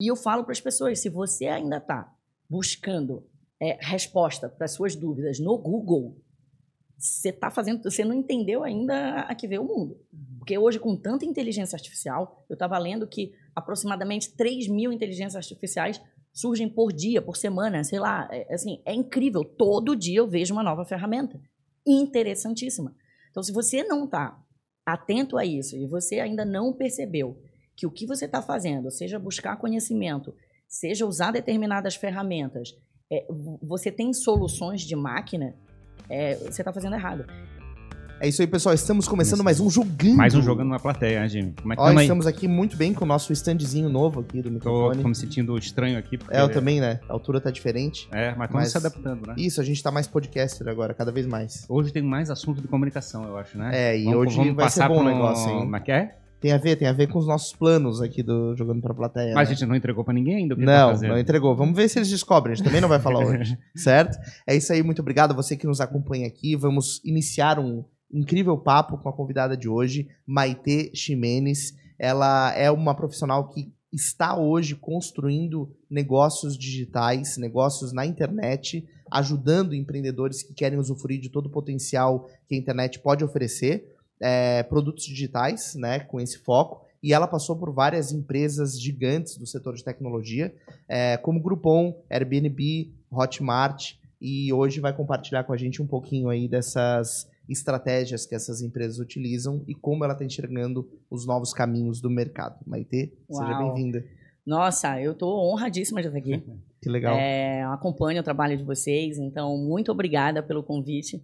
E eu falo para as pessoas, se você ainda está buscando é, resposta para suas dúvidas no Google, você está fazendo, você não entendeu ainda a que vê o mundo. Porque hoje, com tanta inteligência artificial, eu estava lendo que aproximadamente 3 mil inteligências artificiais surgem por dia, por semana, sei lá. É, assim, é incrível. Todo dia eu vejo uma nova ferramenta. Interessantíssima. Então, se você não está atento a isso e você ainda não percebeu que o que você está fazendo, seja buscar conhecimento, seja usar determinadas ferramentas, é, você tem soluções de máquina, é, você está fazendo errado. É isso aí, pessoal. Estamos começando mais um jogando. Mais um jogando na plateia, né, Jimmy? Como é que Ó, estamos aqui muito bem com o nosso standzinho novo aqui do microfone. Tô, me sentindo estranho aqui. Porque... É, eu também, né? A altura tá diferente. É, mas estamos mas... se adaptando, né? Isso, a gente tá mais podcaster agora, cada vez mais. Hoje tem mais assunto de comunicação, eu acho, né? É, e vamos, hoje vamos vai ser bom o negócio, hein? Mas é? Tem a ver, tem a ver com os nossos planos aqui do Jogando pra Plateia. Mas né? a gente não entregou pra ninguém ainda? não, tá não entregou. Vamos ver se eles descobrem. A gente também não vai falar hoje, certo? É isso aí, muito obrigado a você que nos acompanha aqui. Vamos iniciar um incrível papo com a convidada de hoje, Maite Ximenes. Ela é uma profissional que está hoje construindo negócios digitais, negócios na internet, ajudando empreendedores que querem usufruir de todo o potencial que a internet pode oferecer é, produtos digitais, né, com esse foco. E ela passou por várias empresas gigantes do setor de tecnologia, é, como Groupon, Airbnb, Hotmart, e hoje vai compartilhar com a gente um pouquinho aí dessas estratégias que essas empresas utilizam e como ela está enxergando os novos caminhos do mercado. Maite, Uau. seja bem-vinda. Nossa, eu estou honradíssima de estar aqui. que legal. É, acompanho o trabalho de vocês, então muito obrigada pelo convite.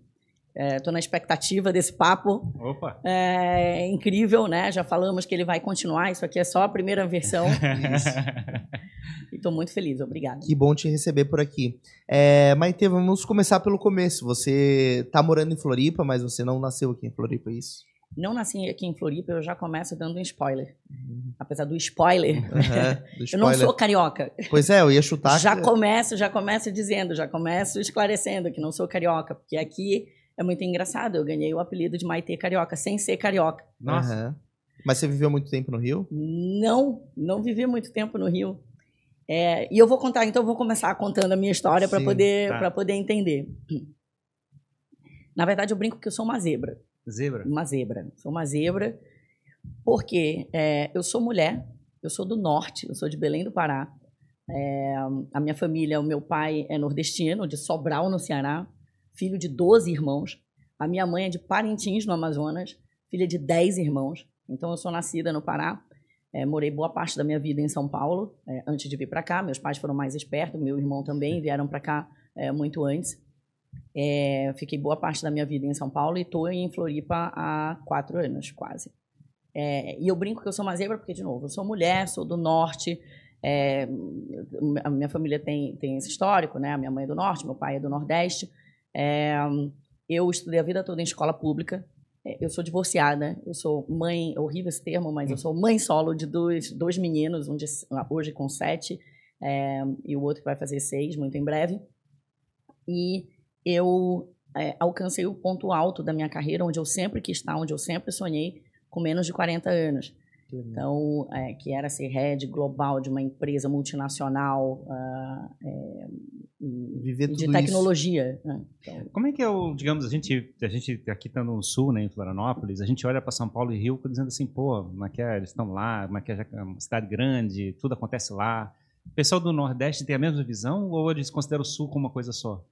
Estou é, na expectativa desse papo. Opa! É incrível, né? Já falamos que ele vai continuar. Isso aqui é só a primeira versão. e estou muito feliz. Obrigada. Que bom te receber por aqui. É, Maite, vamos começar pelo começo. Você está morando em Floripa, mas você não nasceu aqui em Floripa, é isso? Não nasci aqui em Floripa, eu já começo dando um spoiler. Uhum. Apesar do spoiler, uhum, do spoiler, eu não sou carioca. Pois é, eu ia chutar. Já que... começo, já começo dizendo, já começo esclarecendo que não sou carioca, porque aqui é muito engraçado. Eu ganhei o apelido de Maite Carioca, sem ser carioca. Nossa. Uhum. Mas você viveu muito tempo no Rio? Não, não vivi muito tempo no Rio. É, e eu vou contar, então eu vou começar contando a minha história para poder, tá. poder entender. Na verdade, eu brinco que eu sou uma zebra. Zebra? Uma zebra. Sou uma zebra porque é, eu sou mulher, eu sou do norte, eu sou de Belém do Pará. É, a minha família, o meu pai é nordestino, de Sobral, no Ceará filho de 12 irmãos. A minha mãe é de Parintins, no Amazonas, filha de 10 irmãos. Então, eu sou nascida no Pará. É, morei boa parte da minha vida em São Paulo, é, antes de vir para cá. Meus pais foram mais espertos, meu irmão também, vieram para cá é, muito antes. É, fiquei boa parte da minha vida em São Paulo e estou em Floripa há quatro anos, quase. É, e eu brinco que eu sou uma zebra porque, de novo, eu sou mulher, sou do norte, é, a minha família tem, tem esse histórico, né? A minha mãe é do norte, meu pai é do nordeste. É, eu estudei a vida toda em escola pública. É, eu sou divorciada, eu sou mãe, horrível esse termo, mas eu sou mãe solo de dois, dois meninos, um de, hoje com sete é, e o outro vai fazer seis, muito em breve. E eu é, alcancei o ponto alto da minha carreira, onde eu sempre quis estar, onde eu sempre sonhei, com menos de 40 anos. Então, é, que era ser head global de uma empresa multinacional uh, é, Viver de tecnologia. Né? Então, Como é que é o, digamos, a gente, a gente aqui estando no sul, né, em Florianópolis, a gente olha para São Paulo e Rio dizendo assim, pô, Maquia, eles estão lá, Maquia é uma cidade grande, tudo acontece lá. O pessoal do Nordeste tem a mesma visão ou eles consideram o sul como uma coisa só?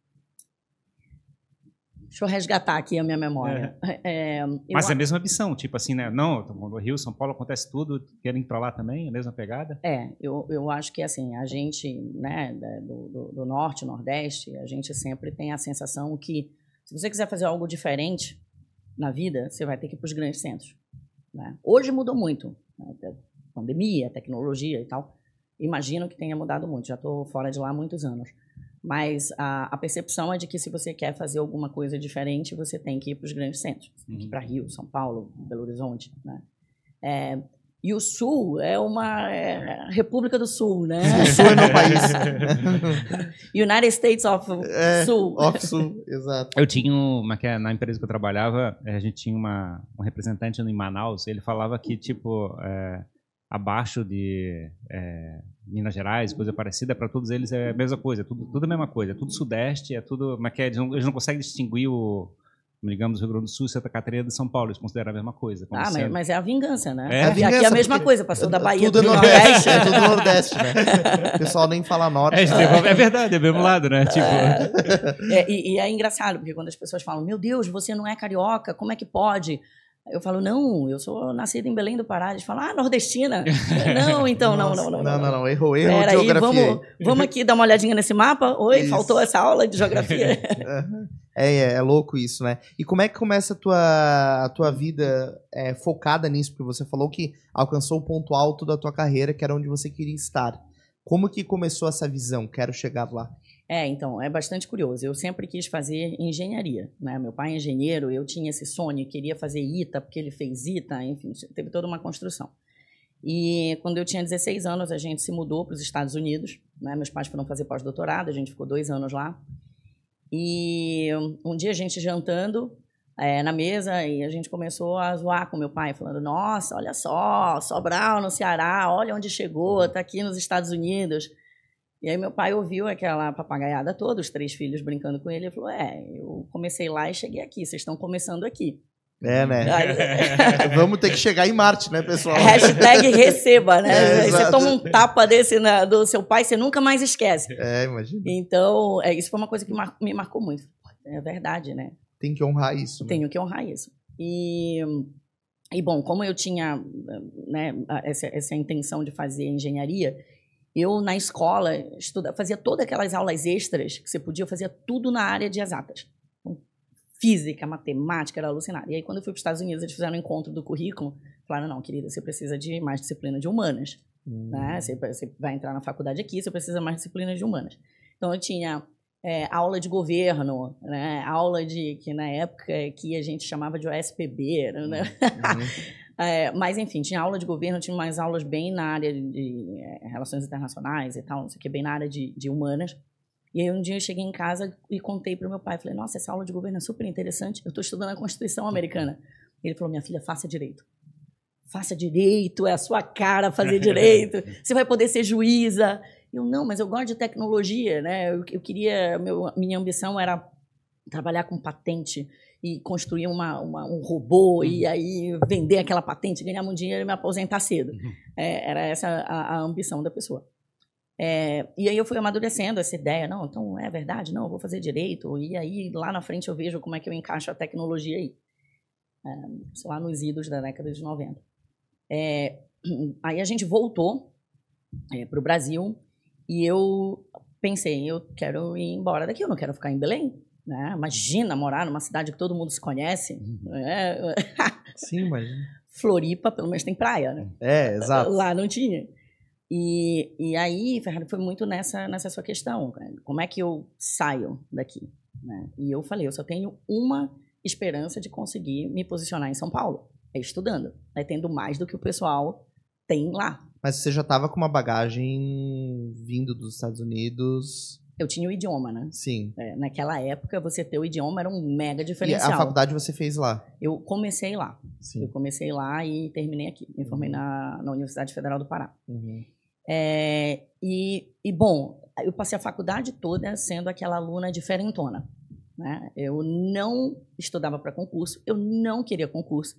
Deixa eu resgatar aqui a minha memória. É. É, Mas é a mesma ambição, tipo assim, né? Não, no Rio, São Paulo acontece tudo, querem ir para lá também, a mesma pegada? É, eu, eu acho que assim, a gente, né, do, do, do norte, nordeste, a gente sempre tem a sensação que se você quiser fazer algo diferente na vida, você vai ter que ir para os grandes centros. Né? Hoje mudou muito, né? pandemia, tecnologia e tal. Imagino que tenha mudado muito, já estou fora de lá há muitos anos. Mas a, a, percepção é de que se você quer fazer alguma coisa diferente, você tem que ir para os grandes centros. Uhum. Para Rio, São Paulo, Belo Horizonte. Né? É, e o Sul é uma é, República do Sul, né? O Sul é meu país. United States of é, Sul. Of Sul, exato. Eu tinha uma é na empresa que eu trabalhava, a gente tinha uma, um representante em Manaus. Ele falava que tipo é, abaixo de é, Minas Gerais, coisa parecida, para todos eles é a mesma coisa, tudo, tudo a mesma coisa, é tudo sudeste, é tudo, mas que é, eles, não, eles não conseguem distinguir o, digamos, Rio Grande do Sul, Santa Catarina de São Paulo, eles consideram a mesma coisa. Ah, mas, mas, é a vingança, né? É, a vingança, Aqui é a mesma coisa, passou da Bahia tudo do é Nordeste. É tudo Nordeste, né? O pessoal nem fala Norte. É, né? é verdade, é mesmo lado, né? Tipo, É, e, e é engraçado, porque quando as pessoas falam, meu Deus, você não é carioca, como é que pode? Eu falo, não, eu sou nascida em Belém do Pará. Eles falam, ah, nordestina. não, então, não, não, não. Não, não, não. Errou, errou Pera aí, vamos, vamos aqui dar uma olhadinha nesse mapa? Oi, Isso. faltou essa aula de geografia. É, é, é louco isso, né? E como é que começa a tua, a tua vida é, focada nisso? Porque você falou que alcançou o ponto alto da tua carreira, que era onde você queria estar. Como que começou essa visão? Quero chegar lá. É, então, é bastante curioso. Eu sempre quis fazer engenharia, né? Meu pai é engenheiro, eu tinha esse sonho, queria fazer ITA, porque ele fez ITA, enfim, teve toda uma construção. E quando eu tinha 16 anos, a gente se mudou para os Estados Unidos, né? Meus pais foram fazer pós-doutorado, a gente ficou dois anos lá. E um dia a gente jantando é, na mesa e a gente começou a zoar com meu pai, falando: Nossa, olha só, Sobral no Ceará, olha onde chegou, tá aqui nos Estados Unidos. E aí meu pai ouviu aquela papagaiada toda, os três filhos brincando com ele, e falou: É, eu comecei lá e cheguei aqui, vocês estão começando aqui. É, né? Aí, Vamos ter que chegar em Marte, né, pessoal? hashtag receba, né? É, você toma um tapa desse na- do seu pai, você nunca mais esquece. É, imagina. Então, é, isso foi uma coisa que mar- me marcou muito. É verdade, né? Tem que honrar isso. Né? Tenho que honrar isso. E, e bom, como eu tinha né, essa, essa intenção de fazer engenharia, eu na escola estuda, fazia todas aquelas aulas extras que você podia, eu fazia tudo na área de exatas. Então, Física, matemática, era alucinado. E aí, quando eu fui para os Estados Unidos, eles fizeram um encontro do currículo. Falaram: não, querida, você precisa de mais disciplina de humanas. Hum. Né? Você, você vai entrar na faculdade aqui, você precisa mais disciplinas de humanas. Então, eu tinha é, aula de governo, né? aula de, que na época que a gente chamava de OSPB, né? Uhum. É, mas, enfim, tinha aula de governo, tinha umas aulas bem na área de é, relações internacionais e tal, não sei o que, bem na área de, de humanas. E aí, um dia eu cheguei em casa e contei para o meu pai. Falei, nossa, essa aula de governo é super interessante. Eu estou estudando a Constituição Americana. Ele falou, minha filha, faça direito. Faça direito, é a sua cara fazer direito. Você vai poder ser juíza. Eu, não, mas eu gosto de tecnologia, né? Eu, eu queria, meu, minha ambição era trabalhar com patente e construir uma, uma- um robô e aí vender aquela patente, ganhar muito dinheiro e me aposentar cedo. É, era essa a, a ambição da pessoa. É, e aí eu fui amadurecendo essa ideia, não, então é verdade, não, eu vou fazer direito, e aí lá na frente eu vejo como é que eu encaixo a tecnologia aí. É, sei lá, nos idos da década de 90. É, aí a gente voltou para o Brasil e eu pensei, eu quero ir embora daqui, eu não quero ficar em Belém. Né? Imagina morar numa cidade que todo mundo se conhece. né? Sim, imagina. Floripa, pelo menos tem praia, né? É, exato. Lá não tinha. E, e aí, Fernando, foi muito nessa, nessa sua questão. cara. Como é que eu saio daqui? né? E eu falei, eu só tenho uma esperança de conseguir me posicionar em São Paulo. É estudando. É tendo mais do que o pessoal tem lá. Mas você já tava com uma bagagem vindo dos Estados Unidos. Eu tinha o idioma, né? Sim. É, naquela época, você ter o idioma era um mega E diferencial. a faculdade você fez lá. Eu comecei lá. Eu Sim. comecei lá e terminei aqui. Me formei na, na Universidade Federal do Pará. Uhum. É, e, e, bom, eu passei a faculdade toda sendo aquela aluna diferentona. Né? Eu não estudava para concurso, eu não queria concurso.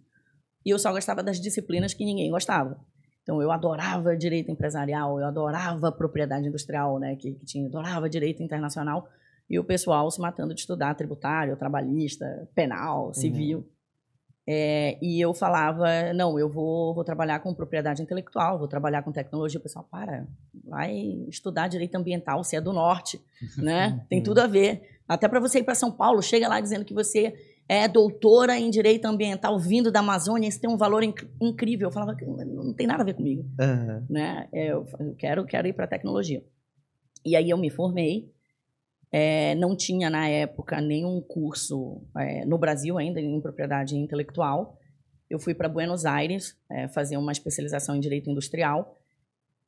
E eu só gostava das disciplinas que ninguém gostava. Então, eu adorava direito empresarial, eu adorava propriedade industrial, né, que, que tinha, adorava direito internacional. E o pessoal se matando de estudar tributário, trabalhista, penal, civil. É, e eu falava, não, eu vou, vou trabalhar com propriedade intelectual, vou trabalhar com tecnologia. O pessoal, para, vai estudar direito ambiental, você é do norte, né? Tem tudo a ver. Até para você ir para São Paulo, chega lá dizendo que você é doutora em direito ambiental vindo da Amazônia, isso tem um valor inc- incrível. Eu falava, não tem nada a ver comigo Aham. né? Eu, eu quero, quero ir para tecnologia. E aí eu me formei. É, não tinha na época nenhum curso é, no Brasil ainda em propriedade intelectual. Eu fui para Buenos Aires é, fazer uma especialização em direito industrial,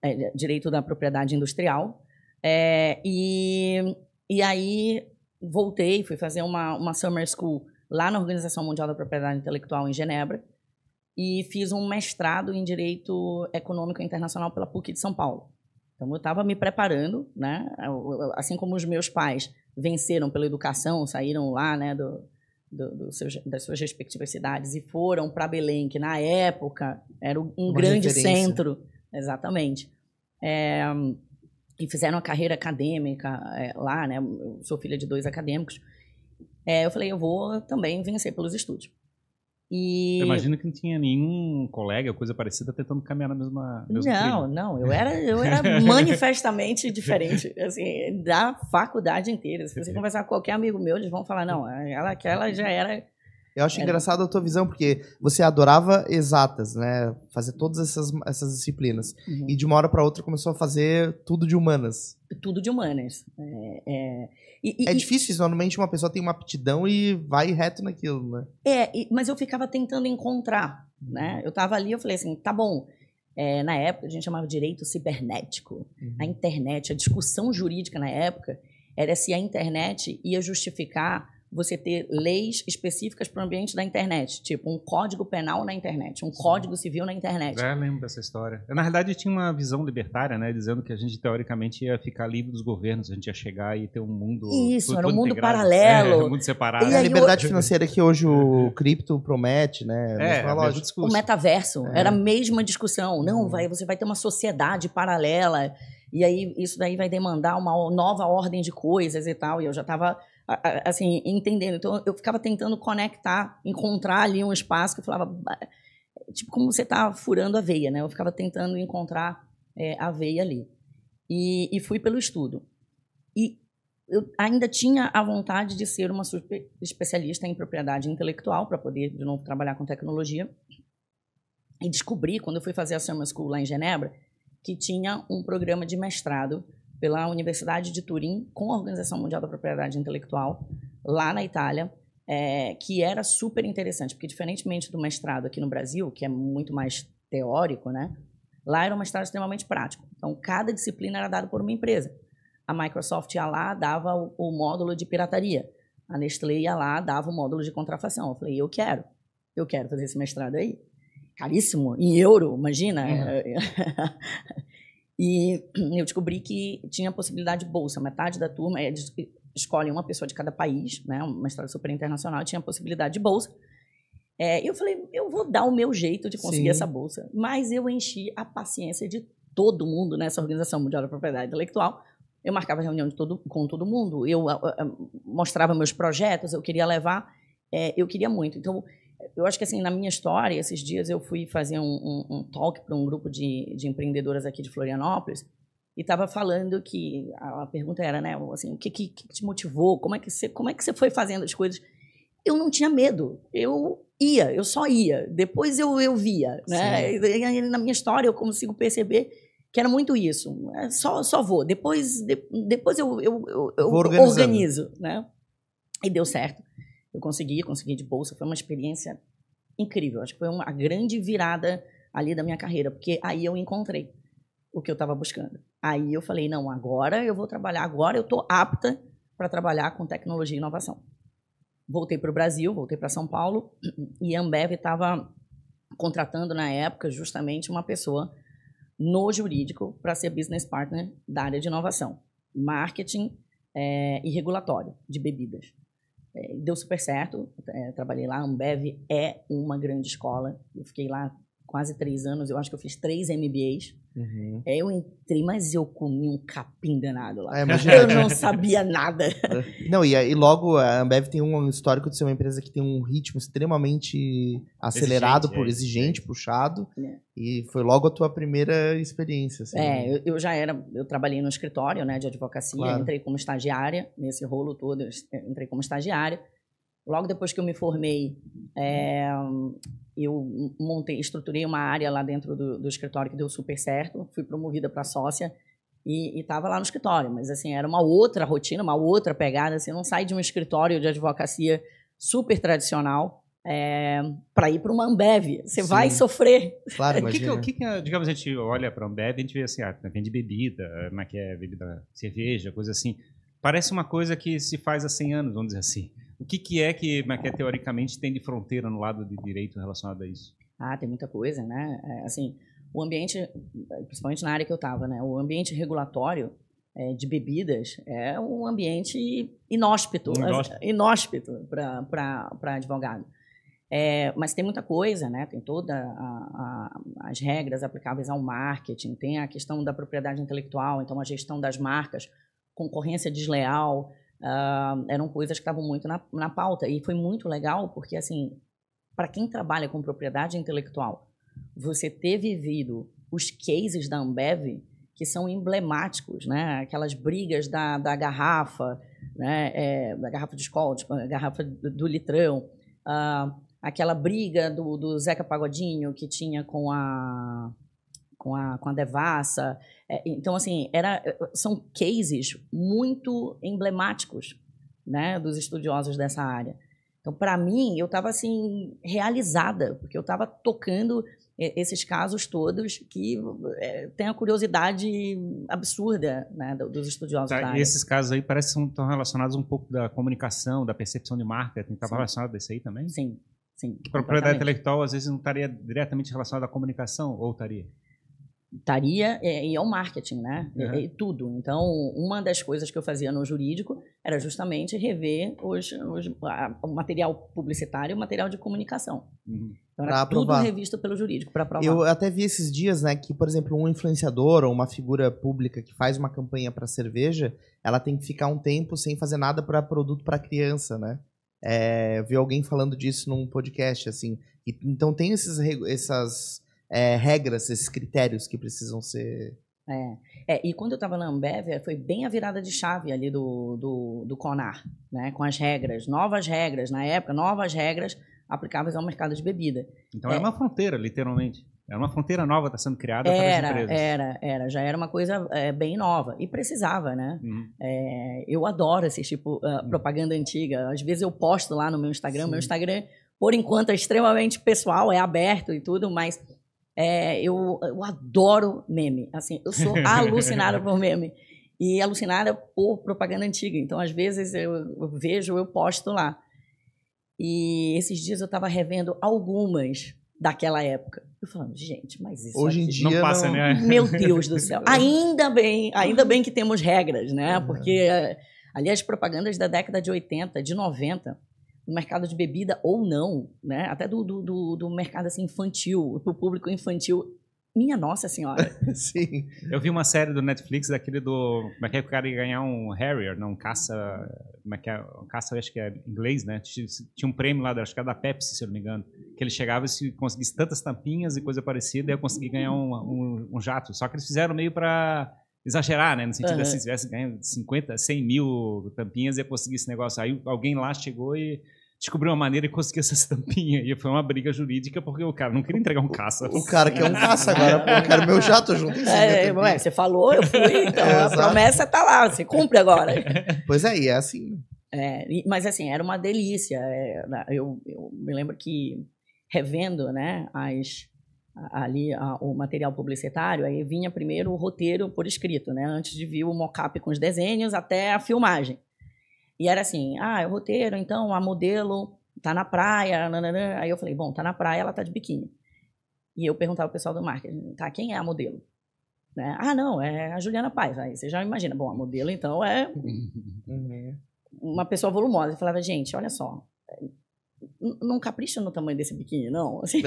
é, direito da propriedade industrial. É, e, e aí voltei, fui fazer uma, uma summer school lá na Organização Mundial da Propriedade Intelectual em Genebra. e fiz um mestrado em Direito Econômico Internacional pela PUC de São Paulo. Então, eu estava me preparando, né? Assim como os meus pais venceram pela educação, saíram lá, né, do, do, do seus, das suas respectivas cidades e foram para Belém, que na época era um Uma grande referência. centro, exatamente. É, e fizeram a carreira acadêmica é, lá, né? Eu sou filha de dois acadêmicos. É, eu falei, eu vou também vencer pelos estudos. E... Eu imagino que não tinha nenhum colega ou coisa parecida tentando caminhar na mesma, Não, não. Eu era, eu era manifestamente diferente, assim, da faculdade inteira. Se você conversar com qualquer amigo meu, eles vão falar, não, ela, aquela já era... Eu acho era... engraçado a tua visão, porque você adorava exatas, né? Fazer todas essas, essas disciplinas. Uhum. E de uma hora para outra começou a fazer tudo de humanas. Tudo de humanas. É, é... E, e, é difícil isso, normalmente uma pessoa tem uma aptidão e vai reto naquilo, né? É, mas eu ficava tentando encontrar, né? Eu tava ali, eu falei assim, tá bom. É, na época a gente chamava direito cibernético. Uhum. A internet, a discussão jurídica na época era se a internet ia justificar você ter leis específicas para o ambiente da internet, tipo um código penal na internet, um Sim. código civil na internet. É, lembro dessa história. Eu, na realidade, tinha uma visão libertária, né, dizendo que a gente teoricamente ia ficar livre dos governos, a gente ia chegar e ter um mundo isso, tudo, era um mundo integrado. paralelo, é, um mundo separado. E a liberdade financeira que hoje o cripto promete, né? É, é o metaverso é. era a mesma discussão. Não, uhum. vai, você vai ter uma sociedade paralela e aí isso daí vai demandar uma nova ordem de coisas e tal. E eu já estava assim, entendendo. Então, eu ficava tentando conectar, encontrar ali um espaço que eu falava, tipo, como você está furando a veia, né? Eu ficava tentando encontrar é, a veia ali. E, e fui pelo estudo. E eu ainda tinha a vontade de ser uma super especialista em propriedade intelectual para poder, de novo, trabalhar com tecnologia. E descobri, quando eu fui fazer a Summer School lá em Genebra, que tinha um programa de mestrado pela Universidade de Turim com a Organização Mundial da Propriedade Intelectual, lá na Itália, é, que era super interessante, porque diferentemente do mestrado aqui no Brasil, que é muito mais teórico, né? Lá era um mestrado extremamente prático. Então, cada disciplina era dada por uma empresa. A Microsoft ia lá, dava o, o módulo de pirataria. A Nestlé ia lá, dava o módulo de contrafação. Eu falei, eu quero. Eu quero fazer esse mestrado aí. Caríssimo, em euro, imagina. Uhum. E eu descobri que tinha possibilidade de bolsa. Metade da turma é, escolhe uma pessoa de cada país, né? uma história super internacional, tinha possibilidade de bolsa. É, eu falei, eu vou dar o meu jeito de conseguir Sim. essa bolsa. Mas eu enchi a paciência de todo mundo nessa Organização Mundial da Propriedade Intelectual. Eu marcava reunião todo, com todo mundo, eu a, a, mostrava meus projetos, eu queria levar, é, eu queria muito. Então, eu acho que assim, na minha história, esses dias eu fui fazer um, um, um talk para um grupo de, de empreendedoras aqui de Florianópolis e estava falando que a, a, pergunta era, né, assim, o que, que, que, te motivou? Como é que você, como é que você foi fazendo as coisas? Eu não tinha medo. Eu ia, eu só ia. Depois eu, eu via, né? E, na minha história eu consigo perceber que era muito isso. É, só, só vou. Depois, de, depois eu, eu, eu, eu organizo, né? E deu certo. Eu consegui, consegui de bolsa. Foi uma experiência incrível. Acho que foi uma grande virada ali da minha carreira, porque aí eu encontrei o que eu estava buscando. Aí eu falei, não, agora eu vou trabalhar, agora eu estou apta para trabalhar com tecnologia e inovação. Voltei para o Brasil, voltei para São Paulo, e a Ambev estava contratando na época justamente uma pessoa no jurídico para ser business partner da área de inovação, marketing é, e regulatório de bebidas. É, deu super certo. É, trabalhei lá. A Ambev é uma grande escola. Eu fiquei lá quase três anos. Eu acho que eu fiz três MBAs. Uhum. É, eu entrei, mas eu comi um capim danado lá. Ah, eu não sabia nada. Não, e, e logo a Ambev tem um histórico de ser uma empresa que tem um ritmo extremamente acelerado, exigente, por, é, exigente, puxado. É. E foi logo a tua primeira experiência. Assim, é, né? eu, eu, já era, eu trabalhei no escritório né, de advocacia, claro. entrei como estagiária, nesse rolo todo, entrei como estagiária. Logo depois que eu me formei, é, eu montei, estruturei uma área lá dentro do, do escritório que deu super certo. Fui promovida para sócia e estava lá no escritório. Mas, assim, era uma outra rotina, uma outra pegada. Assim, não sai de um escritório de advocacia super tradicional é, para ir para uma Ambev. Você Sim. vai sofrer. Claro, imagina. O que, que, que, digamos, a gente olha para a Ambev e a gente vê assim, ah, vende bebida, é que é, bebida, cerveja, coisa assim. Parece uma coisa que se faz há 100 anos, vamos dizer assim. O que, que é que Maquia teoricamente tem de fronteira no lado de direito relacionado a isso? Ah, tem muita coisa, né? É, assim, o ambiente, principalmente na área que eu estava, né? O ambiente regulatório é, de bebidas é um ambiente inóspito, Inóspito. inóspito para advogado. É, mas tem muita coisa, né? Tem todas as regras aplicáveis ao marketing, tem a questão da propriedade intelectual, então a gestão das marcas, concorrência desleal, uh, eram coisas que estavam muito na, na pauta. E foi muito legal porque, assim, para quem trabalha com propriedade intelectual, você ter vivido os cases da Ambev que são emblemáticos, né? Aquelas brigas da, da garrafa, né? É, da garrafa de escola, tipo, a garrafa do, do litrão, uh, aquela briga do, do Zeca Pagodinho que tinha com a com a, com a Devassa. É, então, assim, era, são cases muito emblemáticos né, dos estudiosos dessa área. Então, para mim, eu estava assim realizada, porque eu estava tocando esses casos todos que é, tem a curiosidade absurda né, dos estudiosos tá, da área. Esses casos aí parecem que estão relacionados um pouco da comunicação, da percepção de marketing. Estava relacionado a isso aí também? Sim, sim. Propriedade intelectual às vezes não estaria diretamente relacionada à comunicação, ou estaria? Estaria é, e é o marketing, né? Uhum. Tudo. Então, uma das coisas que eu fazia no jurídico era justamente rever os, os a, o material publicitário e o material de comunicação. Uhum. Então, era tudo revisto pelo jurídico para aprovar. Eu até vi esses dias, né, que, por exemplo, um influenciador ou uma figura pública que faz uma campanha para cerveja, ela tem que ficar um tempo sem fazer nada para produto para criança, né? É, eu vi alguém falando disso num podcast, assim. E, então tem esses, essas é, regras, esses critérios que precisam ser. É, é e quando eu estava na Ambev, foi bem a virada de chave ali do, do, do CONAR, né? Com as regras, novas regras, na época, novas regras aplicáveis ao mercado de bebida. Então é, uma fronteira, literalmente. É uma fronteira nova está sendo criada era, para as empresas. Era, era. Já era uma coisa é, bem nova. E precisava, né? Uhum. É, eu adoro esse tipo uh, uhum. propaganda antiga. Às vezes eu posto lá no meu Instagram. Sim. Meu Instagram, por enquanto, é extremamente pessoal, é aberto e tudo, mas é, eu, eu adoro meme. Assim, eu sou alucinada por meme. E alucinada por propaganda antiga. Então, às vezes, eu, eu vejo, eu posto lá. E esses dias eu estava revendo algumas daquela época. Eu falando, gente, mas isso hoje em dia não passa, não... né? Meu Deus do céu. Ainda bem, ainda bem que temos regras, né? Porque eh, ali as propagandas da década de 80, de 90, no mercado de bebida ou não, né? Até do, do, do, do mercado assim, infantil, para o público infantil. Minha Nossa Senhora. Sim. Eu vi uma série do Netflix daquele do. Como é que é que o cara ia ganhar um Harrier, não, um caça. Como é que é? Um caça, acho que é inglês, né? Tinha um prêmio lá, acho que era da Pepsi, se eu não me engano. Que ele chegava e se conseguisse tantas tampinhas e coisa parecida, ia conseguir ganhar um, um, um jato. Só que eles fizeram meio para exagerar, né? No sentido uhum. assim, se tivesse ganho 50, 100 mil tampinhas, ia conseguir esse negócio. Aí alguém lá chegou e descobriu uma maneira e conseguiu essa estampinha. E foi uma briga jurídica porque o cara não queria entregar um caça. O cara quer um caça agora, pô, eu quero meu jato junto. É, ué, você falou, eu fui, então é, a promessa tá lá, você cumpre agora. Pois é, e é assim. É, mas assim, era uma delícia. É, eu, eu, me lembro que revendo, né, as, ali a, o material publicitário, aí vinha primeiro o roteiro por escrito, né, antes de vir o mockup com os desenhos até a filmagem. E era assim, ah, é o roteiro, então a modelo tá na praia, nananã. aí eu falei, bom, tá na praia, ela tá de biquíni. E eu perguntava ao pessoal do marketing, tá, quem é a modelo? Né? Ah, não, é a Juliana Paz. Aí você já imagina, bom, a modelo então é uhum. uma pessoa volumosa. Eu falava, gente, olha só, não capricha no tamanho desse biquíni, não. Assim,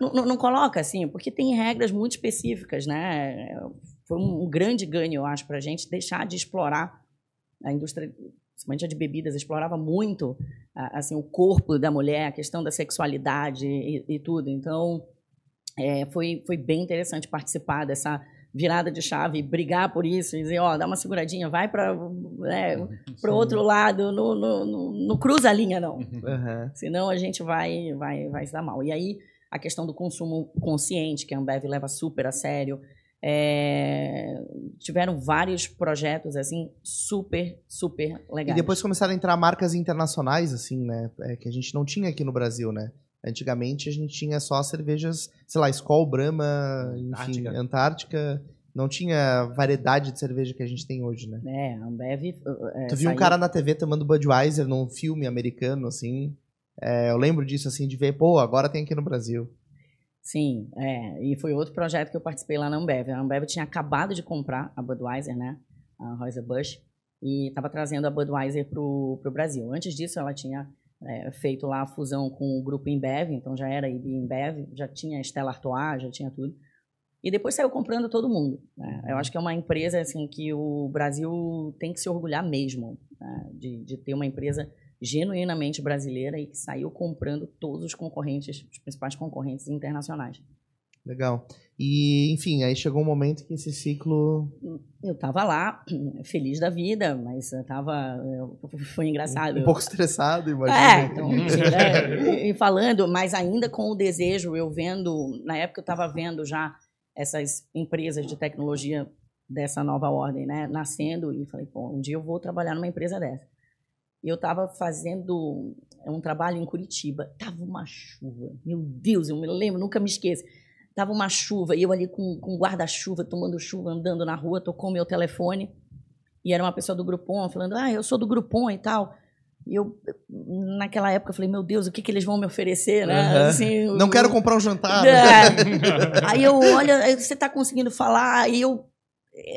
não, não, não, coloca assim, porque tem regras muito específicas, né? Foi um grande ganho, eu acho, para a gente deixar de explorar a indústria principalmente a de bebidas, explorava muito assim o corpo da mulher, a questão da sexualidade e, e tudo. Então, é, foi, foi bem interessante participar dessa virada de chave, brigar por isso, e dizer, ó, oh, dá uma seguradinha, vai para né, o outro lado, no, no, no, no, cruza a linha, não. Uhum. Senão a gente vai, vai, vai se dar mal. E aí, a questão do consumo consciente, que a Ambev leva super a sério, é, tiveram vários projetos assim super super legais. E depois começaram a entrar marcas internacionais assim, né? É, que a gente não tinha aqui no Brasil, né? Antigamente a gente tinha só cervejas, sei lá, Skol, Brahma, enfim, Antártica. Antártica. Não tinha variedade de cerveja que a gente tem hoje, né? É, Ambev. É, tu viu saiu... um cara na TV tomando Budweiser num filme americano, assim. É, eu lembro disso, assim, de ver, pô, agora tem aqui no Brasil. Sim, é, e foi outro projeto que eu participei lá na Ambev. A Ambev tinha acabado de comprar a Budweiser, né, a Rosa Bush, e estava trazendo a Budweiser para o Brasil. Antes disso, ela tinha é, feito lá a fusão com o grupo Embev, então já era IB Embev, já tinha Stella Artois, já tinha tudo. E depois saiu comprando todo mundo. Né? Eu acho que é uma empresa assim que o Brasil tem que se orgulhar mesmo né? de, de ter uma empresa genuinamente brasileira e que saiu comprando todos os concorrentes, os principais concorrentes internacionais. Legal. E, enfim, aí chegou um momento que esse ciclo. Eu tava lá, feliz da vida, mas eu tava. Foi engraçado. Um pouco estressado, imagina. É, então, né, e falando, mas ainda com o desejo, eu vendo. Na época eu estava vendo já essas empresas de tecnologia dessa nova ordem, né, nascendo, e falei, pô, um dia eu vou trabalhar numa empresa dessa. E eu estava fazendo um trabalho em Curitiba. Tava uma chuva. Meu Deus, eu me lembro, nunca me esqueço. Tava uma chuva e eu ali com, com guarda-chuva, tomando chuva, andando na rua, tocou meu telefone. E era uma pessoa do Groupon falando: "Ah, eu sou do Groupon e tal". E eu, naquela época, falei, meu Deus, o que, que eles vão me oferecer, né? Uhum. Assim, Não eu, quero comprar um jantar. É. aí eu, olha, aí você está conseguindo falar, aí eu,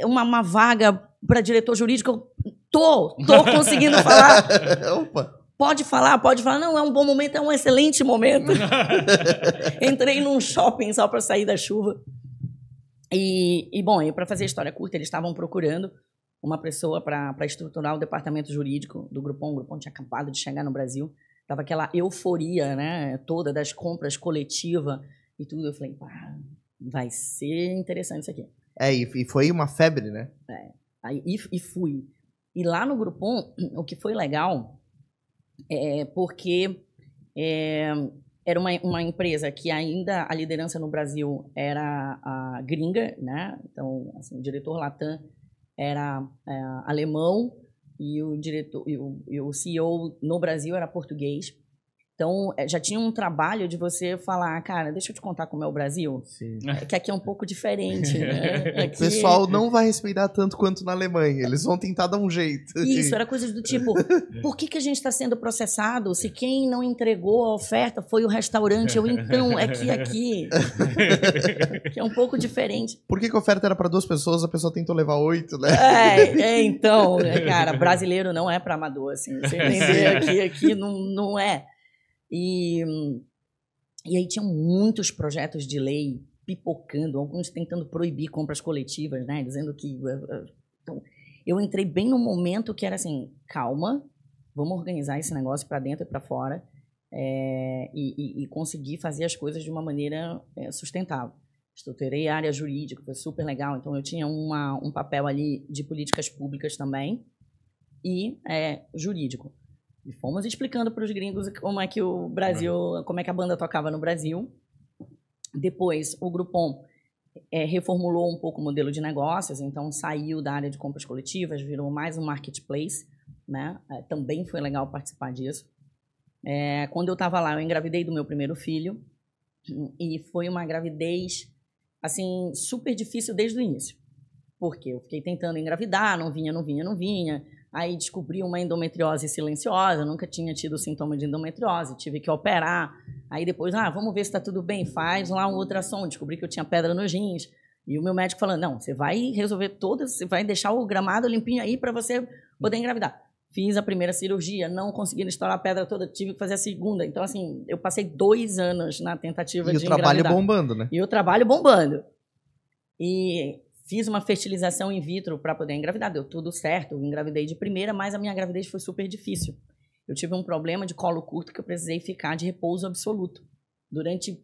uma, uma vaga para diretor jurídico, eu tô, tô conseguindo falar. Opa. Pode falar, pode falar. Não, é um bom momento, é um excelente momento. Entrei num shopping só para sair da chuva. E, e bom, para fazer a história curta, eles estavam procurando uma pessoa para estruturar o departamento jurídico do Grupom. O Grupom tinha acabado de chegar no Brasil. Tava aquela euforia, né, toda das compras coletiva e tudo. Eu falei, pá, vai ser interessante isso aqui. É, e foi uma febre, né? É, aí, e, e fui. E lá no Grupom, o que foi legal é porque é, era uma, uma empresa que ainda a liderança no Brasil era a gringa, né? Então, assim, o diretor Latam era é, alemão e o diretor e o, e o CEO no Brasil era português. Então, é, já tinha um trabalho de você falar, cara, deixa eu te contar como é o Brasil. Sim. É que aqui é um pouco diferente, né? Aqui... O pessoal não vai respeitar tanto quanto na Alemanha. Eles vão tentar dar um jeito. Isso, era coisas do tipo, por que, que a gente está sendo processado se quem não entregou a oferta foi o restaurante? Eu, então, é que aqui. que é um pouco diferente. Por que, que a oferta era para duas pessoas, a pessoa tentou levar oito, né? É, é então, né, cara, brasileiro não é para amador, assim. Você entender aqui, aqui não, não é. E, e aí tinham muitos projetos de lei pipocando, alguns tentando proibir compras coletivas, né? Dizendo que. Eh, eh, então, eu entrei bem no momento que era assim: calma, vamos organizar esse negócio para dentro e para fora é, e, e, e, conseguir fazer as coisas de uma maneira é, sustentável. Estruturei a área jurídica, foi super legal. Então, eu tinha uma, um papel ali de políticas públicas também e é, jurídico. E fomos explicando para os gringos como é que o Brasil, como é que a banda tocava no Brasil. Depois, o Groupon é, reformulou um pouco o modelo de negócios, então saiu da área de compras coletivas, virou mais um marketplace, né? É, também foi legal participar disso. É, quando eu estava lá, eu engravidei do meu primeiro filho e foi uma gravidez assim super difícil desde o início, porque eu fiquei tentando engravidar, não vinha, não vinha, não vinha. Aí descobri uma endometriose silenciosa, nunca tinha tido sintoma de endometriose, tive que operar. Aí depois, ah, vamos ver se está tudo bem, faz lá um ultrassom. Descobri que eu tinha pedra nos rins. E o meu médico falando, não, você vai resolver todas, você vai deixar o gramado limpinho aí para você poder engravidar. Fiz a primeira cirurgia, não consegui estourar a pedra toda, tive que fazer a segunda. Então, assim, eu passei dois anos na tentativa e de engravidar. E o trabalho bombando, né? E o trabalho bombando. E Fiz uma fertilização in vitro para poder engravidar, deu tudo certo, engravidei de primeira, mas a minha gravidez foi super difícil. Eu tive um problema de colo curto que eu precisei ficar de repouso absoluto durante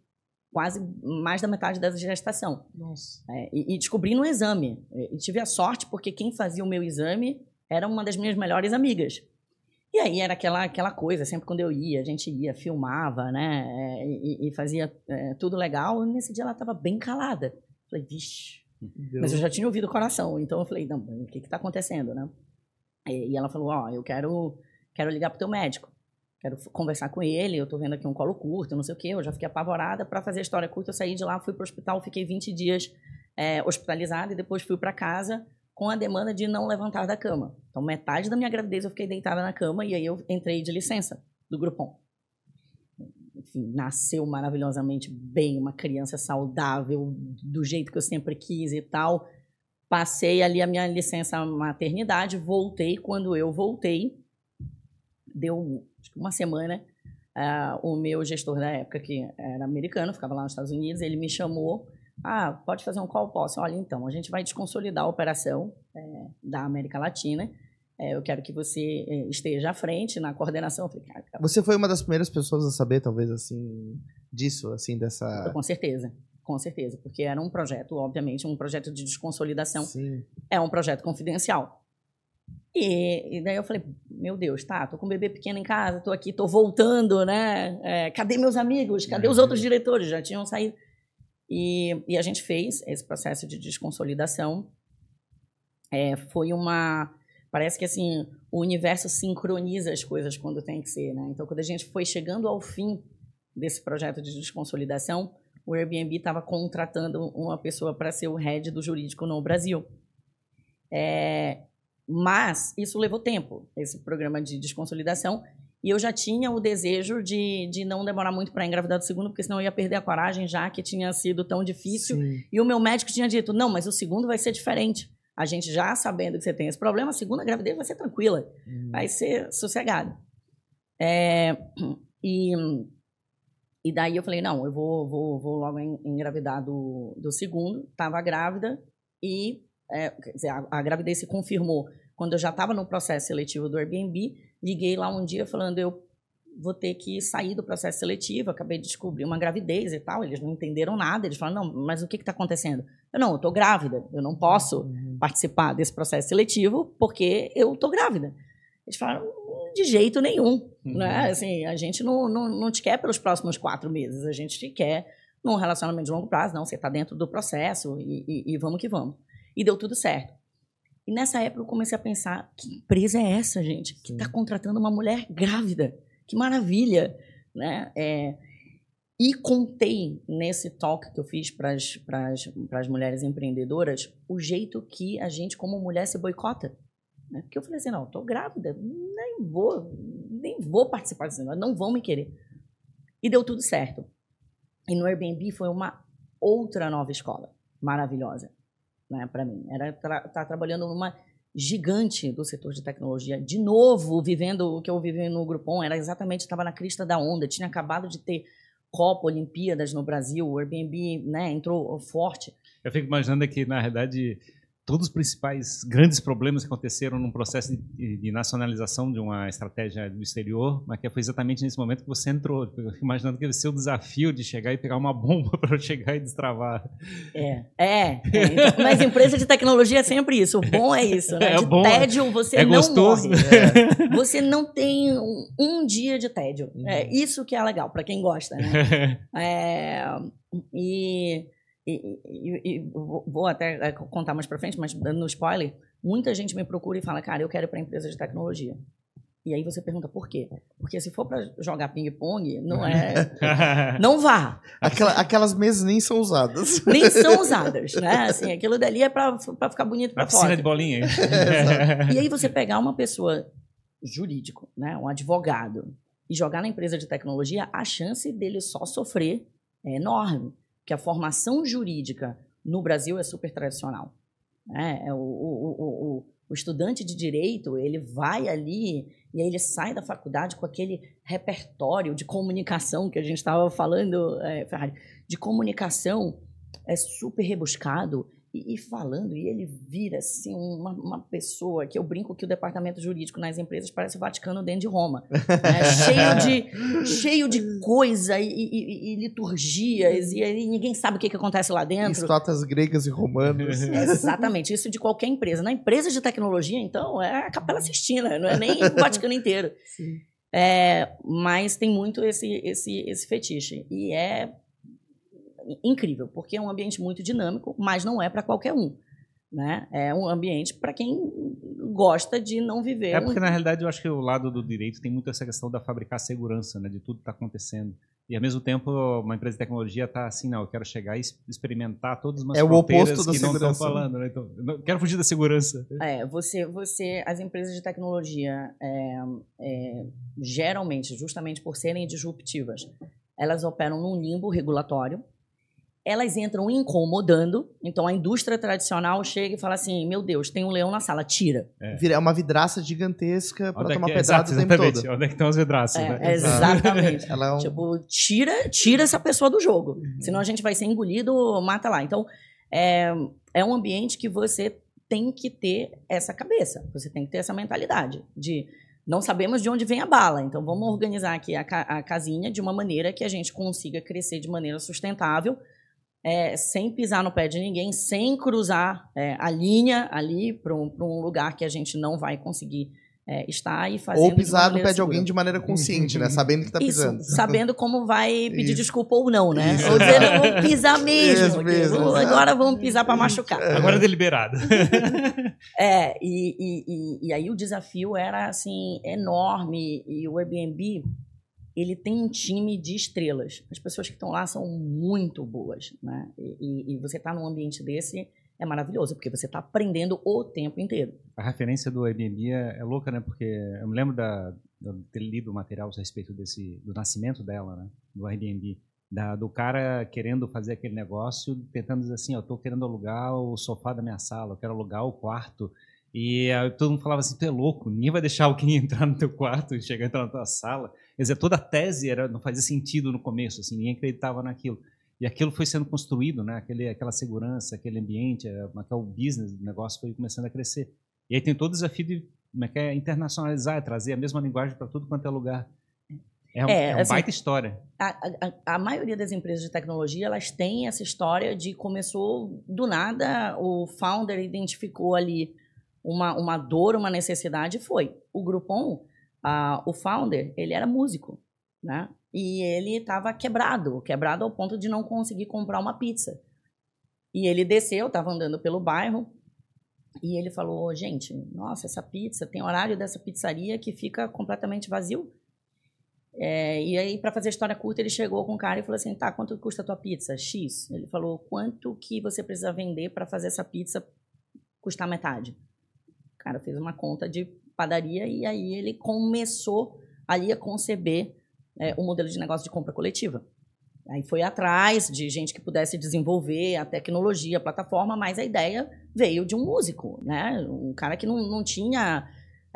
quase mais da metade da gestação. Nossa. É, e, e, descobri no exame. E tive a sorte porque quem fazia o meu exame era uma das minhas melhores amigas. E aí era aquela, aquela coisa, sempre quando eu ia, a gente ia, filmava, né? É, e, e, fazia é, tudo legal. E nesse dia ela estava bem calada. Falei, vixe, Mas eu já tinha ouvido o coração, então eu falei, não, o que está acontecendo, né? E, ela falou, ó, oh, eu quero, quero ligar pro teu médico, quero conversar com ele, eu tô vendo aqui um colo curto, não sei o quê, eu já fiquei apavorada. Para fazer a história curta, eu saí de lá, fui pro hospital, fiquei 20 dias é, hospitalizada e depois fui para casa com a demanda de não levantar da cama. Então, metade da minha gravidez eu fiquei deitada na cama e aí eu entrei de licença do Grupom. Enfim, nasceu maravilhosamente bem, uma criança saudável, do jeito que eu sempre quis e tal. Passei ali a minha licença maternidade, voltei. Quando eu voltei, deu uma semana, uh, o meu gestor da época, que era americano, ficava lá nos Estados Unidos, ele me chamou. Ah, pode fazer um call? Posso. Olha, então, a gente vai desconsolidar a operação é, da América Latina. É, eu quero que você é, esteja à frente na coordenação. Falei, cara, você foi uma das primeiras pessoas a saber, talvez, assim, disso, assim, dessa... Com certeza. Com certeza, porque era um projeto, obviamente, um projeto de desconsolidação. Sim. É um projeto confidencial. E, e, daí eu falei, meu Deus, tá, tô com um bebê pequeno em casa, tô aqui, tô voltando, né? É, cadê meus amigos? Cadê os outros diretores? Já tinham saído. E, e a gente fez esse processo de desconsolidação. É, foi uma. Parece que assim, o universo sincroniza as coisas quando tem que ser, né? Então, quando a gente foi chegando ao fim desse projeto de desconsolidação, o Airbnb estava contratando uma pessoa para ser o head do jurídico no Brasil. É, mas isso levou tempo, esse programa de desconsolidação. E eu já tinha o desejo de, de não demorar muito para engravidar do segundo, porque senão eu ia perder a coragem, já que tinha sido tão difícil. Sim. E o meu médico tinha dito: não, mas o segundo vai ser diferente. A gente já sabendo que você tem esse problema, a segunda gravidez vai ser tranquila, Hum. vai ser sossegada. É, e, e daí eu falei: não, eu vou, vou, vou logo en- engravidar do, do segundo. Estava grávida e é, quer dizer, a, a gravidez se confirmou quando eu já estava no processo seletivo do Airbnb. Liguei lá um dia falando: eu vou ter que sair do processo seletivo, acabei de descobrir uma gravidez e tal. Eles não entenderam nada. Eles falaram: não, mas o que está acontecendo? Eu não, eu estou grávida, eu não posso Uhum. participar desse processo seletivo porque eu estou grávida. Eles falaram: de jeito nenhum. Uhum. Né? Assim, a gente não, não, não te quer pelos próximos quatro meses, a gente te quer num relacionamento de longo prazo. Não, você está dentro do processo e, e- e vamos que vamos. E deu tudo certo. E nessa época eu comecei a pensar: que empresa é essa, gente? Que está contratando uma mulher grávida? Que maravilha! Né? É, e contei nesse talk que eu fiz para as mulheres empreendedoras o jeito que a gente, como mulher, se boicota. Né? Porque eu falei assim: não, estou grávida, nem vou, nem vou participar desse negócio, não vão me querer. E deu tudo certo. E no Airbnb foi uma outra nova escola maravilhosa né, para mim. Era estar tá trabalhando numa gigante do setor de tecnologia. De novo, vivendo o que eu vivi no Groupon, era exatamente, estava na crista da onda. Tinha acabado de ter Copa, Olimpíadas no Brasil, o Airbnb né, entrou forte. Eu fico imaginando que, na verdade, todos os principais grandes problemas que aconteceram num processo de, de nacionalização de uma estratégia do exterior, mas que foi exatamente nesse momento que você entrou. Imaginando que ia ser o desafio de chegar e pegar uma bomba para chegar e destravar. É, é. é. Então, mas empresa de tecnologia é sempre isso. O bom é isso, né? É de bom, tédio você é não gostoso. morre. É. Você não tem um, um dia de tédio. Uhum. É isso que é legal para quem gosta, né? É, e, e- e- e vou até é, contar mais para frente, mas dando no spoiler, muita gente me procura e fala, cara, eu quero ir para empresa de tecnologia. E aí você pergunta por quê? Porque se for para jogar ping-pong, não é. Não vá. Aquela- aquelas mesas nem são usadas. Nem são usadas, né? Assim, aquilo dali é para ficar bonito para piscina fora. de bolinha. E aí você pegar uma pessoa jurídico, né, um advogado, e jogar na empresa de tecnologia, a chance dele só sofrer é enorme. Porque a formação jurídica no Brasil é super tradicional. né? É, o, o, o, o, o estudante de direito, ele vai ali e aí ele sai da faculdade com aquele repertório de comunicação que a gente estava falando, é, Ferrari, de comunicação é super rebuscado e, e falando, e ele vira assim uma, uma pessoa que eu brinco que o departamento jurídico nas empresas parece o Vaticano dentro de Roma, né? cheio de cheio de coisa e, e- e- liturgias e ninguém sabe o que, que acontece lá dentro. Estátuas gregas e romanas. Exatamente, isso de qualquer empresa. Na empresa de tecnologia, então, é a Capela Sistina, não é nem o Vaticano inteiro. É, mas tem muito esse, esse, esse fetiche. E é incrível, porque é um ambiente muito dinâmico, mas não é para qualquer um. Né? É um ambiente para quem gosta de não viver. É um- porque, na realidade, eu acho que o lado do direito tem muito essa questão da fabricar segurança, né? De tudo que está acontecendo. E, ao mesmo tempo, uma empresa de tecnologia está assim, não, eu quero chegar e experimentar todas umas É o fronteiras oposto da que não estão segurança. falando, né? Então, quero fugir da segurança. É, você, você, as empresas de tecnologia, é, é, geralmente, justamente por serem disruptivas, elas operam num limbo regulatório, elas entram incomodando. Então a indústria tradicional chega e fala assim: meu Deus, tem um leão na sala, tira. É, uma vidraça gigantesca para é tomar que- pedrada exato, o tempo exatamente. todo. Onde é que estão as vidraças? É, né? exatamente. Ela é um... Tipo, tira, tira essa pessoa do jogo. Senão a gente vai ser engolido, mata lá. Então, é, é um ambiente que você tem que ter essa cabeça. Você tem que ter essa mentalidade de não sabemos de onde vem a bala. Então, vamos organizar aqui a, ca- a casinha de uma maneira que a gente consiga crescer de maneira sustentável, é, sem pisar no pé de ninguém, sem cruzar é, a linha ali para um, pra um lugar que a gente não vai conseguir é, estar e fazer. Ou pisar no pé de alguém de maneira consciente, né? Sabendo que tá pisando. Isso, sabendo como vai pedir Isso. desculpa ou não, né? Isso. Ou dizendo, vamos pisar mesmo. Isso aqui. mesmo, agora vamos pisar para machucar. Agora é deliberado. É, e, e, e, e aí o desafio era, assim, enorme. E o Airbnb, ele tem um time de estrelas. As pessoas que estão lá são muito boas, né? E, e- você tá num ambiente desse é maravilhoso, porque você tá aprendendo o tempo inteiro. A referência do Airbnb é, é louca, né? Porque eu me lembro da, de ter lido material a respeito desse, do nascimento dela, né? Do Airbnb. Da, do cara querendo fazer aquele negócio, tentando dizer assim, eu tô querendo alugar o sofá da minha sala, eu quero alugar o quarto. E aí todo mundo falava assim, tu é louco, ninguém vai deixar alguém entrar no teu quarto e chegar entrar na tua sala. Quer dizer, toda a tese era, não fazia sentido no começo, assim, ninguém acreditava naquilo. E aquilo foi sendo construído, né? Aquele, aquela segurança, aquele ambiente, eh, aquele business do negócio foi começando a crescer. E aí tem todo o desafio de como é que é, internacionalizar, é trazer a mesma linguagem para tudo quanto é lugar. É, um, É, é um assim, baita história. a, a, a maioria das empresas de tecnologia elas têm essa história de começou do nada, o founder identificou ali uma, uma dor, uma necessidade e foi. O Groupon, ah, o founder, ele era músico, né? E ele estava quebrado, quebrado ao ponto de não conseguir comprar uma pizza. E ele desceu, estava andando pelo bairro, e ele falou: gente, nossa, essa pizza, tem horário dessa pizzaria que fica completamente vazio. É, e aí, para fazer a história curta, ele chegou com o cara e falou assim: tá, quanto custa a tua pizza? X. Ele falou: quanto que você precisa vender para fazer essa pizza custar metade? O cara fez uma conta de padaria e aí ele começou ali a conceber é, um modelo de negócio de compra coletiva. Aí foi atrás de gente que pudesse desenvolver a tecnologia, a plataforma, mas a ideia veio de um músico, né? Um cara que não, não tinha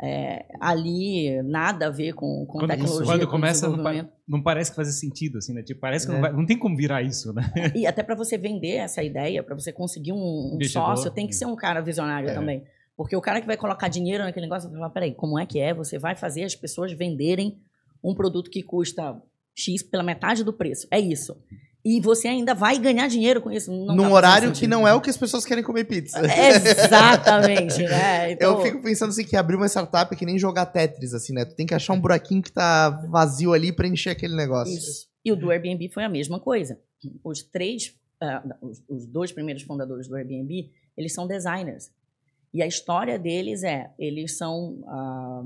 é, ali nada a ver com, com Quando- tecnologia. quando com começa, não, não parece que faz sentido, assim, né? Tipo, parece que É. não, vai- não tem como virar isso, né? E até para você vender essa ideia, para você conseguir um, um sócio, tem que ser um cara visionário É. também. Porque o cara que vai colocar dinheiro naquele negócio vai falar: peraí, como é que é? Você vai fazer as pessoas venderem um produto que custa X pela metade do preço. É isso. E você ainda vai ganhar dinheiro com isso. Não Num horário que não é o que as pessoas querem comer pizza. Exatamente, né? Então, Eu fico pensando assim que abrir uma startup é que nem jogar Tetris, assim, né? Tu tem que achar um buraquinho que tá vazio ali pra encher aquele negócio. Isso. E o do Airbnb foi a mesma coisa. Os três, ah, os, os dois primeiros fundadores do Airbnb, eles são designers. E a história deles é, eles são ah,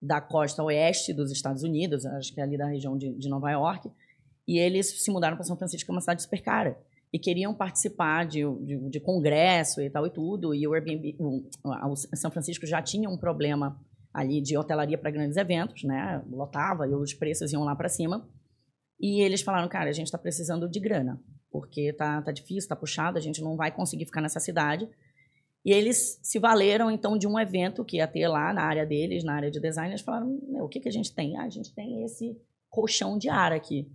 da costa oeste dos Estados Unidos, acho que é ali da região de, de Nova York, e eles se mudaram para São Francisco, que é uma cidade super cara. E queriam participar de, de, de congresso e tal e tudo. E o Airbnb, o, o São Francisco já tinha um problema ali de hotelaria para grandes eventos, né? Lotava e os preços iam lá para cima. E eles falaram, cara, a gente está precisando de grana, porque tá, tá difícil, tá puxado, a gente não vai conseguir ficar nessa cidade. E eles se valeram, então, de um evento que ia ter lá na área deles, na área de design. Eles falaram, o que, que a gente tem? Ah, a gente tem esse colchão de ar aqui.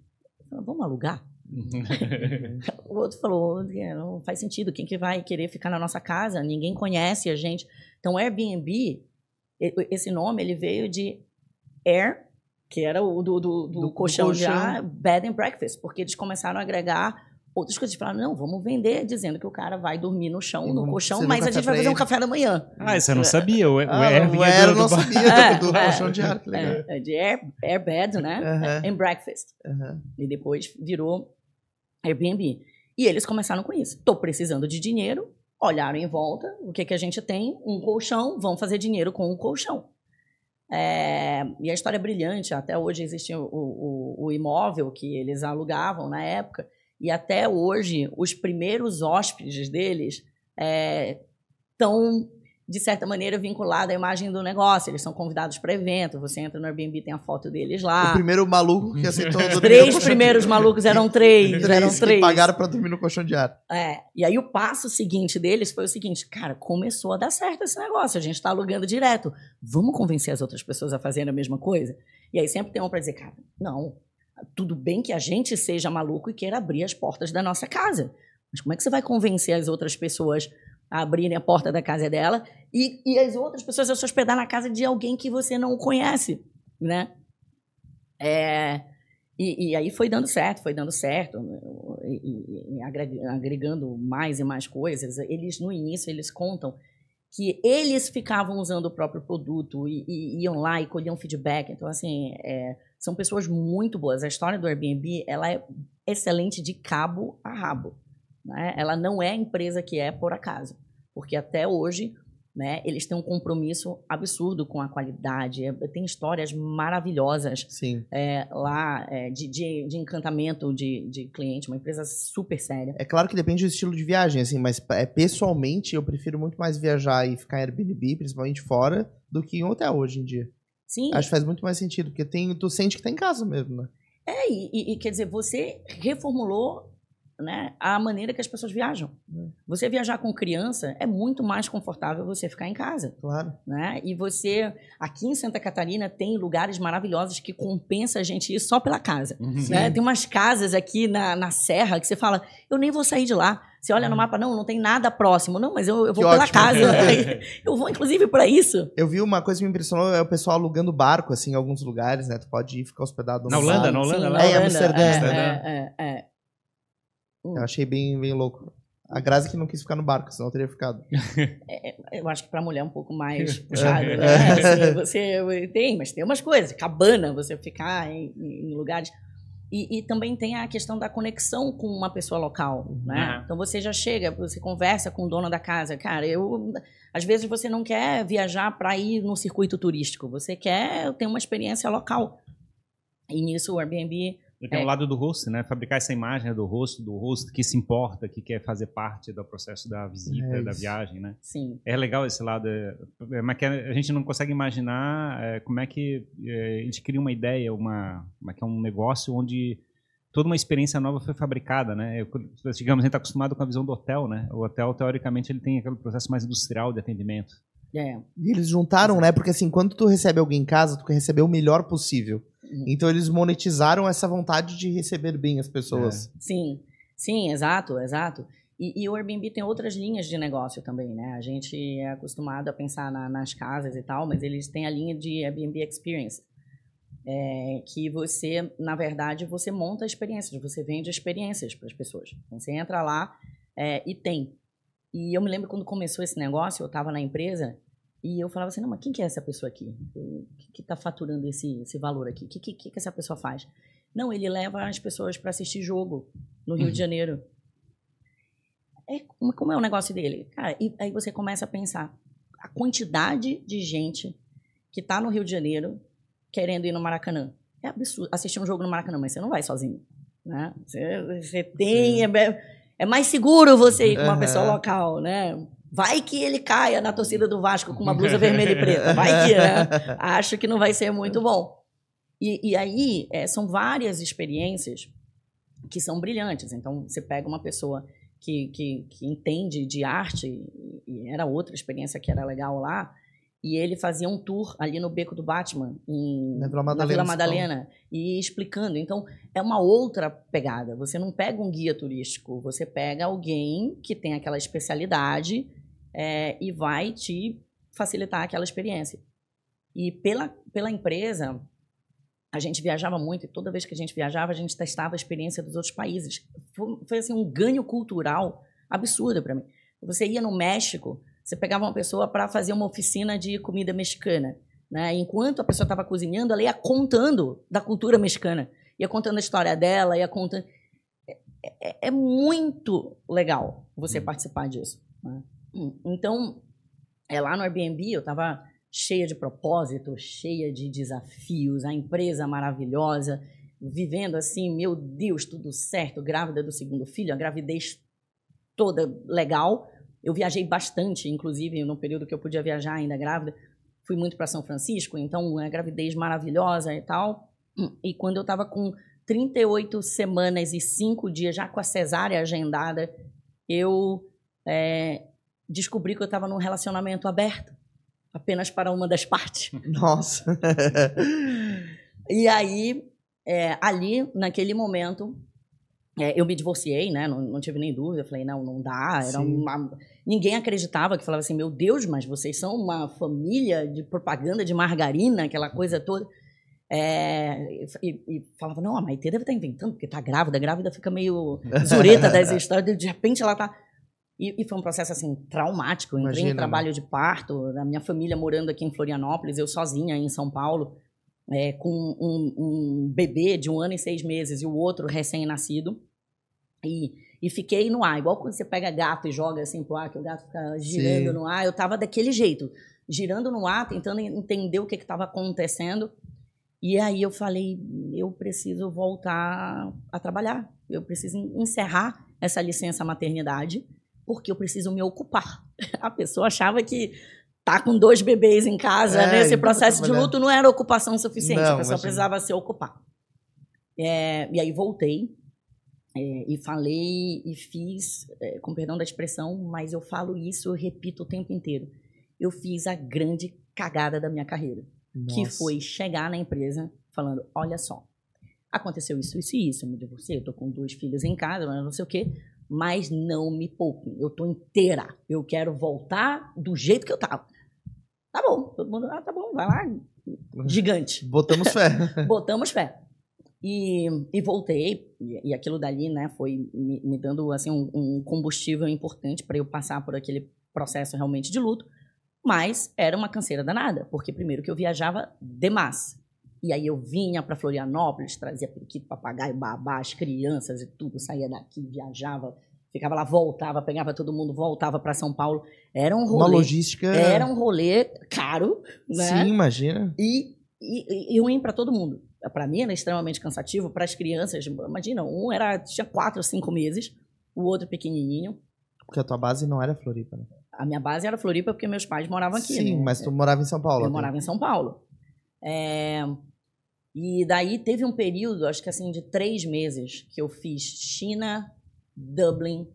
Falei, Vamos alugar? O outro falou, "É, não faz sentido, quem que vai querer ficar na nossa casa? Ninguém conhece a gente. Então, Airbnb, esse nome, ele veio de Air, que era o do, do, do Do- do colchão, de colchão. ar, Bed and Breakfast, porque eles começaram a agregar outras coisas. Falaram, não, vamos vender, dizendo que o cara vai dormir no chão, no colchão, mas a gente vai fazer um café da manhã. Ah, isso eu não sabia. O, o Ah, Air o Air do- não do- sabia do, do É, colchão de ar, que legal. É, é de air, air Bed, né? Aham, And Breakfast. aham. E depois virou Airbnb. E eles começaram com isso. Estou precisando de dinheiro. Olharam em volta. O que, que a gente tem? Um colchão. Vão fazer dinheiro com um colchão. É, e a história é brilhante. Até hoje existe o, o- o imóvel que eles alugavam na época. E até hoje, os primeiros hóspedes deles estão de certa maneira, vinculada à imagem do negócio. Eles são convidados para evento. Você entra no Airbnb, tem a foto deles lá. O primeiro maluco que aceitou Os três primeiros malucos eram três. três eram que três. pagaram pra dormir no colchão de ar. É. E aí o passo seguinte deles foi o seguinte, cara, começou a dar certo esse negócio, a gente está alugando direto. Vamos convencer as outras pessoas a fazerem a mesma coisa? E aí sempre tem um para dizer, cara, não, tudo bem que a gente seja maluco e queira abrir as portas da nossa casa. Mas como é que você vai convencer as outras pessoas a abrirem a porta da casa dela e, e as outras pessoas a se hospedar na casa de alguém que você não conhece, né? É, e, e aí foi dando certo, foi dando certo, e, e- agreg- agregando mais e mais coisas. Eles, no início, eles contam que eles ficavam usando o próprio produto e, e iam lá e colhiam feedback. Então, assim, é, são pessoas muito boas. A história do Airbnb, ela é excelente de cabo a rabo. Né? Ela não é a empresa que é por acaso. Porque até hoje, né, eles têm um compromisso absurdo com a qualidade. É, tem histórias maravilhosas Sim. é, lá é, de, de, de encantamento de, de cliente, uma empresa super séria. É claro que depende do estilo de viagem, assim, mas é, pessoalmente eu prefiro muito mais viajar e ficar em Airbnb, principalmente fora, do que em hotel hoje em dia. Sim, Acho que faz muito mais sentido, porque tem, tu sente que tá em casa mesmo, né? é, e, e- e quer dizer, você reformulou né, a maneira que as pessoas viajam. Você viajar com criança é muito mais confortável você ficar em casa. Claro. Né? E você, aqui em Santa Catarina, tem lugares maravilhosos que compensa a gente ir só pela casa. né? Tem umas casas aqui na, na Serra que você fala, eu nem vou sair de lá. Você olha no mapa, não, não tem nada próximo. Não, mas eu, eu vou Que pela ótimo. casa. eu vou, inclusive, para isso. Eu vi uma coisa que me impressionou, é o pessoal alugando barco, assim, em alguns lugares, né? Tu pode ir ficar hospedado Na no Holanda, na Holanda, Sim, lá. na É, Holanda. Amsterdã, É, é, é, é. Eu achei bem, bem louco. A Grazi que não quis ficar no barco, senão eu teria ficado. Eu acho que para mulher é um pouco mais puxado, né? Assim, você tem, mas tem umas coisas. Cabana, você ficar em, em lugares. E, e também tem a questão da conexão com uma pessoa local, né? Uhum. Então você já chega, você conversa com o dono da casa. Cara, eu... Às vezes você não quer viajar para ir no circuito turístico. Você quer ter uma experiência local. E nisso o Airbnb... Tem É. o lado do host, né? Fabricar essa imagem né, do rosto, do host que se importa, que quer fazer parte do processo da visita, É da viagem, né? Sim, É legal esse lado, é, é, mas que a gente não consegue imaginar é, como é que é, eles criam uma ideia, uma, como é que é um negócio onde toda uma experiência nova foi fabricada, né? Eu, digamos, a gente está acostumado com a visão do hotel, né? O hotel, teoricamente, ele tem aquele processo mais industrial de atendimento. É. E eles juntaram, né? Porque assim, quando tu recebe alguém em casa, tu quer receber o melhor possível. Uhum. Então eles monetizaram essa vontade de receber bem as pessoas. Sim, sim, exato, exato. E, e o Airbnb tem outras linhas de negócio também, né? A gente é acostumado a pensar na- nas casas e tal, mas eles têm a linha de Airbnb Experience. É, que você, na verdade, você monta experiências, você vende experiências para as pessoas. Então, você entra lá é, e tem. E eu me lembro quando começou esse negócio, eu estava na empresa e eu falava assim, não, mas quem que é essa pessoa aqui? O que está faturando esse, esse valor aqui? O que, que, que essa pessoa faz? Não, ele leva as pessoas para assistir jogo no Rio de Janeiro. É, como, como é o negócio dele? Cara, e aí você começa a pensar a quantidade de gente que está no Rio de Janeiro querendo ir no Maracanã. É absurdo assistir um jogo no Maracanã, mas você não vai sozinho. Né? Você, você tem. É, é mais seguro você ir com uma Aham. pessoa local, né? Vai que ele caia na torcida do Vasco com uma blusa vermelha e preta. Vai que, né? Acho que não vai ser muito bom. E, e aí, é, são várias experiências que são brilhantes. Então, você pega uma pessoa que, que, que entende de arte, e era outra experiência que era legal lá, e ele fazia um tour ali no Beco do Batman, em, Na Vila Madalena, na Vila Madalena, e explicando. Então, é uma outra pegada. Você não pega um guia turístico, você pega alguém que tem aquela especialidade é, e vai te facilitar aquela experiência. E pela, pela empresa, a gente viajava muito e toda vez que a gente viajava, a gente testava a experiência dos outros países. Foi, foi assim, um ganho cultural absurdo para mim. Você ia no México, você pegava uma pessoa para fazer uma oficina de comida mexicana. Né? Enquanto a pessoa estava cozinhando, ela ia contando da cultura mexicana. Ia contando a história dela, ia contando. É, é- é muito legal você participar disso. né? Então, é, lá no Airbnb eu estava cheia de propósito, cheia de desafios, a empresa maravilhosa, vivendo assim, meu Deus, tudo certo, grávida do segundo filho, a gravidez toda legal, Eu viajei bastante, inclusive no período que eu podia viajar ainda grávida, fui muito para São Francisco, então uma gravidez maravilhosa e tal. E quando eu estava com 38 semanas e 5 dias, já com a cesárea agendada, eu é, descobri que eu estava num relacionamento aberto, apenas para uma das partes. Nossa. e aí, é, ali, naquele momento, é, eu me divorciei, né? Não, não, tive nem dúvida. Eu falei, não, não dá. Era uma... Ninguém acreditava que falava assim, meu Deus, mas vocês são uma família de propaganda de margarina, aquela coisa toda. É, e, e, falava, não, a Maite deve estar inventando, porque está grávida, a grávida fica meio zureta das histórias, de repente ela está... E, e, foi um processo, assim, traumático. Eu entrei Imagina, em né? trabalho né? de parto, a minha família morando aqui em Florianópolis, eu sozinha em São Paulo, é, com um, um bebê de um ano e seis meses e o outro recém-nascido. E, e fiquei no ar, igual quando você pega gato e joga assim pro ar, que o gato fica girando Sim. no ar. Eu tava daquele jeito, girando no ar, tentando entender o que estava acontecendo. E aí eu falei, eu preciso voltar a trabalhar. Eu preciso encerrar essa licença maternidade, porque eu preciso me ocupar. A pessoa achava que tá com dois bebês em casa, é, nesse processo de luto, não era ocupação suficiente. Não, a pessoa precisava se ocupar. É, e aí voltei é, e falei e fiz, é, com perdão da expressão, mas eu falo isso, eu repito o tempo inteiro. Eu fiz a grande cagada da minha carreira, Nossa. que foi chegar na empresa falando: olha só, aconteceu isso, isso e isso, eu me divorciei, eu tô com dois filhos em casa, não sei o quê, mas não me poupem, eu tô inteira, eu quero voltar do jeito que eu tava. Tá bom, todo mundo, ah, tá bom, vai lá, gigante. Botamos fé. Botamos fé. E, e voltei, e, e, aquilo dali, né, foi me, me dando, assim, um, um combustível importante para eu passar por aquele processo realmente de luto, mas era uma canseira danada, porque primeiro que eu viajava demais, e aí eu vinha para Florianópolis, trazia periquito, papagaio, babá, as crianças e tudo, saía daqui, viajava, ficava lá, voltava, pegava todo mundo, voltava para São Paulo. Era um rolê. Uma logística. Era um rolê caro, né? Sim, imagina. E, e, e ruim para todo mundo para mim era extremamente cansativo, para as crianças, imagina, um era tinha quatro ou cinco meses, o outro pequenininho. Porque a tua base não era Floripa, né? A minha base era Floripa porque meus pais moravam aqui. Sim, né? mas tu morava em São Paulo. Eu morava em São Paulo. É... E daí teve um período, acho que assim, de três meses, que eu fiz China, Dublin,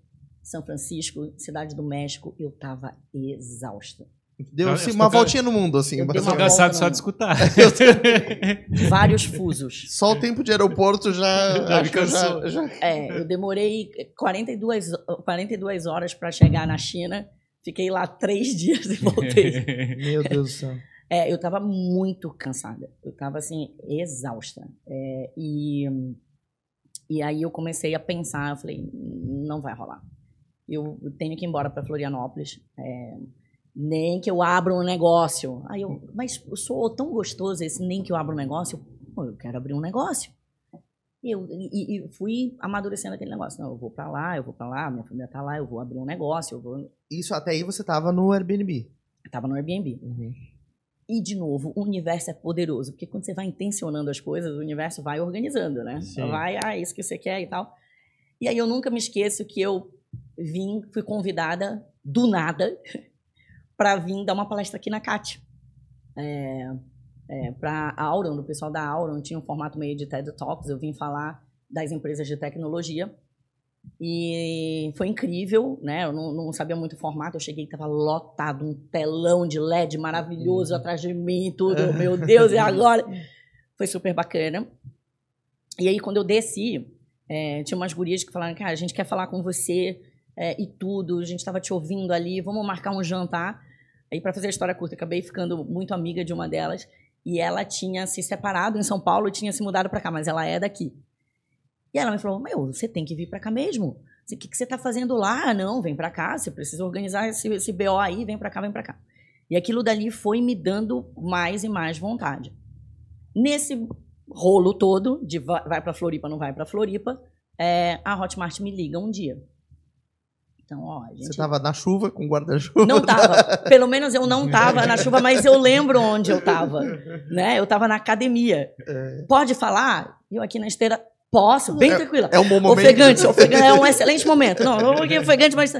São Francisco, Cidade do México. Eu tava exausta. Deu assim, uma voltinha no mundo, assim. Eu engraçado só de escutar. Vários fusos. Só o tempo de aeroporto já. já, já, já... É, eu demorei 42, 42 horas para chegar na China. Fiquei lá três dias e voltei. Meu Deus do céu. É, eu tava muito cansada. Eu tava, assim, exausta. É, e, e aí eu comecei a pensar. Eu falei, não vai rolar. Eu tenho que ir embora para Florianópolis. É, nem que eu abra um negócio. Aí eu, mas eu sou tão gostoso esse nem que eu abra um negócio. Pô, eu quero abrir um negócio. E eu e, e fui amadurecendo aquele negócio. Não, eu vou para lá, eu vou para lá, minha família tá lá, eu vou abrir um negócio, eu vou... Isso até aí você tava no Airbnb. Eu tava no Airbnb. Uhum. E, de novo, o universo é poderoso, porque quando você vai intencionando as coisas, o universo vai organizando, né? Sim. Vai, ah, isso que você quer e tal. E aí eu nunca me esqueço que eu vim, fui convidada do nada para vir dar uma palestra aqui na CAT. É, é, para a Auron, do pessoal da Auron, tinha um formato meio de TED Talks, eu vim falar das empresas de tecnologia. E foi incrível, né? Eu não, não sabia muito o formato. Eu cheguei e estava lotado, um telão de LED maravilhoso uhum. atrás de mim, tudo. Meu Deus, e agora? Foi super bacana. E aí, quando eu desci, é, tinha umas gurias que falaram: Cara, a gente quer falar com você é, e tudo. A gente estava te ouvindo ali, vamos marcar um jantar. Aí, para fazer a história curta, acabei ficando muito amiga de uma delas. E ela tinha se separado em São Paulo e tinha se mudado para cá, mas ela é daqui. E ela me falou: Meu, você tem que vir para cá mesmo. O que, que você está fazendo lá? Não, vem para cá. Você precisa organizar esse, esse BO aí, vem para cá, vem para cá. E aquilo dali foi me dando mais e mais vontade. Nesse rolo todo, de vai para Floripa, não vai para Floripa, é, a Hotmart me liga um dia. Então, ó, gente... Você estava na chuva com guarda-chuva? Não estava. Pelo menos eu não estava na chuva, mas eu lembro onde eu estava. Né? Eu estava na academia. É. Pode falar? Eu aqui na esteira, posso, bem é, tranquila. É um bom momento. Ofegante, ofegante, é um excelente momento. Não, não porque ofegante, mas...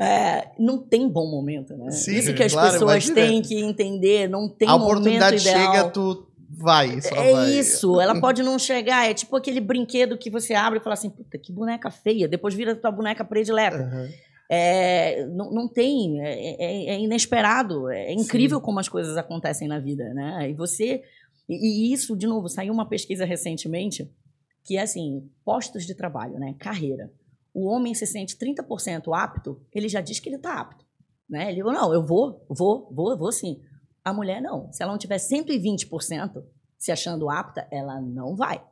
É, não tem bom momento, né? Sim, Isso que as claro, pessoas têm que entender, não tem a momento oportunidade ideal. chega, tu vai. Só É vai. isso, ela pode não chegar, é tipo aquele brinquedo que você abre e fala assim, puta, que boneca feia, depois vira tua boneca predileta. Aham. É, não, não tem, é, é- é inesperado, é incrível como as coisas acontecem na vida, né? E você, e, e isso, de novo, saiu uma pesquisa recentemente, que é assim, postos de trabalho, né? Carreira. O homem se sente 30% apto, ele já diz que ele está apto, né? Ele, não, eu vou, vou, vou, vou sim. A mulher não, se ela não tiver 120% se achando apta, ela não vai.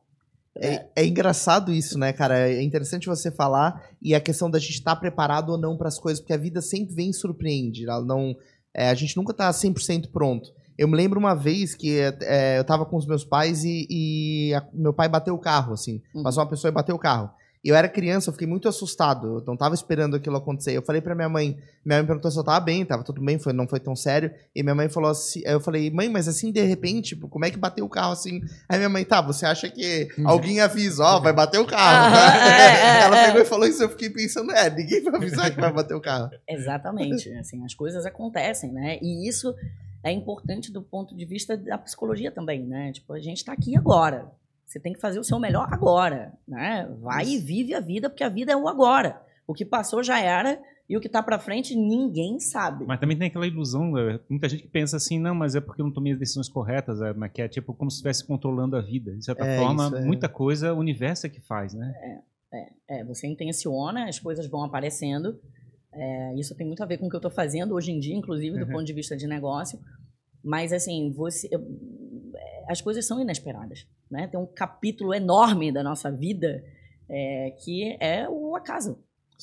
É, é engraçado isso, né, cara? É interessante você falar e a questão da gente estar preparado ou não para as coisas, porque a vida sempre vem e surpreende. Ela não, é, a gente nunca tá 100% pronto. Eu me lembro uma vez que é, eu tava com os meus pais e, e a- meu pai bateu o carro, assim. Uhum. Passou uma pessoa e bateu o carro. E eu era criança, eu fiquei muito assustado. Eu não tava esperando aquilo acontecer. Eu falei pra minha mãe, minha mãe perguntou se eu tava bem, tava tudo bem, foi, não foi tão sério. E minha mãe falou assim, eu falei, mãe, mas assim, de repente, tipo, como é que bateu o carro assim? Aí minha mãe, tá, você acha que alguém avisa, ó, vai bater o carro, é, é, Ela é. pegou e falou isso, eu fiquei pensando, é, ninguém vai avisar que vai bater o carro. Exatamente, assim, as coisas acontecem, né? E isso é importante do ponto de vista da psicologia também, né? Tipo, a gente está aqui agora. Você tem que fazer o seu melhor agora, né? Vai e vive a vida, porque a vida é o agora. O que passou já era e o que tá para frente ninguém sabe. Mas também tem aquela ilusão, né? muita gente que pensa assim, não, mas é porque eu não tomei as decisões corretas, é, mas que é tipo como se estivesse controlando a vida. De certa É, forma, isso é. muita coisa o universo é que faz, né? É, você intenciona, as coisas vão aparecendo. É, isso tem muito a ver com o que eu estou fazendo hoje em dia, inclusive do Uhum. ponto de vista de negócio. Mas assim, você, eu- é, as coisas são inesperadas, né? Tem um capítulo enorme da nossa vida é, que é o acaso,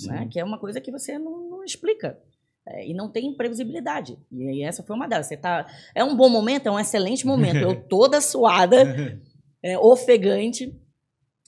né? Que é uma coisa que você não, não explica. É, e não tem imprevisibilidade. E aí essa foi uma delas. Você tá, é um bom momento, é um excelente momento. Eu toda suada, é, ofegante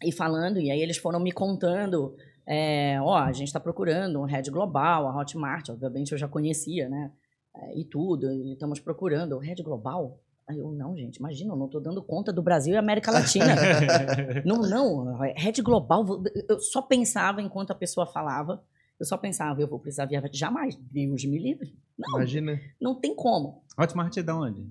e falando, e aí eles foram me contando, é, ó, a gente está procurando um head global, a Hotmart, obviamente eu já conhecia, né, é, e tudo, e estamos procurando o head global. Aí eu, não, gente, imagina, eu não estou dando conta do Brasil e América Latina. não, não, head global, vou- eu só pensava enquanto a pessoa falava, eu só pensava, eu vou precisar viajar, jamais, Deus me livre. Não, Imagina. não tem como. Hotmart é da onde?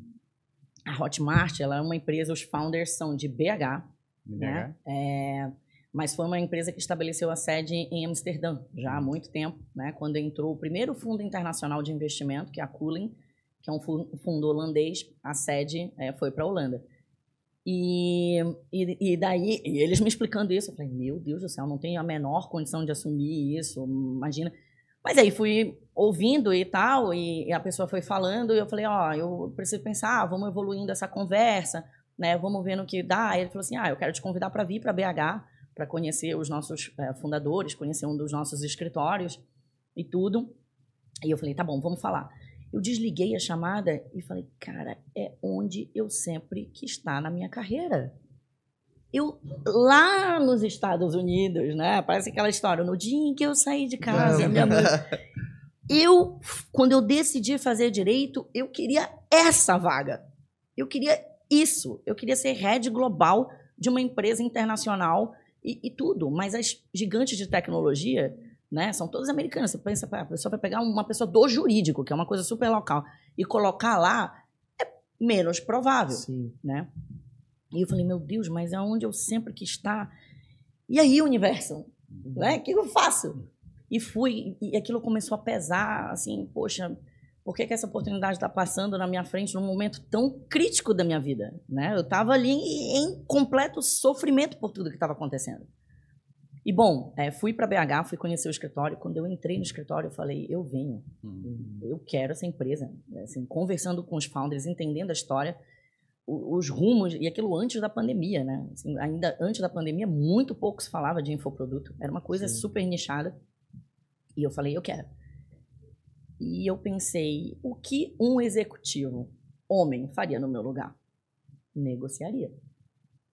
A Hotmart, ela é uma empresa, os founders são de BH, De né? É, mas foi uma empresa que estabeleceu a sede em Amsterdã já há muito tempo, né? Quando entrou o primeiro fundo internacional de investimento, que é a Cooling, que é um fu- fundo holandês, a sede é, foi para a Holanda. E, e, e daí, e eles me explicando isso, eu falei, meu Deus do céu, não tenho a menor condição de assumir isso, imagina. Mas aí fui ouvindo e tal, e, e a pessoa foi falando, e eu falei, ó, eu preciso pensar, ah, vamos evoluindo essa conversa, né? Vamos ver no que dá. Ele falou assim: ah, eu quero te convidar para vir para BH, para conhecer os nossos eh, fundadores, conhecer um dos nossos escritórios e tudo. E eu falei: tá bom, vamos falar. Eu desliguei a chamada e falei: cara, é onde eu sempre quis estar na minha carreira. Eu, lá nos Estados Unidos, né? Parece aquela história, no dia em que eu saí de casa, minha mãe eu, quando eu decidi fazer direito, eu queria essa vaga. Eu queria isso. Eu queria ser head global de uma empresa internacional e, e tudo. Mas as gigantes de tecnologia, né, são todas americanas. Você pensa, "Pá, a pessoa vai pegar uma pessoa do jurídico, que é uma coisa super local, e colocar lá, é menos provável Sim. né? E eu falei, meu Deus, mas é onde eu sempre quis estar. E aí, universo, né? O que eu faço? E fui, e aquilo começou a pesar, assim, poxa, por que, que essa oportunidade está passando na minha frente num momento tão crítico da minha vida, né? Eu estava ali em, completo sofrimento por tudo que estava acontecendo. E bom, é, fui para BH, fui conhecer o escritório. Quando eu entrei no escritório, eu falei, eu venho, Hum. eu quero essa empresa. Assim, conversando com os founders, entendendo a história, o- os rumos, e aquilo antes da pandemia, né? Assim, ainda antes da pandemia, muito pouco se falava de infoproduto. Era uma coisa Sim. super nichada. E eu falei, eu quero. E eu pensei, o que um executivo homem faria no meu lugar? Negociaria.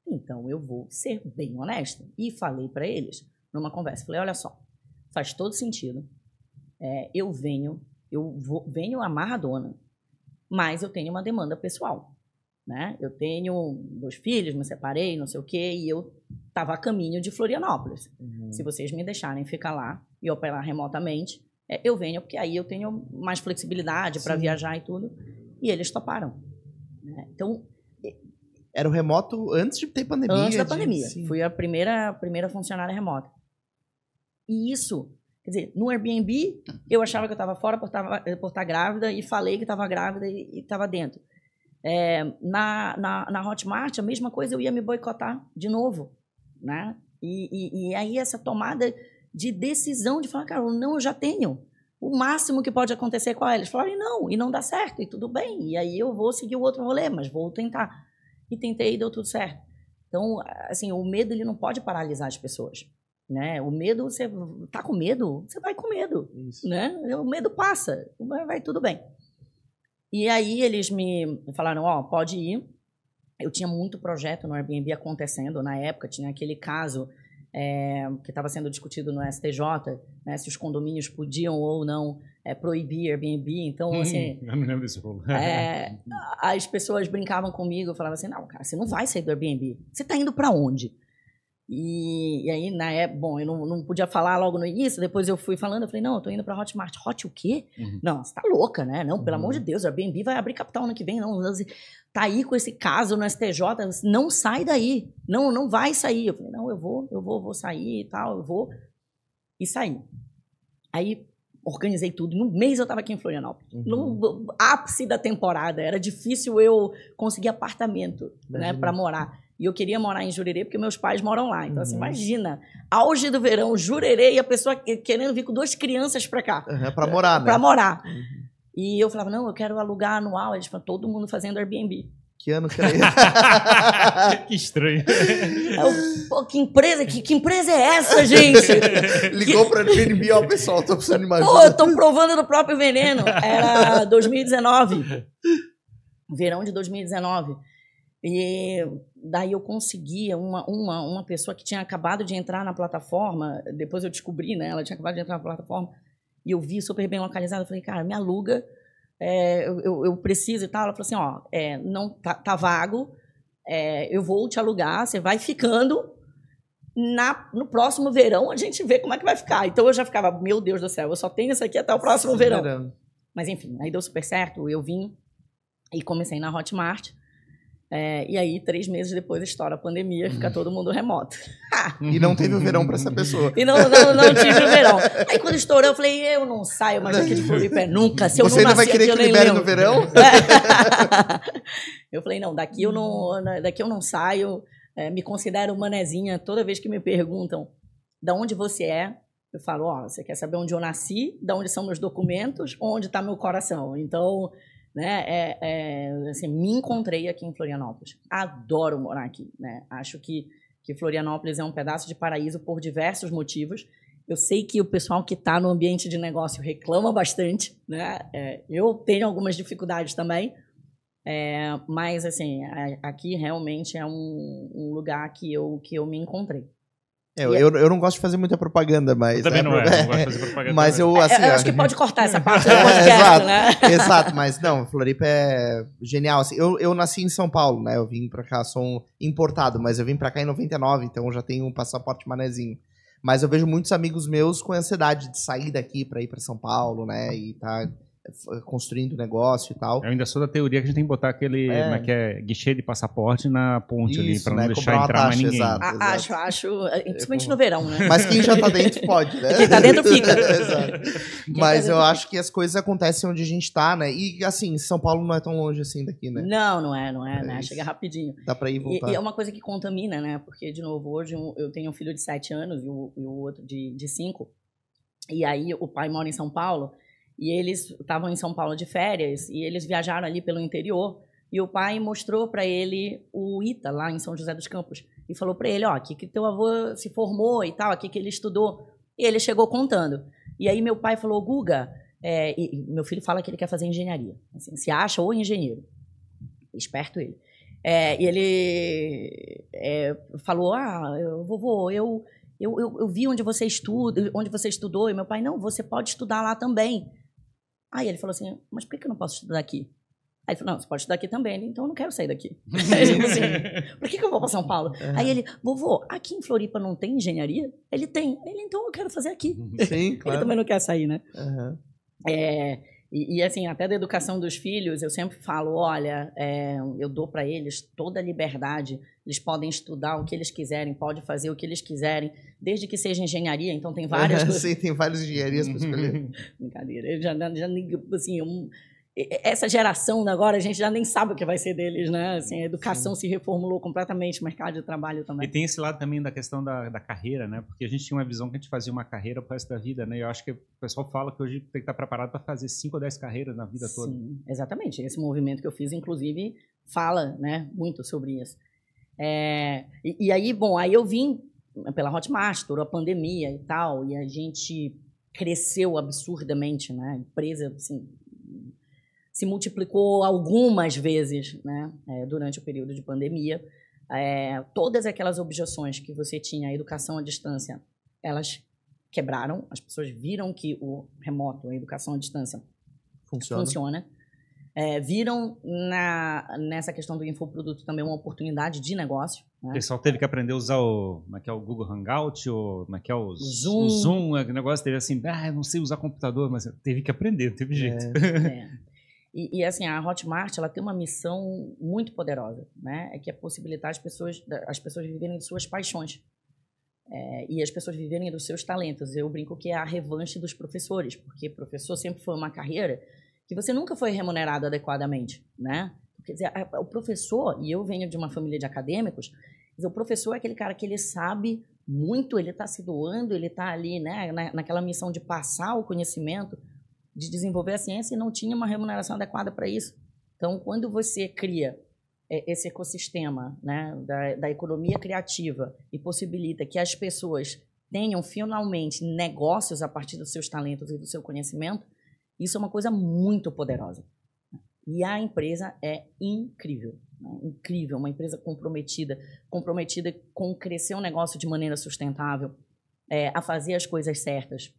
Então eu vou ser bem honesta. E falei para eles, numa conversa, falei, olha só, faz todo sentido. É, eu venho, eu vou, venho amarradona, mas eu tenho uma demanda pessoal. Né? Eu tenho dois filhos, me separei, não sei o quê, e eu estava a caminho de Florianópolis. Uhum. Se vocês me deixarem ficar lá e operar remotamente, eu venho, porque aí eu tenho mais flexibilidade para viajar e tudo. E eles toparam. né? Então, Era o remoto antes de ter pandemia. antes da de- pandemia. sim. Fui a primeira, primeira funcionária remota. E isso, quer dizer, no Airbnb, eu achava que eu estava fora por estar grávida e falei que estava grávida e estava dentro. É, na, na, na Hotmart, a mesma coisa, eu ia me boicotar de novo. Né? E, e, e aí essa tomada de decisão de falar, cara, não, eu já tenho. O máximo que pode acontecer com ela. Eles falaram, não, e não dá certo, e tudo bem. E aí eu vou seguir o outro rolê, mas vou tentar. E tentei e deu tudo certo. Então, assim, o medo ele não pode paralisar as pessoas, né? O medo, você tá com medo, você vai com medo, Isso. né? O medo passa, vai, vai tudo bem. E aí eles me falaram, ó, pode ir. Eu tinha muito projeto no Airbnb acontecendo na época, tinha aquele caso é, que estava sendo discutido no STJ, né, se os condomínios podiam ou não é, proibir Airbnb. Então, assim, Hum, eu me lembro desse rolo. é, as pessoas brincavam comigo, falavam assim, não, cara, você não vai sair do Airbnb. Você está indo para onde? E, e aí, na época, bom, eu não, não podia falar logo no início, depois eu fui falando, eu falei, não, eu tô indo pra Hotmart. Hot o quê? Uhum. Não, você tá louca, né? Não, pelo Uhum. amor de Deus, o Airbnb vai abrir capital ano que vem, não. Tá aí com esse caso no STJ, não sai daí. Não, não vai sair. Eu falei, não, eu vou, eu vou, vou sair e tal, eu vou. E saí. Aí organizei tudo. Em um mês eu tava aqui em Florianópolis. Uhum. No ápice da temporada. Era difícil eu conseguir apartamento né, Imagina. para morar. E eu queria morar em Jurerê porque meus pais moram lá. Então, assim, Uhum. imagina, auge do verão, Jurerê e a pessoa que- querendo vir com duas crianças para cá, Aham, pra morar, né? para morar. Uhum. E eu falava, não, eu quero alugar anual. Eles falaram, todo mundo fazendo Airbnb. Que ano que era esse? que estranho. Eu, Pô, que empresa, que, que empresa é essa, gente? Ligou pra Airbnb, ó, pessoal, tô precisando de uma Pô, eu tô provando do próprio veneno. Era 2019. Verão de 2019. E daí eu conseguia uma, uma, uma pessoa que tinha acabado de entrar na plataforma, depois eu descobri, né? Ela tinha acabado de entrar na plataforma, e eu vi super bem localizada. Falei, cara, me aluga, é, eu, eu, preciso e tal. Ela falou assim: ó, é, não, tá, tá vago, é, eu vou te alugar, você vai ficando. Na, no próximo verão a gente vê como é que vai ficar. Então eu já ficava, meu Deus do céu, eu só tenho isso aqui até o próximo verão. Mas enfim, aí deu super certo. Eu vim e comecei na Hotmart. É, e aí, três meses depois, estoura a pandemia fica Uhum. todo mundo remoto. E não teve o verão pra essa pessoa. E não, não, não tive o verão. Aí quando estourou, eu falei, eu não saio mais aqui de Floripa nunca. Se eu Você não ainda vai querer aqui, que libere no verão? eu falei, não, daqui eu não, daqui eu não saio. É, me considero manezinha. Toda vez que me perguntam de onde você é, eu falo, ó, você quer saber onde eu nasci, de onde são meus documentos, onde está meu coração. Então, né, é, é, assim, me encontrei aqui em Florianópolis. Adoro morar aqui, né? Acho que, que Florianópolis é um pedaço de paraíso por diversos motivos. Eu sei que o pessoal que está no ambiente de negócio reclama bastante, né? É, eu tenho algumas dificuldades também, é, mas assim, a- aqui realmente é um, um lugar que eu, que eu me encontrei. É, eu, eu não gosto de fazer muita propaganda, mas. Eu também é, não é, não gosto de fazer propaganda. Mas também. eu, assim. É, eu ó, acho que pode cortar essa parte do É, podcast, exato. né? Exato, mas não, Floripa é genial. Assim, eu, eu nasci em São Paulo, né? Eu vim pra cá, sou um importado, mas eu vim pra cá em 99, então eu já tenho um passaporte manezinho. Mas eu vejo muitos amigos meus com ansiedade de sair daqui pra ir pra São Paulo, né? E tá construindo negócio e tal. Eu ainda sou da teoria que a gente tem que botar aquele É. como é que é, guichê de passaporte na ponte ali, Isso, pra não né, deixar entrar mais taxa, ninguém. exato. A- acho, acho, é, principalmente no verão, né? Mas quem já tá dentro pode, né? Quem tá dentro fica. Exato. Quem Mas tá eu acho que as coisas acontecem onde a gente tá, né? E assim, São Paulo não é tão longe assim daqui, né? Não, não é, não é, É né? isso. Chega rapidinho. Dá pra ir E, voltar. e é uma coisa que contamina, né? Porque, de novo, hoje eu tenho um filho de 7 anos e o, e o outro de 5. E aí o pai mora em São Paulo e eles estavam em São Paulo de férias e eles viajaram ali pelo interior. E o pai mostrou para ele o ITA lá em São José dos Campos e falou para ele: Ó, aqui que teu avô se formou e tal, aqui que ele estudou. E ele chegou contando. E aí meu pai falou: Guga, é, e- meu filho fala que ele quer fazer engenharia. Assim, se acha ou engenheiro. Esperto ele. É, e ele é, falou: Ah, eu, vovô, eu, eu, eu, eu vi onde você estuda, onde você estudou. E meu pai, não, você pode estudar lá também. Aí ele falou assim: Mas por que eu não posso estudar aqui? Aí ele falou, não, você pode estudar aqui também. Ele, então eu não quero sair daqui. Tipo assim, por que, que eu vou para São Paulo? É. Aí ele, vovô, aqui em Floripa não tem engenharia? Ele tem. Ele, então eu quero fazer aqui. Sim, Ele claro. também não quer sair, né? Aham. É, e, e, assim, até da educação dos filhos, eu sempre falo, olha, é, eu dou para eles toda a liberdade. Eles podem estudar o que eles quiserem, podem fazer o que eles quiserem, desde que seja engenharia. Então tem várias. Sim, tem várias engenharias para escolher. Brincadeira. Eu já, já assim, um- essa geração agora, a gente já nem sabe o que vai ser deles, né? Assim, a educação se reformulou completamente, o mercado de trabalho E também. tem esse lado também da questão da, da carreira, né? Porque a gente tinha uma visão que a gente fazia uma carreira pro resto da vida, né? E eu acho que o pessoal fala que hoje tem que estar preparado para fazer 5 ou 10 carreiras na vida toda. Sim, exatamente. Esse movimento que eu fiz, inclusive, fala né, muito sobre isso. É, e, e aí, bom, aí eu vim pela Hotmart, a pandemia e tal, e a gente cresceu absurdamente, né? A empresa, assim, se multiplicou algumas vezes, né? é, durante o período de pandemia. É, todas aquelas objeções que você tinha à educação à distância, elas quebraram. As pessoas viram que o remoto, a educação à distância, Funciona. funciona. É, viram na, nessa questão do infoproduto também uma oportunidade de negócio. O Né? pessoal teve que aprender a usar o, como é que é o Google Hangout, ou como é que é o Zoom. O Zoom, é, o negócio teve assim, ah, eu não sei usar computador, mas teve que aprender, não teve jeito. É. E, e, assim, a Hotmart ela tem uma missão muito poderosa, né? É que é possibilitar as pessoas, as pessoas viverem de suas paixões. É, e as pessoas viverem dos seus talentos. Eu brinco que é a revanche dos professores, porque professor sempre foi uma carreira que você nunca foi remunerado adequadamente, né? Quer dizer, o professor, e eu venho de uma família de acadêmicos, o professor é aquele cara que ele sabe muito, ele está se doando, ele está ali, né, na, naquela missão de passar o conhecimento, de desenvolver a ciência e não tinha uma remuneração adequada para isso. Então, quando você cria é, esse ecossistema né, da, da economia criativa e possibilita que as pessoas tenham finalmente negócios a partir dos seus talentos e do seu conhecimento, isso é uma coisa muito poderosa. E a empresa é incrível, né? incrível, uma empresa comprometida, comprometida com crescer um negócio de maneira sustentável, é, a fazer as coisas certas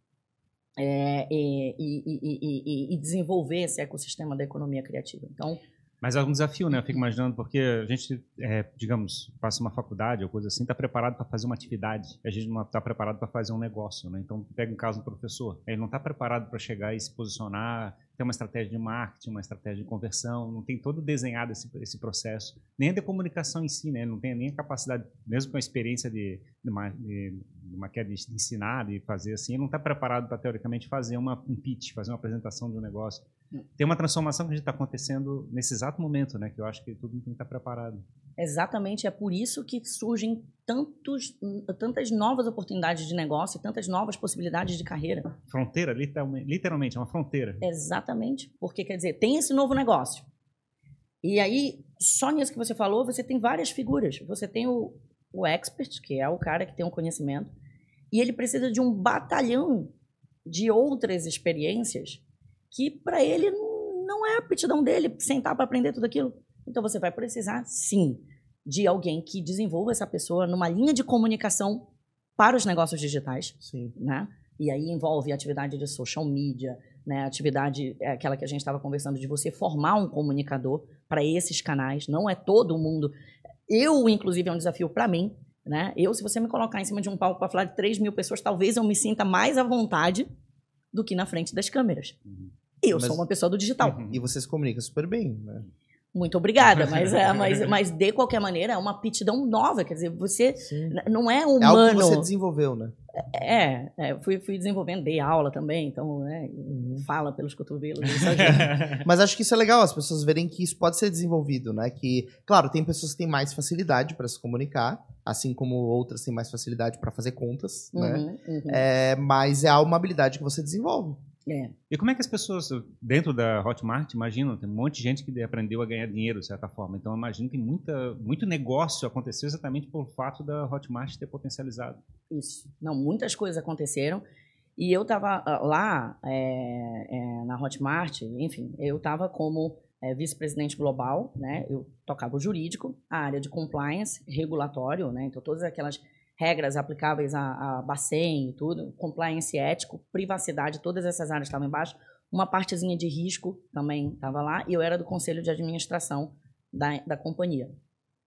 é, e, e- e- e- desenvolver esse ecossistema da economia criativa. Então, Mas é um desafio, né? Eu fico imaginando, porque a gente, é, digamos, passa uma faculdade ou coisa assim, está preparado para fazer uma atividade. A gente não está preparado para fazer um negócio, né? Então, pega um caso do professor. Ele não está preparado para chegar e se posicionar, ter uma estratégia de marketing, uma estratégia de conversão, não tem todo desenhado esse, esse processo. Nem a de comunicação em si, né? Não tem nem a capacidade, mesmo com a experiência de, de, uma, de, de uma queda de ensinar, de fazer assim, não está preparado para, teoricamente, fazer uma, um pitch, fazer uma apresentação de um negócio tem uma transformação que está acontecendo nesse exato momento, né? Que eu acho que todo mundo tem que estar preparado. Exatamente é por isso que surgem tantos, tantas novas oportunidades de negócio, tantas novas possibilidades de carreira. Fronteira, literalmente, é uma fronteira. Exatamente. Porque, quer dizer, tem esse novo negócio. E aí, só nisso que você falou, você tem várias figuras. Você tem o, o expert, que é o cara que tem um conhecimento, e ele precisa de um batalhão de outras experiências que, para ele, não- não é a aptidão dele sentar para aprender tudo aquilo. Então, você vai precisar, sim, de alguém que desenvolva essa pessoa numa linha de comunicação para os negócios digitais Sim. né? E aí envolve atividade de social media, né? Atividade é aquela que a gente estava conversando de você formar um comunicador para esses canais. Não é todo mundo. Eu, inclusive, é um desafio para mim, né? Eu, se você me colocar em cima de um palco para falar de 3 mil pessoas, talvez eu me sinta mais à vontade do que na frente das câmeras. Eu Mas- sou uma pessoa do digital. Uhum. E você se comunica super bem, né? Muito obrigada, mas, é, mas, mas de qualquer maneira é uma aptidão nova, quer dizer, você Sim. não é É algo que humano. você desenvolveu, né? É, é, fui, fui desenvolvendo, dei aula também, então, né, Uhum. fala pelos cotovelos. Mas acho que isso é legal, as pessoas verem que isso pode ser desenvolvido, né? Que, claro, tem pessoas que têm mais facilidade para se comunicar, assim como outras têm mais facilidade para fazer contas, né? Uhum, uhum. É, mas é uma habilidade que você desenvolve. É. E como é que as pessoas, dentro da Hotmart, imaginam, tem um monte de gente que aprendeu a ganhar dinheiro, de certa forma. Então, imagino que muita, muito negócio aconteceu exatamente pelo fato da Hotmart ter potencializado. Isso. Não, muitas coisas aconteceram. E eu estava lá é, é, na Hotmart, enfim, eu estava como é, vice-presidente global, né? Eu tocava o jurídico, a área de compliance, regulatório, né? Então, todas aquelas regras aplicáveis a, a Bacen e tudo, compliance ético, privacidade, todas essas áreas estavam embaixo. uma partezinha de risco também estava lá, e eu era do conselho de administração da, da companhia.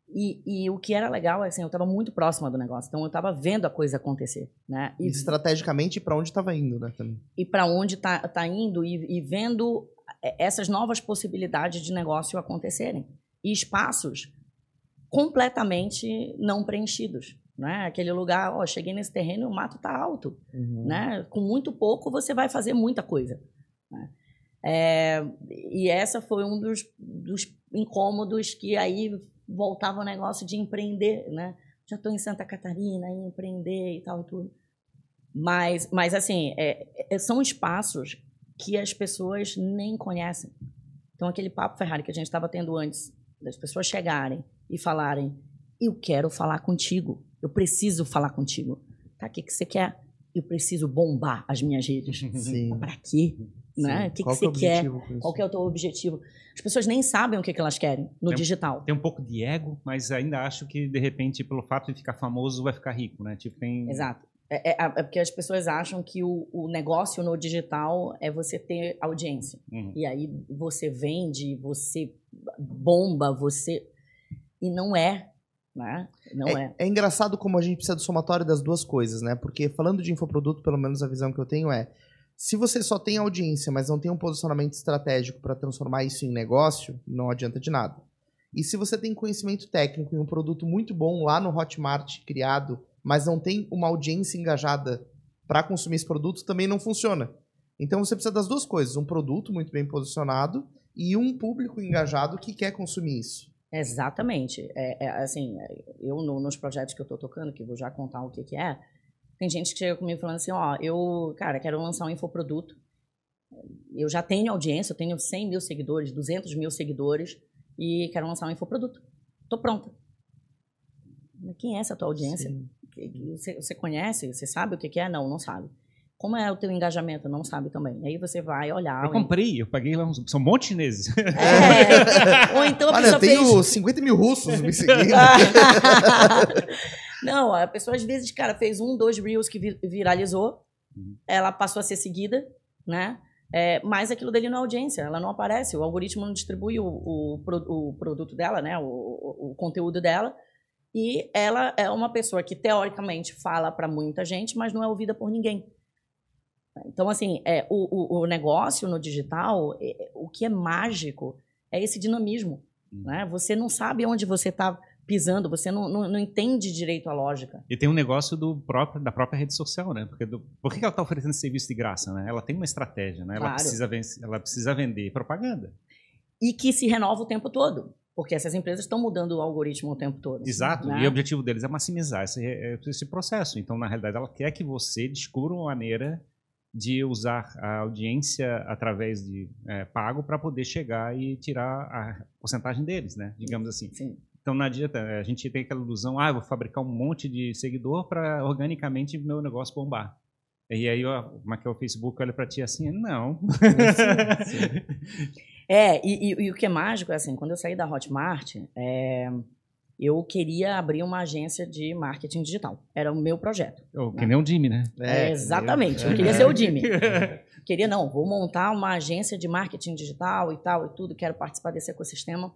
E, e o que era legal, assim, eu estava muito próxima do negócio, então eu estava vendo a coisa acontecer, né? E estrategicamente para onde estava indo, né? Também. E para onde está tá indo e, e vendo essas novas possibilidades de negócio acontecerem. E espaços completamente não preenchidos. Né? Aquele lugar, ó, cheguei nesse terreno, o mato está alto. Uhum. Né? Com muito pouco, você vai fazer muita coisa. Né? É, e essa foi um dos, dos incômodos que aí voltava o negócio de empreender, né? Já estou em Santa Catarina, em empreender e tal e tudo. Mas, mas assim, é, é, são espaços que as pessoas nem conhecem. Então, aquele papo Ferrari que a gente estava tendo antes, das pessoas chegarem e falarem: Eu quero falar contigo, eu preciso falar contigo. Tá, o que, que você quer? Eu preciso bombar as minhas redes. Para quê? Né? O que, que você que quer? Qual que é o teu objetivo? As pessoas nem sabem o que, que elas querem no tem, digital. Tem um pouco de ego, mas ainda acho que, de repente, pelo fato de ficar famoso, vai ficar rico, né? Tipo, tem... Exato. É, é, é, porque as pessoas acham que o, o, negócio no digital é você ter audiência. Uhum. E aí você vende, você bomba, você. E não é. Né? Não é, é. é engraçado como a gente precisa do somatório das duas coisas, né? Porque falando de infoproduto, pelo menos a visão que eu tenho é. Se você só tem audiência, mas não tem um posicionamento estratégico para transformar isso em negócio, não adianta de nada. E se você tem conhecimento técnico e um produto muito bom lá no Hotmart criado mas não tem uma audiência engajada para consumir esse produto, também não funciona. Então você precisa das duas coisas: um produto muito bem posicionado e um público engajado que quer consumir isso. Exatamente. É, é assim, eu no, nos projetos que eu estou tocando, que vou já contar o que, que é, tem gente que chega comigo falando assim, ó, eu, cara, quero lançar um infoproduto, eu já tenho audiência, eu tenho 100 mil seguidores, 200 mil seguidores, e quero lançar um infoproduto. Tô pronta. Quem é essa tua audiência? Sim. Você, você conhece? Você sabe o que, é? Não, não sabe. Como é o teu engajamento? Não sabe também. Aí você vai olhar. Eu comprei, eu paguei lá uns. São um monte de chineses. É. Ou então a Olha, pessoa eu tenho fez... 50 mil russos me seguindo. não, a pessoa às vezes, cara, fez um, dois reels que viralizou. Uhum. Ela passou a ser seguida, né? É, mas aquilo dele não é audiência, ela não aparece. O algoritmo não distribui o, o, o produto dela, né? O, o, o conteúdo dela. E ela é uma pessoa que, teoricamente, fala para muita gente, mas não é ouvida por ninguém. Então, assim, é, o, o, o negócio no digital, é, o que é mágico é esse dinamismo. Hum. Né? Você não sabe onde você está pisando, você não, não, não, entende direito a lógica. E tem um negócio do próprio, da própria rede social, né? Porque do, por que ela está oferecendo serviço de graça? Né? Ela tem uma estratégia, né? Ela, claro. precisa, ela precisa vender propaganda. E que se renova o tempo todo. Porque essas empresas estão mudando o algoritmo o tempo todo. Exato. Né? E o objetivo deles é maximizar esse, esse processo. Então, na realidade, ela quer que você descubra uma maneira de usar a audiência através de é, pago para poder chegar e tirar a porcentagem deles, né? Digamos assim. Sim. Então não adianta, a gente tem aquela ilusão, ah, eu vou fabricar um monte de seguidor para organicamente meu negócio bombar. E aí, ó, como é que é o Facebook olha para ti assim? Não. Sim, sim. É, e, e, e, o que é mágico é assim, quando eu saí da Hotmart, é, eu queria abrir uma agência de marketing digital. Era o meu projeto. Oh, né? Que nem o Jimmy, né? É, exatamente, eu, eu queria ser o Jimmy. queria, não, vou montar uma agência de marketing digital e tal e tudo, quero participar desse ecossistema.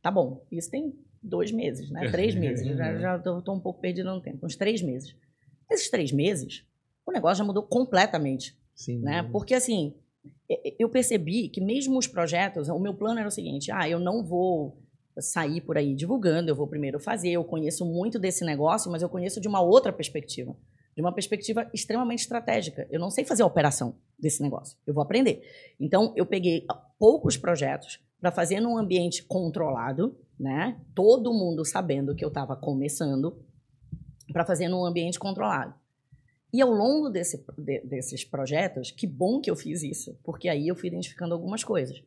Tá bom, isso tem dois meses, né? Três meses, já, já tô, tô um pouco perdido no tempo, uns três meses. Esses três meses, o negócio já mudou completamente. Sim. Né? Porque, assim, eu percebi que mesmo os projetos, o meu plano era o seguinte: ah, eu não vou sair por aí divulgando, eu vou primeiro fazer. Eu conheço muito desse negócio, mas eu conheço de uma outra perspectiva, de uma perspectiva extremamente estratégica. Eu não sei fazer a operação desse negócio, eu vou aprender. Então, eu peguei poucos projetos para fazer num ambiente controlado, né? Todo mundo sabendo que eu estava começando, para fazer num ambiente controlado. E ao longo desse, de, desses projetos, que bom que eu fiz isso, porque aí eu fui identificando algumas coisas.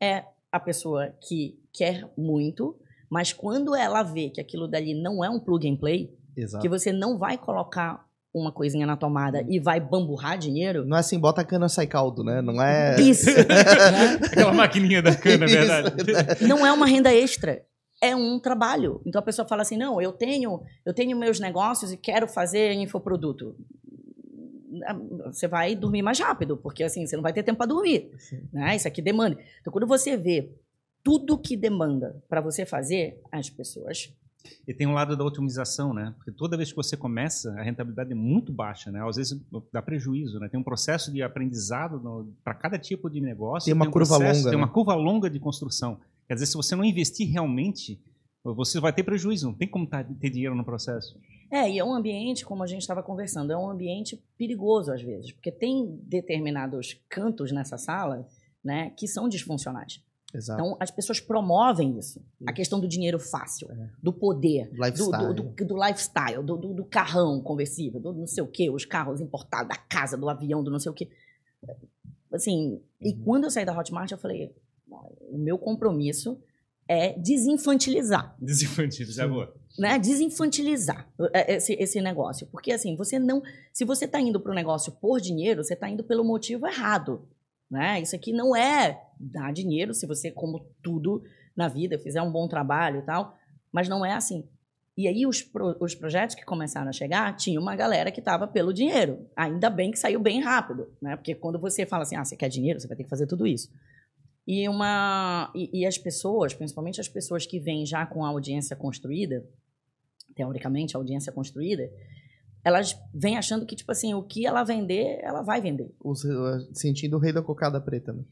É a pessoa que quer muito, mas quando ela vê que aquilo dali não é um plug and play, Exato. que você não vai colocar uma coisinha na tomada e vai bamburrar dinheiro. Não é assim, bota a cana, sai caldo, né? Não é. Isso! né? Aquela maquininha da cana, é verdade. Não é uma renda extra. É um trabalho. Então a pessoa fala assim: não, eu tenho, eu tenho meus negócios e quero fazer infoproduto você vai dormir mais rápido, porque assim, você não vai ter tempo para dormir. Né? Isso aqui demanda. Então, quando você vê tudo que demanda para você fazer, as pessoas e tem um lado da otimização, né? Porque toda vez que você começa, a rentabilidade é muito baixa, né? Às vezes dá prejuízo, né? Tem um processo de aprendizado para cada tipo de negócio. Tem uma um curva processo, longa. Tem né? uma curva longa de construção. Quer dizer, se você não investir realmente, você vai ter prejuízo. Não tem como tá, ter dinheiro no processo. É, e é um ambiente, como a gente estava conversando, é um ambiente perigoso às vezes, porque tem determinados cantos nessa sala, né, que são disfuncionais. Exato. Então, as pessoas promovem isso. A questão do dinheiro fácil, É. do poder, do, Lifestyle. do, do, do lifestyle, do, do, do carrão conversível, do não sei o quê, os carros importados, da casa, do avião, do não sei o quê. Assim, e Uhum. quando eu saí da Hotmart, eu falei, o meu compromisso é desinfantilizar Desinfantilizar, Sim. boa. Né, desinfantilizar é, esse, esse negócio. Porque, assim, você não. Se você está indo para o negócio por dinheiro, você está indo pelo motivo errado. Né? Isso aqui não é dar dinheiro se você, como tudo na vida, fizer um bom trabalho e tal. Mas não é assim. E aí, os, pro- os projetos que começaram a chegar, tinha uma galera que estava pelo dinheiro. Ainda bem que saiu bem rápido, né? Porque quando você fala assim, ah, você quer dinheiro, você vai ter que fazer tudo isso. E, uma, e, e as pessoas, principalmente as pessoas que vêm já com a audiência construída, teoricamente, a audiência construída, elas vêm achando que, tipo assim, o que ela vender, ela vai vender. O- sentindo o rei da cocada preta, né?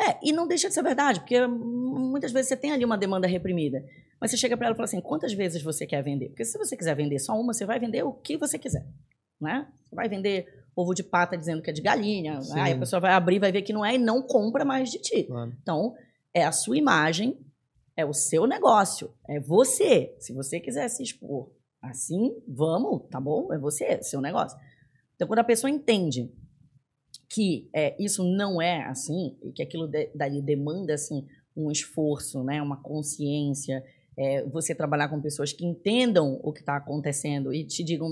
É, e não deixa de ser verdade, porque muitas vezes você tem ali uma demanda reprimida. Mas você chega para ela e fala assim: quantas vezes você quer vender? Porque se você quiser vender só uma, você vai vender o que você quiser. Né? Você vai vender ovo de pata dizendo que é de galinha, Sim. aí a pessoa vai abrir, vai ver que não é e não compra mais de ti. Claro. Então, é a sua imagem, é o seu negócio, é você. Se você quiser se expor assim, vamos, tá bom? É você, é seu negócio. Então, quando a pessoa entende que é, isso não é assim, e que aquilo dali demanda assim, um esforço, né, uma consciência, é, você trabalhar com pessoas que entendam o que está acontecendo e te digam,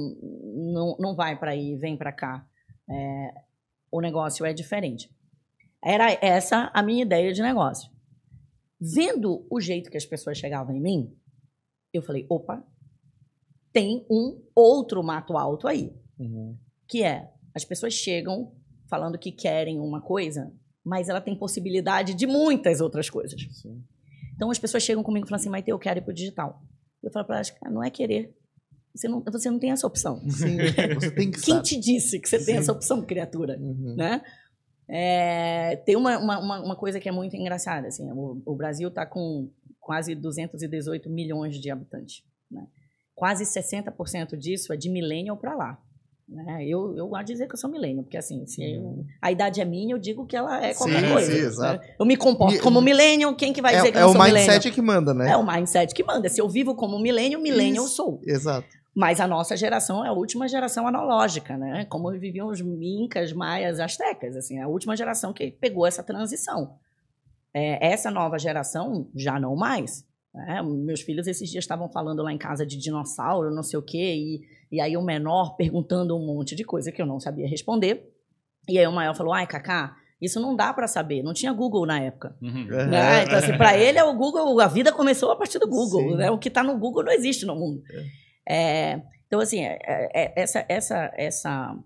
não, não vai para aí, vem para cá. É, o negócio é diferente. Era essa a minha ideia de negócio. Vendo o jeito que as pessoas chegavam em mim, eu falei, opa, tem um outro mato alto aí Uhum. que é as pessoas chegam falando que querem uma coisa, mas ela tem possibilidade de muitas outras coisas. Sim. Então as pessoas chegam comigo e falam assim, Maite, eu quero ir pro digital. Eu falo para elas, cara, não é querer. Você não, você não tem essa opção. Sim, você tem que Quem saber. te disse que você tem Sim. essa opção, criatura? Uhum. Né? É, tem uma, uma, uma- uma coisa que é muito engraçada. Assim, o, o Brasil está com quase 218 milhões de habitantes. Né? Quase 60% disso é de millennial para lá. Né? Eu, eu gosto de dizer que eu sou millennial, porque assim, se eu- a idade é minha, eu digo que ela é qualquer Sim, coisa. sim, né? exato. Eu me comporto como millennial, quem que vai dizer que É, eu é não o sou mindset millennial? que manda, né? É o mindset que manda. Se eu vivo como millennial, millennial eu sou. Exato. Mas a nossa geração é a última geração analógica, né? Como viviam os incas, maias, astecas, assim, a última geração que pegou essa transição. É, essa nova geração já não mais. Né? Meus filhos esses dias estavam falando lá em casa de dinossauro, não sei o quê, e, e aí o menor perguntando um monte de coisa que eu não sabia responder. E aí o maior falou: "Ai, Cacá, isso não dá para saber. Não tinha Google na época." Uhum. É. né? Então, assim, para ele, é o Google, a vida começou a partir do Google. Sim. Né? O que está no Google não existe no mundo. É, então, assim, é- é- essa, essa, essa,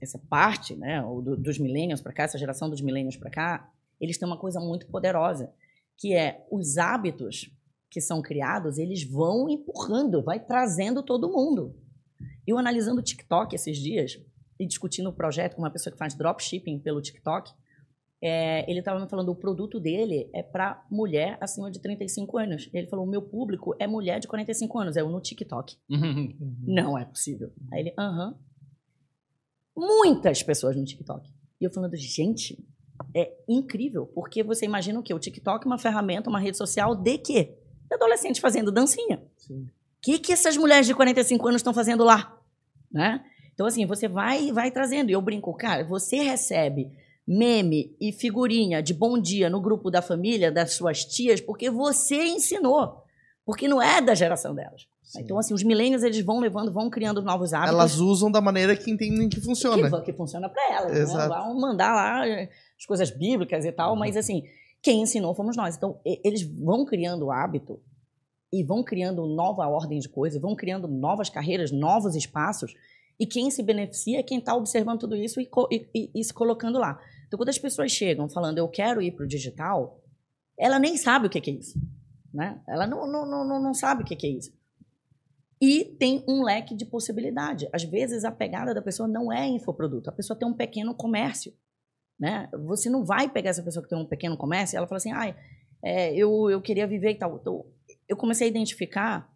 essa parte né, do- dos millennials para cá, essa geração dos millennials para cá, eles têm uma coisa muito poderosa, que é os hábitos que são criados, eles vão empurrando, vai trazendo todo mundo. Eu analisando o TikTok esses dias e discutindo o projeto com uma pessoa que faz dropshipping pelo TikTok, é, ele estava me falando o produto dele é para mulher acima de 35 anos. Ele falou: o meu público é mulher de 45 anos, é eu no TikTok. Uhum. Não é possível. Aí ele, aham. Muitas pessoas no TikTok. E eu falando, gente, é incrível, porque você imagina o quê? O TikTok é uma ferramenta, uma rede social de quê? De adolescente fazendo dancinha. O que, que essas mulheres de 45 anos estão fazendo lá? Né? Então, assim, você vai vai trazendo. E eu brinco, cara, você recebe meme e figurinha de bom dia no grupo da família, das suas tias, porque você ensinou. Porque não é da geração delas. Sim. Então, assim, os milênios, eles vão levando, vão criando novos hábitos. Elas usam da maneira que entendem que funciona. Que, que funciona para elas. Né? Exato. Vão mandar lá eh, as coisas bíblicas e tal, mas assim, quem ensinou fomos nós. Então, eles vão criando hábito e vão criando nova ordem de coisas, vão criando novas carreiras, novos espaços, E quem se beneficia é quem está observando tudo isso e, e, e, se colocando lá. Então, quando as pessoas chegam falando, eu quero ir para o digital, ela nem sabe o que, que é isso. Né? Ela não, não, não, não sabe o que, que é isso. E tem um leque de possibilidade. Às vezes, a pegada da pessoa não é infoproduto. A pessoa tem um pequeno comércio. Né? Você não vai pegar essa pessoa que tem um pequeno comércio e ela fala assim, ah, é, eu, eu queria viver e tal. Então, eu comecei a identificar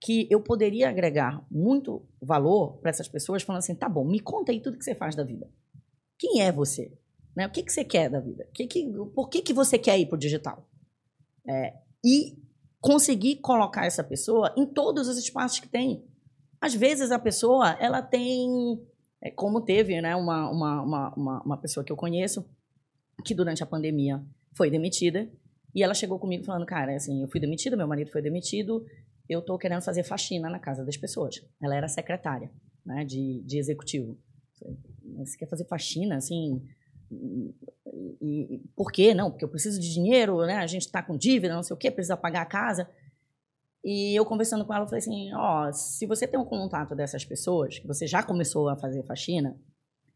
que eu poderia agregar muito valor para essas pessoas, falando assim, tá bom, me conta aí tudo que você faz da vida. Quem é você? Né? O que, que você quer da vida? Que que, por que, que você quer ir para o digital? É, e conseguir colocar essa pessoa em todos os espaços que tem. Às vezes a pessoa, ela tem, é, como teve né, uma, uma, uma, uma pessoa que eu conheço, que durante a pandemia foi demitida, e ela chegou comigo falando, cara, assim, eu fui demitida, meu marido foi demitido, eu estou querendo fazer faxina na casa das pessoas. Ela era secretária, né, de, de executivo. Você quer fazer faxina, assim, e, e, por quê? Não, porque eu preciso de dinheiro, né? A gente está com dívida, não sei o quê, precisa pagar a casa. E eu conversando com ela, eu falei assim: ó, se você tem um contato dessas pessoas, que você já começou a fazer faxina,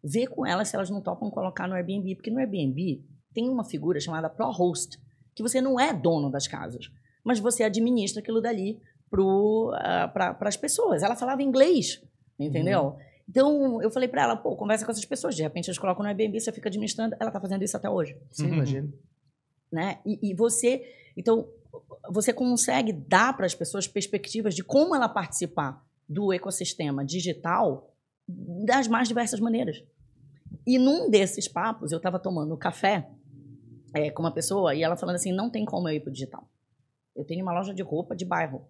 vê com elas se elas não topam colocar no Airbnb, porque no Airbnb tem uma figura chamada Pro Host, que você não é dono das casas, mas você administra aquilo dali para uh, as pessoas. Ela falava inglês, entendeu? Uhum. Então, eu falei para ela, pô, conversa com essas pessoas. De repente, eles colocam no Airbnb, você fica administrando. Ela tá fazendo isso até hoje. Sim, uhum. imagino. Né? E, e, você... Então, você consegue dar para as pessoas perspectivas de como ela participar do ecossistema digital das mais diversas maneiras. E num desses papos, eu estava tomando café é, com uma pessoa e ela falando assim, não tem como eu ir para o digital. Eu tenho uma loja de roupa de bairro.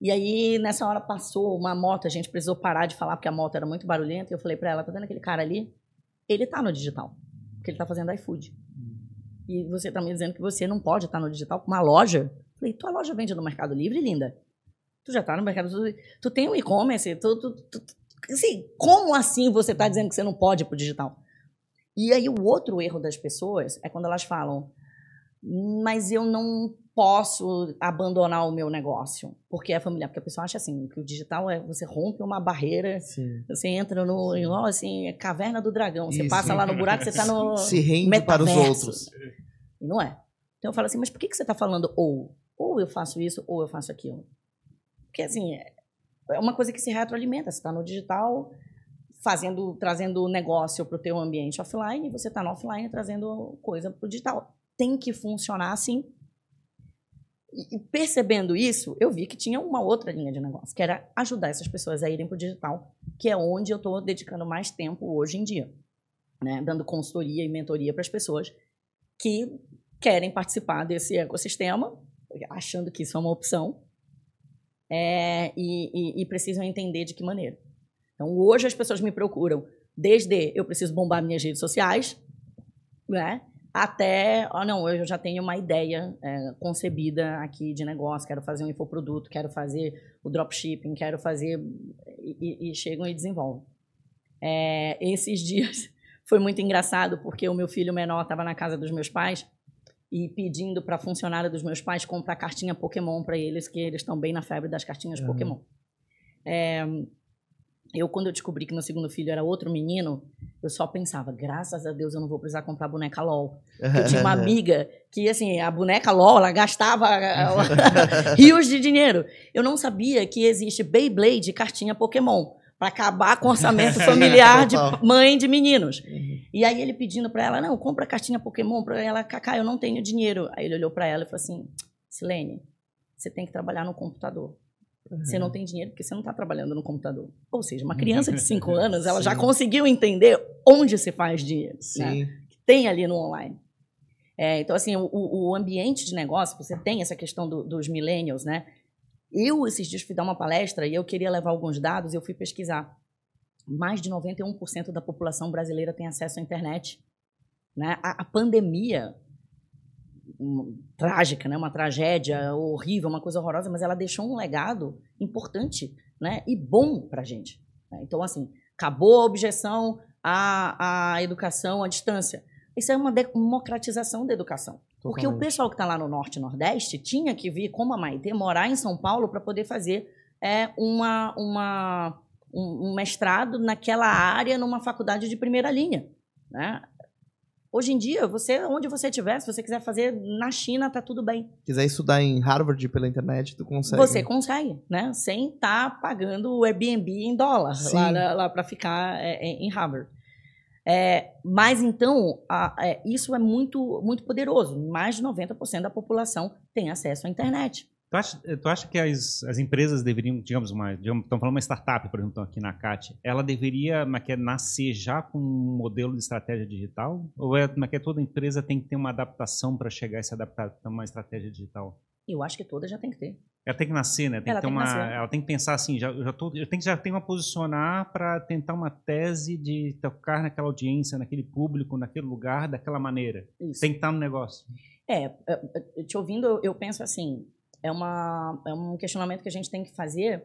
E aí, nessa hora, passou uma moto, a gente precisou parar de falar porque a moto era muito barulhenta. E eu falei para ela: tá vendo aquele cara ali? Ele tá no digital, porque ele tá fazendo iFood. E você tá me dizendo que você não pode estar no digital com uma loja? Falei: tua loja vende no Mercado Livre, linda? Tu já tá no Mercado Livre? Tu tem um e-commerce? Tu, tu, tu, assim, como assim você tá dizendo que você não pode ir pro digital? E aí, o outro erro das pessoas é quando elas falam: mas eu não posso abandonar o meu negócio, porque é familiar, porque a pessoa acha assim, que o digital é você rompe uma barreira, Sim. você entra no, assim, é caverna do dragão, você Isso. passa lá no buraco, você está no se rende metaverso. para os outros. E não é. Então eu falo assim, mas por que que você está falando ou ou eu faço isso ou eu faço aquilo? Porque assim, é, é uma coisa que se retroalimenta, você está no digital, fazendo, trazendo negócio para o teu ambiente offline, e você está no offline trazendo coisa para o digital. Tem que funcionar assim e percebendo isso, eu vi que tinha uma outra linha de negócio, que era ajudar essas pessoas a irem para o digital, que é onde eu estou dedicando mais tempo hoje em dia, né? dando consultoria e mentoria para as pessoas que querem participar desse ecossistema, achando que isso é uma opção, é, e, e, e precisam entender de que maneira. Então, hoje as pessoas me procuram desde eu preciso bombar minhas redes sociais, né? Até, oh, não, eu já tenho uma ideia é, concebida aqui de negócio, quero fazer um infoproduto, quero fazer o dropshipping, quero fazer. E, e chegam e desenvolvem. É, esses dias foi muito engraçado, porque o meu filho menor estava na casa dos meus pais e pedindo para a funcionária dos meus pais comprar cartinha Pokémon para eles, que eles estão bem na febre das cartinhas uhum. Pokémon. É, eu, quando eu descobri que meu segundo filho era outro menino, eu só pensava, graças a Deus eu não vou precisar comprar boneca LOL. Eu tinha uma amiga que, assim, a boneca LOL, ela gastava rios de dinheiro. Eu não sabia que existe Beyblade cartinha Pokémon para acabar com o orçamento familiar de mãe de meninos. Uhum. E aí ele pedindo para ela, não, compra cartinha Pokémon para ela, Cacá, eu não tenho dinheiro. Aí ele olhou para ela e falou assim, Silene, você tem que trabalhar no computador. Uhum. Você não tem dinheiro porque você não está trabalhando no computador. Ou seja, uma criança de 5 anos, ela já conseguiu entender onde se faz dinheiro. Né? Sim. Né? Tem ali no online. É, então, assim, o, o, ambiente de negócio, você tem essa questão do, dos millennials, né? Eu, esses dias, fui dar uma palestra e eu queria levar alguns dados e eu fui pesquisar. Mais de 91% da população brasileira tem acesso à internet. Né? A, a pandemia trágica, né? uma tragédia horrível, uma coisa horrorosa, mas ela deixou um legado importante né? e bom para a gente. Né? Então, assim, acabou a objeção à, à educação à distância. Isso é uma democratização da educação. Totalmente. Porque o pessoal que está lá no Norte e Nordeste tinha que vir, como a Maite, morar em São Paulo para poder fazer é, uma, uma, um, um mestrado naquela área numa faculdade de primeira linha. Né? Hoje em dia, você, onde você estiver, se você quiser fazer na China, tá tudo bem. Quiser estudar em Harvard pela internet, tu consegue. Você consegue, né? Sem estar tá pagando o Airbnb em dólar Sim. lá, lá para ficar é, é, em Harvard. É, mas então, a, é, isso é muito, muito poderoso. Mais de 90% da população tem acesso à internet. Tu acha, tu acha que as, as empresas deveriam, digamos, uma, digamos, estamos falando uma startup, por exemplo, aqui na CAT, ela deveria é, nascer já com um modelo de estratégia digital? Ou é, é toda empresa tem que ter uma adaptação para chegar a se adaptar a uma estratégia digital? Eu acho que toda já tem que ter. Ela tem que nascer, né? Tem ela, que ter uma, ela tem que pensar assim, já, eu já, tô, eu tenho que já tenho uma posicionar para tentar uma tese de tocar naquela audiência, naquele público, naquele lugar, daquela maneira. Isso. Tem que estar no negócio. É, é te ouvindo, eu penso assim, é, uma, é um questionamento que a gente tem que fazer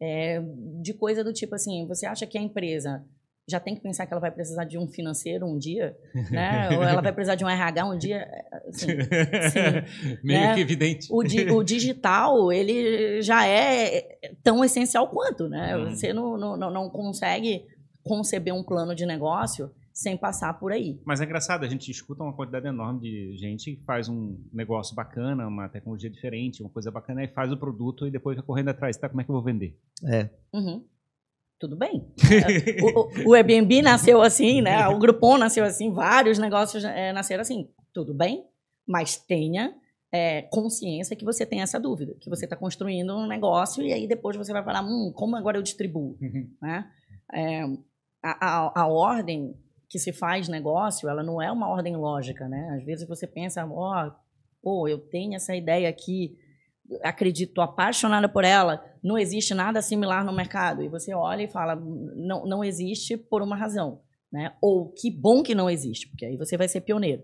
é, de coisa do tipo assim, você acha que a empresa já tem que pensar que ela vai precisar de um financeiro um dia, né? Ou ela vai precisar de um RH um dia, assim, sim, meio né? que evidente. O, di, o, digital ele já é tão essencial quanto, né? Hum. Você não, não, não consegue conceber um plano de negócio sem passar por aí. Mas é engraçado, a gente escuta uma quantidade enorme de gente que faz um negócio bacana, uma tecnologia diferente, uma coisa bacana, e faz o produto e depois vai correndo atrás. Tá, como é que eu vou vender? É. Uhum. Tudo bem. o, o, Airbnb nasceu assim, né? O Groupon nasceu assim, vários negócios é, nasceram assim. Tudo bem, mas tenha é, consciência que você tem essa dúvida, que você está construindo um negócio e aí depois você vai falar, hum, como agora eu distribuo? Uhum. Né? É, a, a, a ordem que se faz negócio, ela não é uma ordem lógica, né? Às vezes você pensa, ó, oh, pô, eu tenho essa ideia aqui, acredito, apaixonada por ela, não existe nada similar no mercado. E você olha e fala, não, não existe por uma razão, né? Ou que bom que não existe, porque aí você vai ser pioneiro.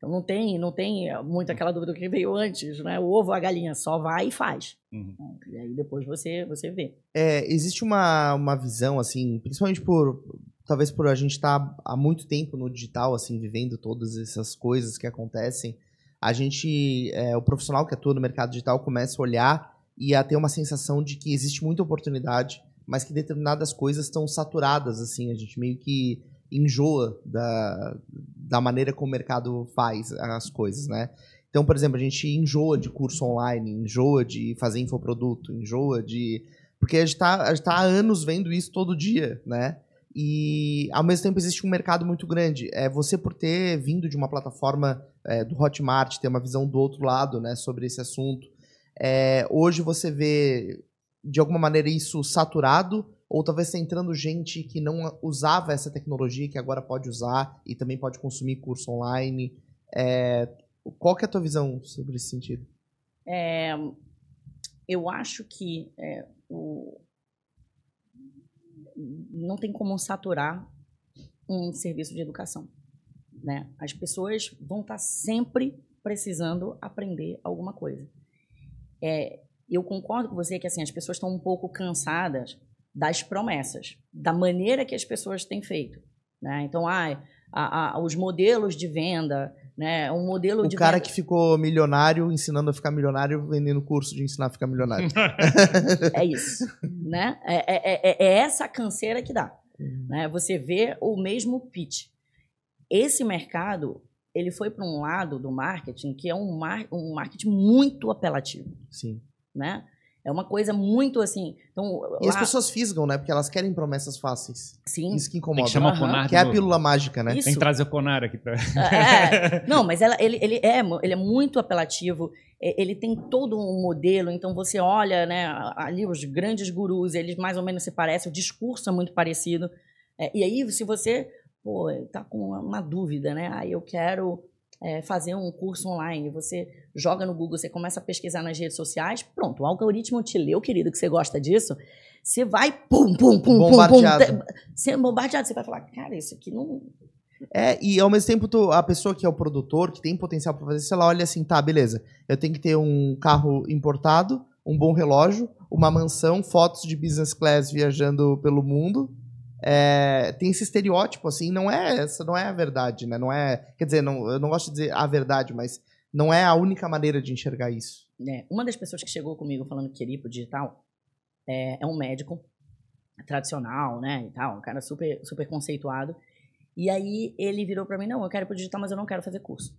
Então não tem, não tem muito aquela dúvida que veio antes, né? O ovo, a galinha, só vai e faz. Uhum. E aí depois você, você vê. É, existe uma, uma visão, assim, principalmente por talvez por a gente estar tá há muito tempo no digital, assim, vivendo todas essas coisas que acontecem, a gente, é, o profissional que atua no mercado digital começa a olhar e a ter uma sensação de que existe muita oportunidade, mas que determinadas coisas estão saturadas, assim, a gente meio que enjoa da, da maneira como o mercado faz as coisas, né? Então, por exemplo, a gente enjoa de curso online, enjoa de fazer infoproduto, enjoa de... Porque a gente está tá há anos vendo isso todo dia, né? E ao mesmo tempo existe um mercado muito grande. É você por ter vindo de uma plataforma é, do Hotmart, ter uma visão do outro lado, né, sobre esse assunto. É, hoje você vê de alguma maneira isso saturado ou talvez está entrando gente que não usava essa tecnologia que agora pode usar e também pode consumir curso online. É, qual que é a tua visão sobre esse sentido? É, eu acho que é, o, não tem como saturar um serviço de educação. Né? As pessoas vão estar sempre precisando aprender alguma coisa. É, eu concordo com você que assim as pessoas estão um pouco cansadas das promessas, da maneira que as pessoas têm feito. Né? Então, ah, a, a, os modelos de venda, né? Um modelo o de cara venda... que ficou milionário ensinando a ficar milionário vendendo curso de ensinar a ficar milionário. é isso, né? É, é, é, é, essa canseira que dá. Uhum. Né? Você vê o mesmo pitch. Esse mercado ele foi para um lado do marketing que é um, mar, um marketing muito apelativo. Sim. Né? É uma coisa muito assim. Então, e lá... as pessoas fisgam, né? Porque elas querem promessas fáceis. Sim. Isso que incomoda. Tem que chamar o Conar Que é a pílula mágica, né? Isso. Tem que trazer o Conar aqui pra. É, não, mas ela, ele, ele, é, ele é muito apelativo. Ele tem todo um modelo. Então você olha, né? Ali os grandes gurus, eles mais ou menos se parecem. O discurso é muito parecido. É, e aí, se você pô, tá com uma dúvida, né? Ah, eu quero é, fazer um curso online, você joga no Google, você começa a pesquisar nas redes sociais, pronto, o algoritmo te leu, querido, que você gosta disso, você vai pum, pum, pum, bombardeado. pum, pum, você é bombardeado, você vai falar, cara, isso aqui não... É, e ao mesmo tempo, tu, a pessoa que é o produtor, que tem potencial para fazer isso, ela olha assim, tá, beleza, eu tenho que ter um carro importado, um bom relógio, uma mansão, fotos de business class viajando pelo mundo, é, tem esse estereótipo, assim, não é essa não é a verdade, né? Não é, quer dizer, não, eu não gosto de dizer a verdade, mas não é a única maneira de enxergar isso. É, uma das pessoas que chegou comigo falando que queria ir pro digital é, é um médico. tradicional, né, e tal, um cara super, super conceituado. E aí ele virou para mim, não, eu quero ir pro digital, mas eu não quero fazer curso.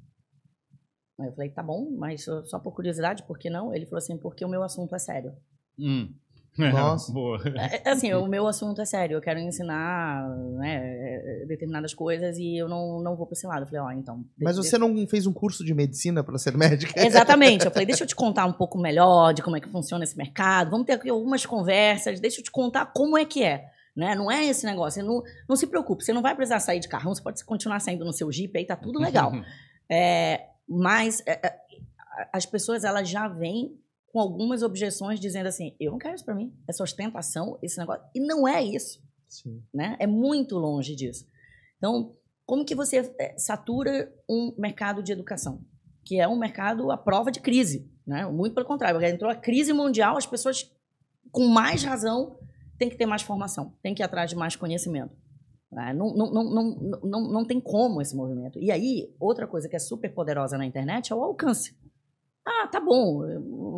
Aí eu falei, tá bom, mas só por curiosidade, por que não? Ele falou assim, porque o meu assunto é sério. Hum. Nossa. Boa. É, é, assim, o meu assunto é sério. Eu quero ensinar né, é, determinadas coisas e eu não, não vou para esse lado. Eu falei, ó, então. Mas você não fez um curso de medicina para ser médica? Exatamente. Eu falei, deixa eu te contar um pouco melhor de como é que funciona esse mercado. Vamos ter aqui algumas conversas. Deixa eu te contar como é que é. Né? Não é esse negócio. Não, não se preocupe. Você não vai precisar sair de carrão. Você pode continuar saindo no seu Jeep. Aí tá tudo legal. É, mas é, é, as pessoas elas já vêm com algumas objeções dizendo assim: eu não quero isso para mim. Essa ostentação, esse negócio. E não é isso. Sim. né? É muito longe disso. Então, como que você eh, satura um mercado de educação? Que é um mercado à prova de crise, né? Muito pelo contrário, porque entrou a crise mundial, as pessoas com mais razão têm que ter mais formação, têm que ir atrás de mais conhecimento. né? Não, não, não, não, não, não tem como esse movimento. E aí, outra coisa que é super poderosa na internet é o alcance. Ah, tá bom.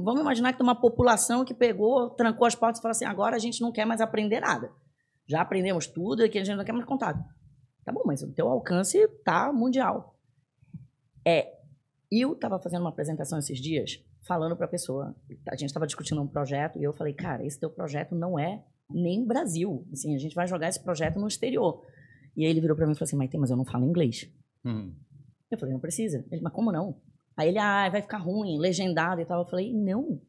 Vamos imaginar que tem uma população que pegou, trancou as portas e falou assim: agora a gente não quer mais aprender nada. Já aprendemos tudo e que a gente não quer mais contato. Tá bom, mas o teu alcance tá mundial. É, eu estava fazendo uma apresentação esses dias, falando para a pessoa, a gente estava discutindo um projeto e eu falei, cara, esse teu projeto não é nem Brasil. Assim, a gente vai jogar esse projeto no exterior. E aí ele virou para mim e falou assim, Maite, mas eu não falo inglês. Hum. Eu falei, não precisa. Ele, mas como não? Aí ele, ah, vai ficar ruim, legendado e tal. Eu falei, não.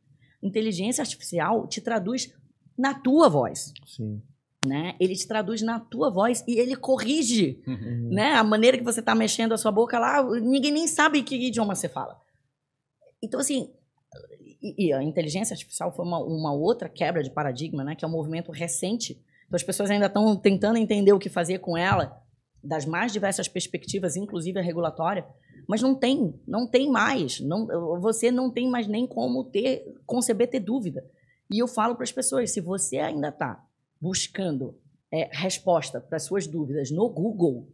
Inteligência artificial te traduz na tua voz, Sim. né? Ele te traduz na tua voz e ele corrige, Uhum. né? A maneira que você tá mexendo a sua boca lá, ninguém nem sabe que idioma você fala. Então, assim, e, e a inteligência artificial foi uma, uma outra quebra de paradigma, né? Que é um movimento recente. Então, as pessoas ainda estão tentando entender o que fazer com ela, das mais diversas perspectivas, inclusive a regulatória. Mas não tem, não tem mais. Não, você não tem mais nem como ter, conceber ter dúvida. E eu falo para as pessoas, se você ainda está buscando é, resposta para suas dúvidas no Google,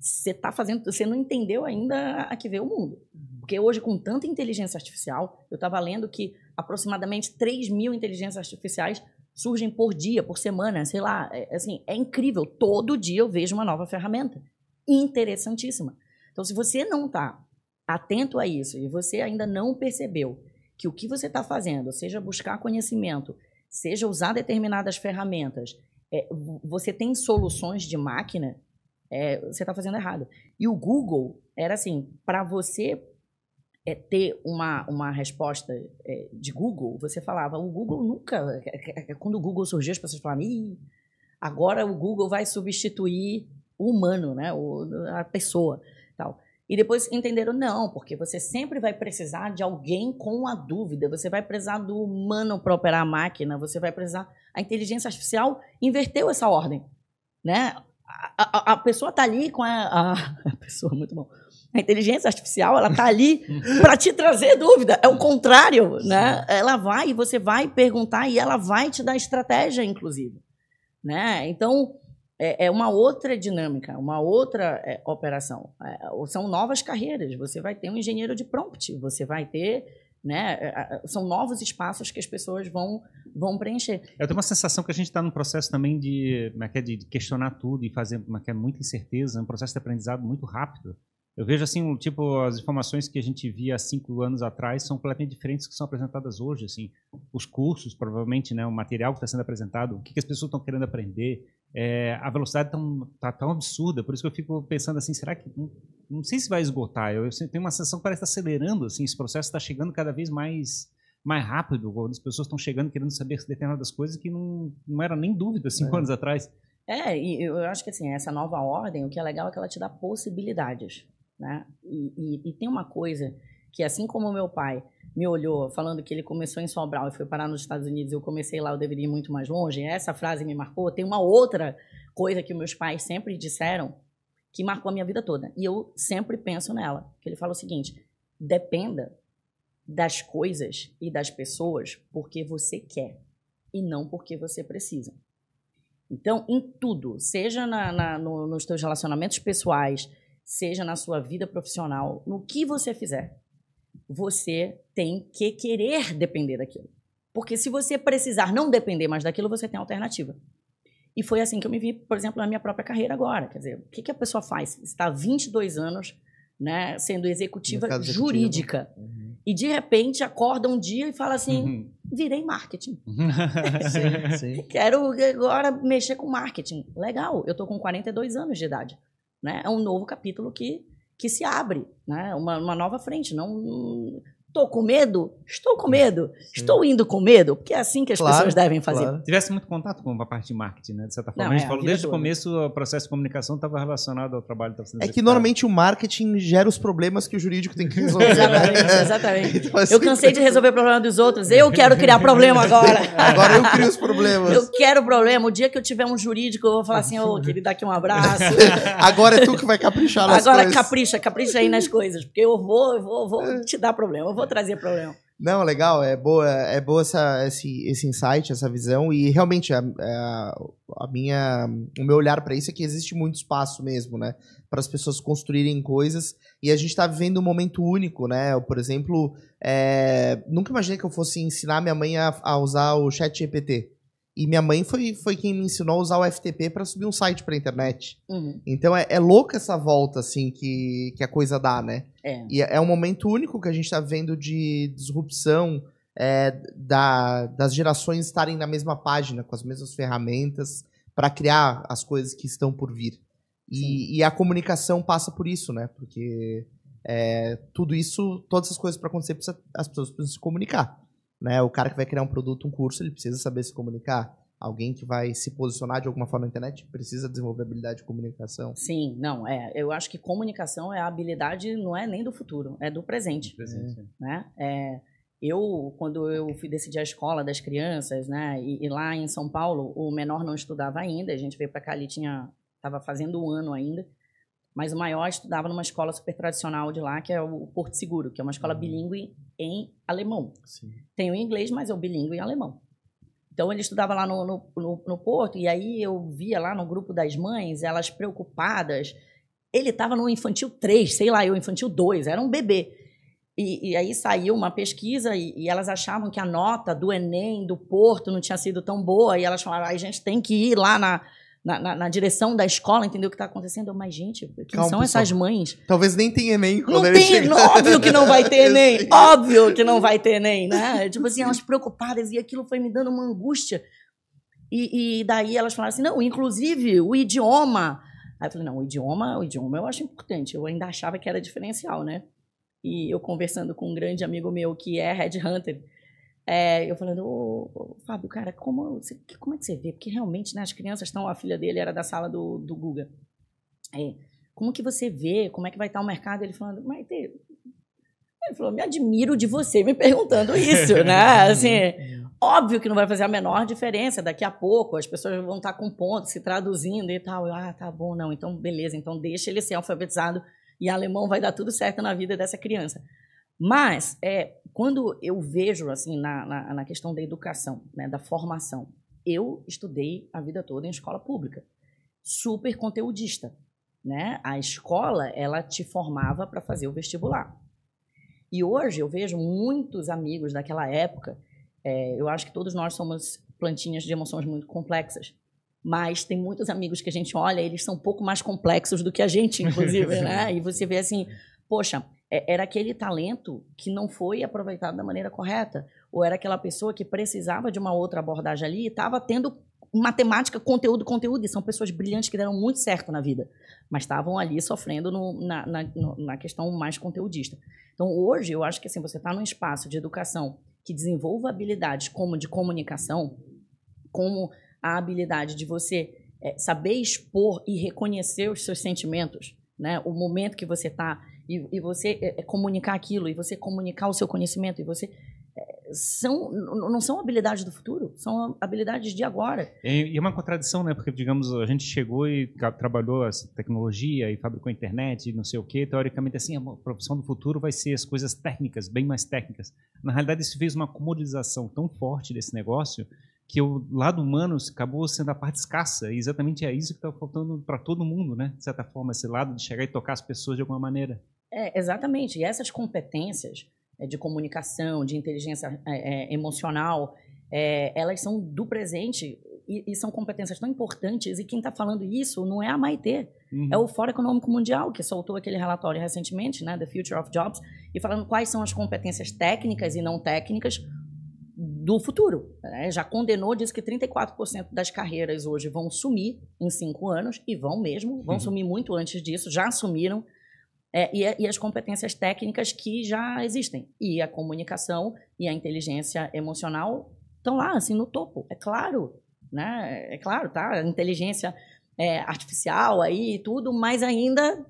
você tá fazendo, você não entendeu ainda a que vê o mundo. Porque hoje, com tanta inteligência artificial, eu estava lendo que aproximadamente 3 mil inteligências artificiais surgem por dia, por semana, sei lá. É, assim, é incrível. Todo dia eu vejo uma nova ferramenta. Interessantíssima. Então, se você não está atento a isso e você ainda não percebeu que o que você está fazendo, seja buscar conhecimento, seja usar determinadas ferramentas, é, vo- você tem soluções de máquina, é, você está fazendo errado. E o Google era assim, para você é, ter uma, uma resposta é, de Google, você falava, o Google nunca. é, é, Quando o Google surgiu, as pessoas falavam, Ih, agora o Google vai substituir o humano, né? O, a pessoa. Tal. E depois entenderam, não, porque você sempre vai precisar de alguém com a dúvida, você vai precisar do humano para operar a máquina, você vai precisar. A inteligência artificial inverteu essa ordem. Né? A, a- a pessoa está ali com a, a, a pessoa, muito bom. A inteligência artificial, ela está ali para te trazer dúvida. É o contrário, né? Ela vai e você vai perguntar e ela vai te dar estratégia, inclusive. Né? Então, é, é uma outra dinâmica, uma outra é, operação. É, são novas carreiras. Você vai ter um engenheiro de prompt, você vai ter. Né? é, São novos espaços que as pessoas vão, vão preencher. Eu tenho uma sensação que a gente está num processo também de, é é, de questionar tudo e fazer muita incerteza, um processo de aprendizado muito rápido. Eu vejo assim, um, tipo, as informações que a gente via há cinco anos atrás são completamente diferentes do que são apresentadas hoje. Assim, os cursos, provavelmente, né, o material que está sendo apresentado, o que, que as pessoas estão querendo aprender, é, a velocidade tão, tá tão absurda. Por isso que eu fico pensando assim, será que não, não sei se vai esgotar? Eu, eu tenho uma sensação que parece estar acelerando, assim, esse processo está chegando cada vez mais mais rápido, as pessoas estão chegando querendo saber determinadas coisas que não, não era nem dúvida cinco É. anos atrás. É, e eu acho que assim, essa nova ordem, o que é legal é que ela te dá possibilidades, né? E, e- e tem uma coisa que, assim como meu pai me olhou falando que ele começou em Sobral e foi parar nos Estados Unidos, eu comecei lá, eu deveria ir muito mais longe, essa frase me marcou. Tem uma outra coisa que meus pais sempre disseram que marcou a minha vida toda, e eu sempre penso nela, que ele fala o seguinte, dependa das coisas e das pessoas porque você quer e não porque você precisa. Então, em tudo, seja na- na- no- nos teus relacionamentos pessoais, seja na sua vida profissional, no que você fizer, você tem que querer depender daquilo. Porque se você precisar não depender mais daquilo, você tem alternativa. E foi assim que eu me vi, por exemplo, na minha própria carreira agora. Quer dizer, o que, que a pessoa faz? Está há 22 anos né, sendo executiva Mercado jurídica. Uhum. E de repente acorda um dia e fala assim: Uhum. virei marketing. Sim, sim. Quero agora mexer com marketing. Legal, eu estou com 42 anos de idade. Né? É um novo capítulo que, que se abre, né? uma, uma nova frente. Não estou com medo? Estou com medo. Estou indo com medo, porque é assim que as Claro, pessoas devem fazer. Claro. Tivesse muito contato com a parte de marketing, né? De certa forma. Não, a é, gente a falou desde o começo, o processo de comunicação estava relacionado ao trabalho que estava sendo É que executado. normalmente o marketing gera os problemas que o jurídico tem que resolver. Exatamente, né? exatamente. Então, assim, Eu cansei de resolver o problema dos outros. Eu quero criar problema agora. Agora eu crio os problemas. Eu quero problema. O dia que eu tiver um jurídico, eu vou falar assim, ô, querido, dá aqui um abraço. Agora é tu que vai caprichar nas Agora coisas. capricha, capricha aí nas coisas. Porque eu vou, eu vou, vou te dar problema, eu vou trazer problema. Não, legal, é boa, é boa essa, esse, esse insight, essa visão, e realmente a, a, a minha, o meu olhar para isso é que existe muito espaço mesmo, né, para as pessoas construírem coisas, e a gente está vivendo um momento único, né, eu, por exemplo, é, nunca imaginei que eu fosse ensinar minha mãe a, a usar o chat GPT, e minha mãe foi, foi quem me ensinou a usar o FTP para subir um site para internet. Uhum. Então é, é louca essa volta, assim, que, que a coisa dá, né? É. E é um momento único que a gente está vendo de disrupção é, da- das gerações estarem na mesma página, com as mesmas ferramentas, para criar as coisas que estão por vir. E, e a comunicação passa por isso, né? Porque é, tudo isso, todas essas coisas para acontecer, precisa- as pessoas precisam se comunicar. Né? O cara que vai criar um produto, um curso, ele precisa saber se comunicar. Alguém que vai se posicionar de alguma forma na internet precisa desenvolver habilidade de comunicação. Sim, não, é. Eu acho que comunicação é a habilidade, não é nem do futuro, é do presente. Presente. né? É, eu, quando eu fui decidir a escola das crianças, né? E, e lá em São Paulo, o menor não estudava ainda. A gente veio para cá, ele tinha, estava fazendo um ano ainda. Mas o maior estudava numa escola super tradicional de lá, que é o Porto Seguro, que é uma escola bilíngue em alemão. Sim. Tem o inglês, mas é o bilíngue em alemão. Então ele estudava lá no, no, no, no Porto, e aí eu via lá no grupo das mães, elas preocupadas. Ele estava no infantil 3, sei lá, eu infantil 2, era um bebê. E, e aí saiu uma pesquisa e, e elas achavam que a nota do Enem, do Porto, não tinha sido tão boa, e elas falaram, "Ah, a gente tem que ir lá na, na, na- na direção da escola, entender o que está acontecendo. Eu, Mas, gente, quem Calma, são pessoal. essas mães? Talvez nem tenha Enem quando Não ele tem, óbvio que não vai ter Enem. Óbvio que não vai ter Enem, né? Tipo assim, elas preocupadas e aquilo foi me dando uma angústia. E, e daí elas falaram assim, não, inclusive o idioma. Aí eu falei, não, o idioma, o idioma eu acho importante. Eu ainda achava que era diferencial, né? E eu conversando com um grande amigo meu que é headhunter, é, eu falando, ô, ô, Fábio, cara, como, você- que- como é que você vê? Porque realmente, né, as crianças estão, a filha dele era da sala do, do Guga. É, como que você vê? Como é que vai estar o mercado? Ele falando, Maite, ele falou, me admiro de você me perguntando isso, né? Assim, óbvio que não vai fazer a menor diferença. Daqui a pouco as pessoas vão estar com ponto, se traduzindo e tal. Eu, ah, tá bom, não. Então, beleza. Então, deixa ele ser alfabetizado e alemão vai dar tudo certo na vida dessa criança. Mas, é, quando eu vejo, assim, na, na, na questão da educação, né, da formação, eu estudei a vida toda em escola pública. Super conteudista, né? A escola, ela te formava para fazer o vestibular. E hoje eu vejo muitos amigos daquela época. é, eu acho que todos nós somos plantinhas de emoções muito complexas. Mas tem muitos amigos que a gente olha, eles são um pouco mais complexos do que a gente, inclusive, né? E você vê assim, poxa, era aquele talento que não foi aproveitado da maneira correta. Ou era aquela pessoa que precisava de uma outra abordagem ali e estava tendo matemática, conteúdo, conteúdo. E são pessoas brilhantes que deram muito certo na vida. Mas estavam ali sofrendo no- na, na, na questão mais conteudista. Então, hoje, eu acho que assim, você está num espaço de educação que desenvolva habilidades como de comunicação, como a habilidade de você eh, saber expor e reconhecer os seus sentimentos, né? o momento que você está, e, e você eh, eh, comunicar aquilo, e você comunicar o seu conhecimento, e você. eh, são, não são habilidades do futuro, são habilidades de agora. E é uma contradição, né? Porque, digamos, a gente chegou e trabalhou essa tecnologia e fabricou a internet e não sei o quê. Teoricamente, assim, a profissão do futuro vai ser as coisas técnicas, bem mais técnicas. Na realidade, isso fez uma comodização tão forte desse negócio que o lado humano acabou sendo a parte escassa. E exatamente é isso que está faltando para todo mundo, né? De certa forma, esse lado de chegar e tocar as pessoas de alguma maneira. É, exatamente. E essas competências é, de comunicação, de inteligência é, é, emocional, é, elas são do presente e, e são competências tão importantes, e quem está falando isso não é a Maitê, Uhum. é o Fórum Econômico Mundial, que soltou aquele relatório recentemente, né, The Future of Jobs, e falando quais são as competências técnicas e não técnicas do futuro. né? Já condenou, disse que 34% das carreiras hoje vão sumir em cinco anos, e vão mesmo, vão Uhum. sumir muito antes disso, já assumiram, é, e, e as competências técnicas que já existem. E a comunicação e a inteligência emocional estão lá, assim, no topo. É claro, né? É claro, tá? A inteligência é, artificial aí e tudo, mas ainda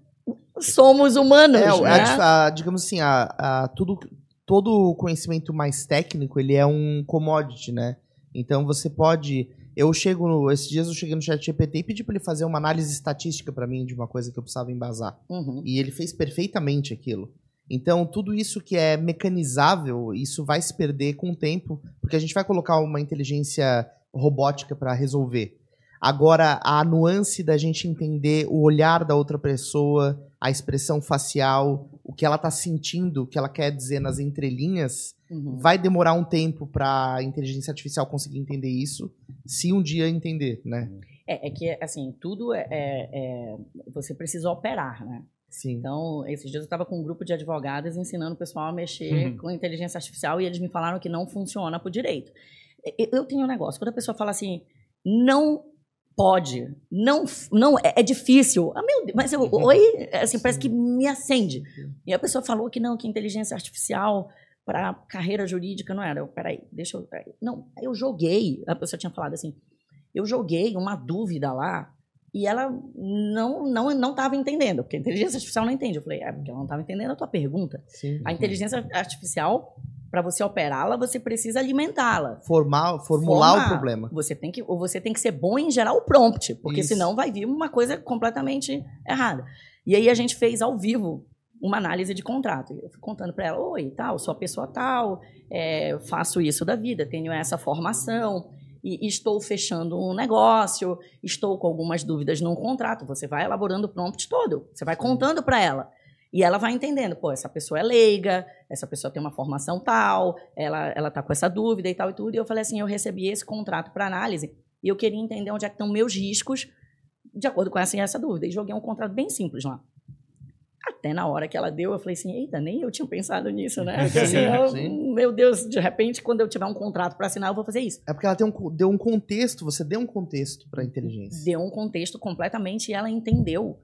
somos humanos, É, né? a- a- digamos assim, a, a- tudo, todo o conhecimento mais técnico, ele é um commodity, né? Então você pode... Eu chego no... Esses dias eu cheguei no chat GPT e pedi para ele fazer uma análise estatística para mim de uma coisa que eu precisava embasar. Uhum. E ele fez perfeitamente aquilo. Então, tudo isso que é mecanizável, isso vai se perder com o tempo, porque a gente vai colocar uma inteligência robótica para resolver. Agora, a nuance da gente entender o olhar da outra pessoa, a expressão facial, o que ela tá sentindo, o que ela quer dizer nas entrelinhas, Uhum. vai demorar um tempo para a inteligência artificial conseguir entender isso, se um dia entender, né? É, é que, assim, tudo é, é- é- Você precisa operar, né? Sim. Então, esses dias eu estava com um grupo de advogados ensinando o pessoal a mexer Uhum. com inteligência artificial e eles me falaram que não funciona por direito. Eu, eu tenho um negócio, quando a pessoa fala assim, não pode, não, não é, é difícil. Ah, meu Deus, mas eu, oi, assim, parece que me acende. E a pessoa falou que não, que inteligência artificial para carreira jurídica não era. Eu, peraí, deixa eu. peraí. Não, eu joguei. A pessoa tinha falado assim, eu joguei uma dúvida lá e ela não não não estava entendendo, porque a inteligência artificial não entende. Eu falei, é porque ela não estava entendendo a tua pergunta. Sim. A inteligência artificial, para você operá-la, você precisa alimentá-la. Formar, formular Formar. o problema. Você tem que ou você tem que ser bom em gerar o prompt, porque Isso. senão vai vir uma coisa completamente errada. E aí a gente fez ao vivo uma análise de contrato. Eu fui contando para ela, oi, tal, sou a pessoa tal, é, faço isso da vida, tenho essa formação e estou fechando um negócio, estou com algumas dúvidas no contrato. Você vai elaborando o prompt todo, você vai contando para ela. E ela vai entendendo, pô, essa pessoa é leiga, essa pessoa tem uma formação tal, ela, ela tá com essa dúvida e tal e tudo. E eu falei assim, eu recebi esse contrato para análise e eu queria entender onde é que estão meus riscos de acordo com essa essa dúvida. E joguei um contrato bem simples lá. Até na hora que ela deu, eu falei assim, eita, nem eu tinha pensado nisso, né? Porque, assim, eu- meu Deus, de repente, quando eu tiver um contrato para assinar, eu vou fazer isso. É porque ela um, deu um contexto, você deu um contexto pra inteligência. Deu um contexto completamente e ela entendeu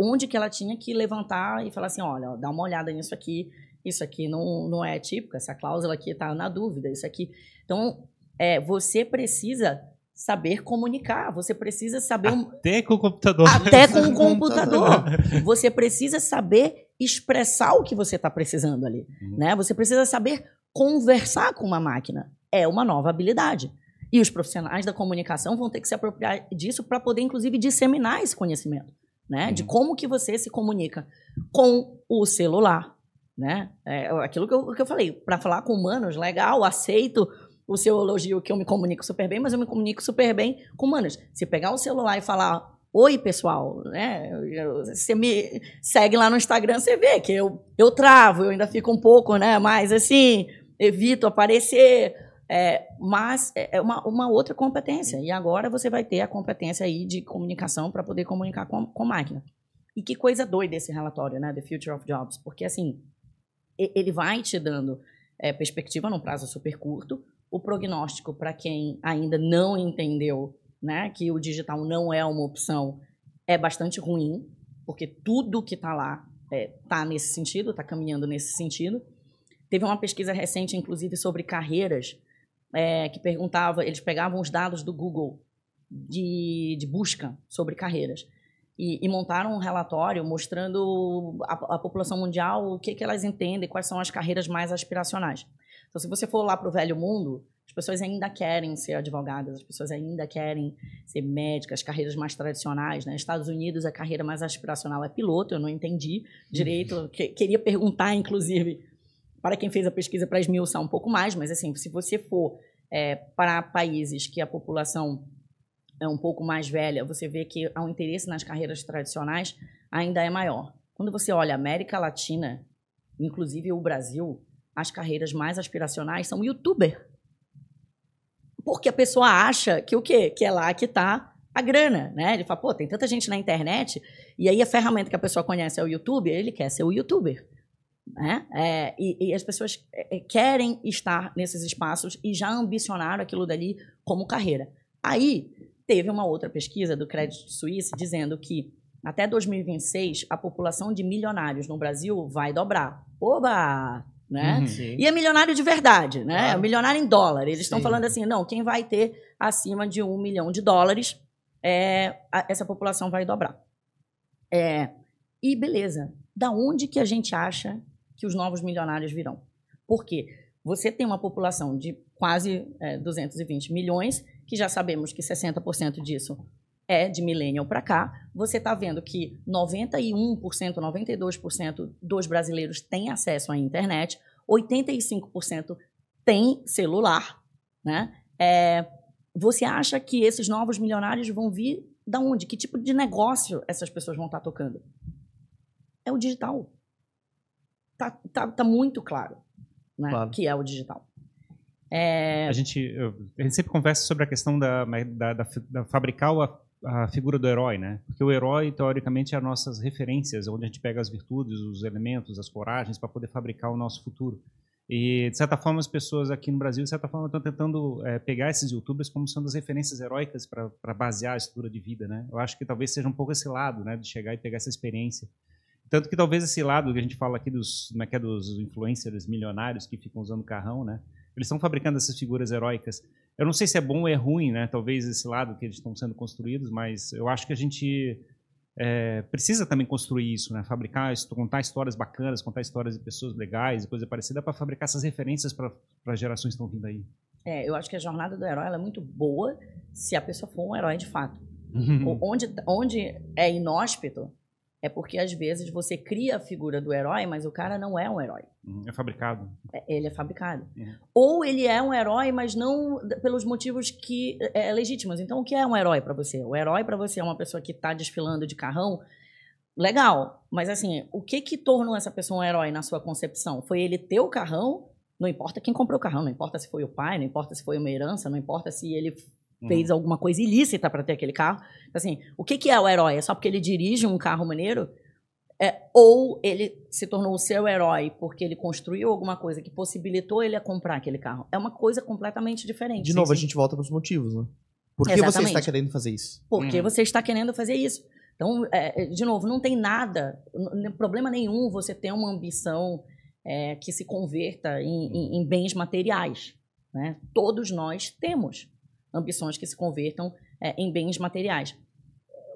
onde que ela tinha que levantar e falar assim, olha, dá uma olhada nisso aqui, isso aqui não, não é típico, essa cláusula aqui está na dúvida, isso aqui. Então, é, você precisa saber comunicar, você precisa saber um- Até com o computador. até com o Com o computador. Você precisa saber expressar o que você está precisando ali, Uhum. né? Você precisa saber conversar com uma máquina. É uma nova habilidade. E os profissionais da comunicação vão ter que se apropriar disso para poder, inclusive, disseminar esse conhecimento, né? De Uhum. como que você se comunica com o celular, né? É aquilo que eu, que eu falei. Para falar com humanos, legal, aceito o seu elogio que eu me comunico super bem, mas eu me comunico super bem com humanos. Se pegar o celular e falar, oi pessoal, né? Você me segue lá no Instagram, você vê que eu, eu travo, eu ainda fico um pouco, né? Mais assim, evito aparecer. É, mas é é uma, uma outra competência. E agora você vai ter a competência aí de comunicação para poder comunicar com, com máquina. E que coisa doida esse relatório, né? The Future of Jobs. Porque, assim, ele vai te dando é, perspectiva num prazo super curto, o prognóstico para quem ainda não entendeu né, que o digital não é uma opção é bastante ruim, porque tudo que está lá está nesse sentido, está caminhando nesse sentido. Teve uma pesquisa recente, inclusive, sobre carreiras, é, que perguntava, eles pegavam os dados do Google de, de busca sobre carreiras e, e montaram um relatório mostrando a, a população mundial o que, que elas entendem, quais são as carreiras mais aspiracionais. Então, se você for lá para o velho mundo, as pessoas ainda querem ser advogadas, as pessoas ainda querem ser médicas, carreiras mais tradicionais. Né? Nos Estados Unidos, a carreira mais aspiracional é piloto, eu não entendi direito. Que, queria perguntar, inclusive, para quem fez a pesquisa para esmiuçar um pouco mais, mas assim, se você for é, para países que a população é um pouco mais velha, você vê que o interesse nas carreiras tradicionais ainda é maior. Quando você olha América Latina, inclusive o Brasil, as carreiras mais aspiracionais são youtuber. Porque a pessoa acha que o quê? Que é lá que está a grana, né? Ele fala, pô, tem tanta gente na internet, e aí a ferramenta que a pessoa conhece é o YouTube, ele quer ser o youtuber. Né? É, e, e, as pessoas é, é, querem estar nesses espaços e já ambicionaram aquilo dali como carreira. Aí teve uma outra pesquisa do Credit Suisse dizendo que até 2026 a população de milionários no Brasil vai dobrar. Oba! Né? Uhum, e é milionário de verdade, né? É milionário em dólar. Eles estão falando assim, não, quem vai ter acima de um milhão de dólares, é, a, essa população vai dobrar. É, e beleza, da onde que a gente acha que os novos milionários virão? Por quê? Você tem uma população de quase é, 220 milhões, que já sabemos que 60% disso é de millennial para cá. Você está vendo que 91%, 92% dos brasileiros têm acesso à internet, 85% têm celular. Né? É, você acha que esses novos milionários vão vir da onde? Que tipo de negócio essas pessoas vão estar tá tocando? É o digital. Tá, tá, tá muito claro, né? claro. que é o digital. É... A, gente, eu, a gente sempre conversa sobre a questão da, da, da, da fabricar a, a, figura do herói, né? Porque o herói, teoricamente, é as nossas referências, onde a gente pega as virtudes, os elementos, as coragens para poder fabricar o nosso futuro. E, de certa forma, as pessoas aqui no Brasil, de certa forma, estão tentando é, pegar esses youtubers como sendo as referências heróicas para basear a estrutura de vida, né? Eu acho que talvez seja um pouco esse lado, né? De chegar e pegar essa experiência. Tanto que talvez esse lado que a gente fala aqui dos, como é que é, dos influencers milionários que ficam usando carrão, né? Eles estão fabricando essas figuras heróicas. Eu não sei se é bom ou é ruim, né? Talvez esse lado que eles estão sendo construídos, mas eu acho que a gente é, precisa também construir isso, né? Fabricar, contar histórias bacanas, contar histórias de pessoas legais e coisa parecida para fabricar essas referências para as gerações que estão vindo aí. É, eu acho que a jornada do herói é muito boa se a pessoa for um herói de fato. Uhum. onde, onde é inóspito, é porque às vezes você cria a figura do herói, mas o cara não é um herói. Uhum. É fabricado. É, ele é fabricado. Uhum. Ou ele é um herói, mas não pelos motivos que é, é legítimos. Então, o que é um herói para você? O herói para você é uma pessoa que está desfilando de carrão. Legal, mas assim, o que que tornou essa pessoa um herói na sua concepção? Foi ele ter o carrão? Não importa quem comprou o carrão, não importa se foi o pai, não importa se foi uma herança, não importa se ele fez uhum. alguma coisa ilícita para ter aquele carro. Assim, o que, que é o herói? É só porque ele dirige um carro maneiro? É, ou ele se tornou o seu herói porque ele construiu alguma coisa que possibilitou ele a comprar aquele carro. É uma coisa completamente diferente. De novo, sim, a gente volta para os motivos, né? Por que Exatamente. você está querendo fazer isso? Por que uhum. você está querendo fazer isso? Então, é, é de novo, não tem nada, problema nenhum você ter uma ambição é, que se converta em, em, em bens materiais. Né? Todos nós temos ambições que se convertam é, em bens materiais.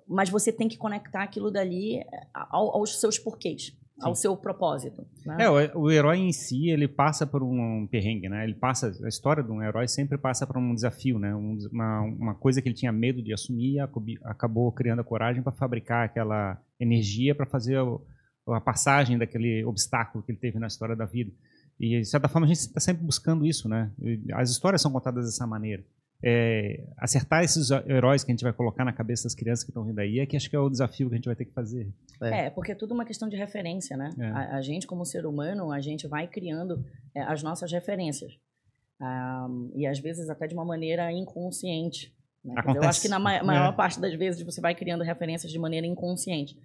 Mas você tem que conectar aquilo dali é, ao, aos seus porquês, Sim. ao seu propósito. Né? É, o, o, herói em si, ele passa por um, perrengue, né? Ele passa, a história de um herói sempre passa por um desafio, né? Um, uma, uma coisa que ele tinha medo de assumir acabou criando a coragem para fabricar aquela energia para fazer a, a passagem daquele obstáculo que ele teve na história da vida. E, de certa forma, a gente está sempre buscando isso, né? As histórias são contadas dessa maneira é, acertar esses heróis que a gente vai colocar na cabeça das crianças que estão vindo aí é que acho que é o desafio que a gente vai ter que fazer. É, é porque é tudo uma questão de referência, né? É. A, a, gente, como ser humano, a gente vai criando é, as nossas referências. Um, e às vezes até de uma maneira inconsciente. Né? Eu acho que na ma maior é. parte das vezes você vai criando referências de maneira inconsciente.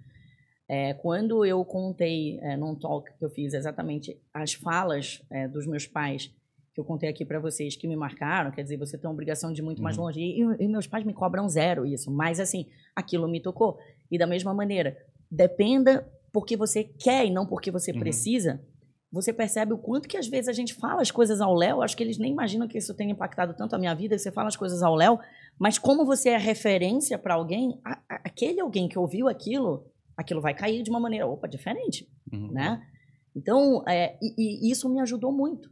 É, quando eu contei é, num talk que eu fiz exatamente as falas é, dos meus pais que eu contei aqui para vocês que me marcaram, quer dizer, você tem uma obrigação de ir muito uhum. mais longe. E, e, meus pais me cobram zero isso, mas assim, aquilo me tocou. E da mesma maneira, dependa porque você quer e não porque você uhum. precisa, você percebe o quanto que às vezes a gente fala as coisas ao Léo, acho que eles nem imaginam que isso tenha impactado tanto a minha vida, você fala as coisas ao Léo, mas como você é referência para alguém, a, a, aquele alguém que ouviu aquilo, aquilo vai cair de uma maneira, opa, diferente, uhum. né? Então, é, e, e isso me ajudou muito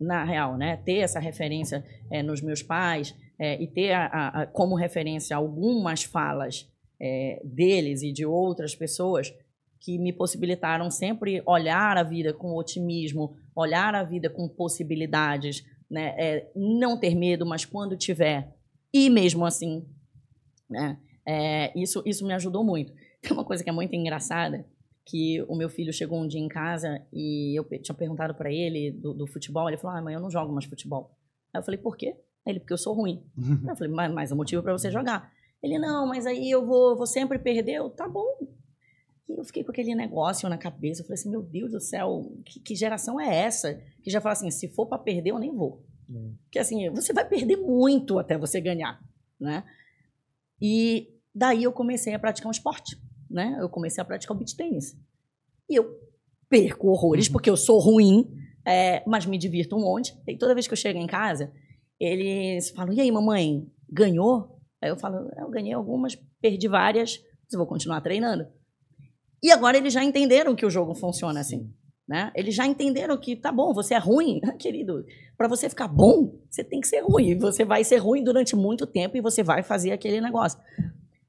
na real, né? Ter essa referência é, nos meus pais é, e ter a, a, como referência algumas falas é, deles e de outras pessoas que me possibilitaram sempre olhar a vida com otimismo, olhar a vida com possibilidades, né? É, não ter medo, mas quando tiver, e mesmo assim, né? Isso, isso me ajudou muito. Tem uma coisa que é muito engraçada, que o meu filho chegou um dia em casa e eu tinha perguntado para ele do, do, futebol. Ele falou: Ah, mãe, eu não jogo mais futebol. Aí eu falei: Por quê? Ele, porque eu sou ruim. eu falei, mas, mas é motivo para você jogar. Ele, não, mas aí eu vou, vou sempre perder. Eu, tá bom. E eu fiquei com aquele negócio na cabeça. Eu falei assim, meu Deus do céu, que, que geração é essa? Que já fala assim, se for para perder, eu nem vou. Hum. Porque assim, você vai perder muito até você ganhar, né? E daí eu comecei a praticar um esporte, né? Eu comecei a praticar o beach tênis. E eu perco horrores, uhum. porque eu sou ruim, é, mas me divirto um monte. E toda vez que eu chego em casa, eles falam, e aí, mamãe, ganhou? Aí eu falo, eu ganhei algumas, perdi várias, mas eu vou continuar treinando. E agora eles já entenderam que o jogo funciona assim. Né? Eles já entenderam que tá bom, você é ruim, querido. Para você ficar bom, você tem que ser ruim. Você vai ser ruim durante muito tempo e você vai fazer aquele negócio.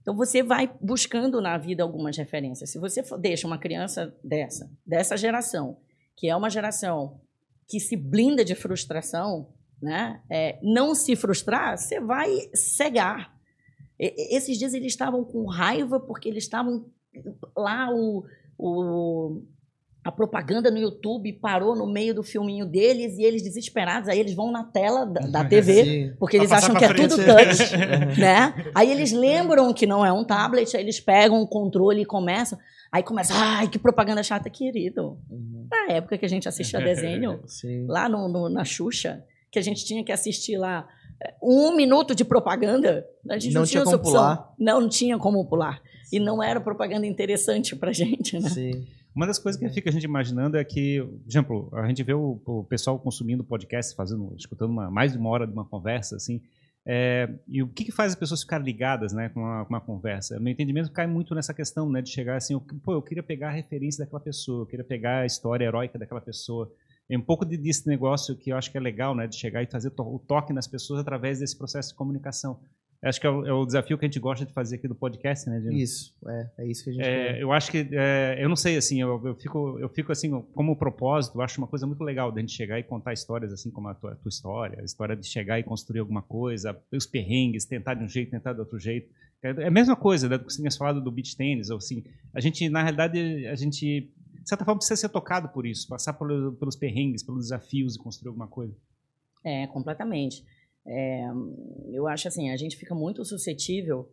Então você vai buscando na vida algumas referências. Se você deixa uma criança dessa, dessa geração, que é uma geração que se blinda de frustração, né? É, não se frustrar, você vai cegar. E, esses dias eles estavam com raiva porque eles estavam lá o, o a propaganda no YouTube parou no meio do filminho deles e eles desesperados, aí eles vão na tela da, da TV, Sim. porque eles acham que é tudo touch, né? Aí eles lembram que não é um tablet, aí eles pegam o controle e começam, aí começa, ai, que propaganda chata, querido. Uhum. Na época que a gente assistia desenho, lá no, no, na Xuxa, que a gente tinha que assistir lá é, um minuto de propaganda, a gente não, não tinha, tinha como opção. pular. Não, não tinha como pular. Sim. E não era propaganda interessante pra gente, né? Sim. Uma das coisas que fica a gente imaginando é que, por exemplo, a gente vê o, o pessoal consumindo podcast, fazendo, escutando uma, mais de uma hora de uma conversa, assim, é, e o que, que, faz as pessoas ficarem ligadas né, com, uma, com uma conversa? Meu entendimento cai muito nessa questão né, de chegar assim, eu, pô, eu queria pegar a referência daquela pessoa, eu queria pegar a história heróica daquela pessoa. É um pouco de, desse negócio que eu acho que é legal, né, de chegar e fazer to o toque nas pessoas através desse processo de comunicação. Acho que é o, é o, desafio que a gente gosta de fazer aqui do podcast, né, Dino? Isso, é, é isso que a gente é, Eu acho que, é, eu não sei, assim, eu, eu, fico, eu fico assim, como propósito, eu acho uma coisa muito legal da gente chegar e contar histórias assim como a tua, a tua história, a história de chegar e construir alguma coisa, os perrengues, tentar de um jeito, tentar de outro jeito. É, é a mesma coisa né, do que você tinha falado do beach tênis, ou assim, a gente, na realidade, a gente, de certa forma, precisa ser tocado por isso, passar por, pelos perrengues, pelos desafios e construir alguma coisa. É, completamente. É, eu acho assim, a gente fica muito suscetível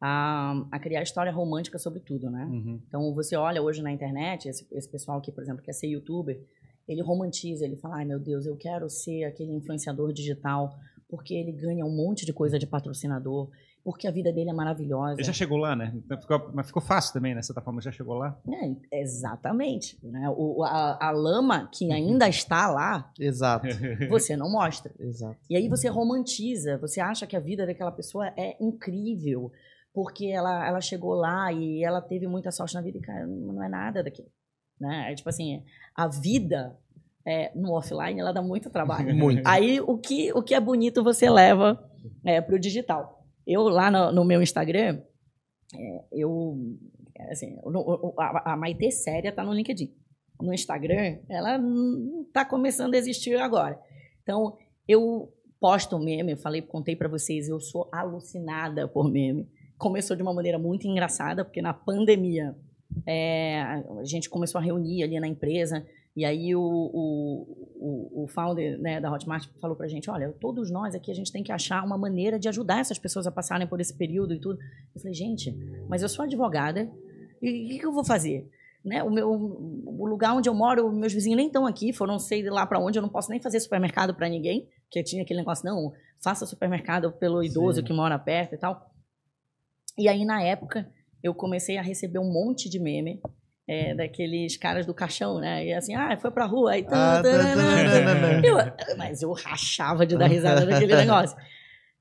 a, a criar história romântica sobre tudo, né? Uhum. Então, você olha hoje na internet, esse, esse pessoal que, por exemplo, quer ser youtuber, ele romantiza, ele fala, ai meu Deus, eu quero ser aquele influenciador digital, porque ele ganha um monte de coisa de patrocinador, porque a vida dele é maravilhosa. Ele já chegou lá, né? Então ficou, mas ficou fácil também, né? Tá falando, já chegou lá? É, exatamente. Né? O, a, a, lama que ainda está lá, Exato. você não mostra. Exato. E aí você romantiza, você acha que a vida daquela pessoa é incrível, porque ela, ela chegou lá e ela teve muita sorte na vida, e cara, não é nada daquilo. Né? É tipo assim, a vida é, no offline, ela dá muito trabalho. Muito. Aí o que, o que é bonito você leva é, para o digital. Eu, lá no, no meu Instagram, é, eu. Assim, a, a Maite Séria tá no LinkedIn. No Instagram, ela tá começando a existir agora. Então, eu posto meme, eu falei, contei para vocês, eu sou alucinada por meme. Começou de uma maneira muito engraçada, porque na pandemia é, a gente começou a reunir ali na empresa e aí o, o, o, founder né, da Hotmart falou pra gente, olha, todos nós aqui a gente tem que achar uma maneira de ajudar essas pessoas a passarem por esse período e tudo. Eu falei, gente, mas eu sou advogada e o que, que eu vou fazer? Né, o, meu, o lugar onde eu moro, meus vizinhos nem estão aqui, foram sei lá para onde, eu não posso nem fazer supermercado para ninguém, que tinha aquele negócio, não, faça supermercado pelo idoso Sim. que mora perto e tal. E aí, na época, eu comecei a receber um monte de meme é, daqueles caras do caixão, né? E assim, ah, foi pra rua, aí... Ah, eu, mas eu rachava de dar risada daquele negócio.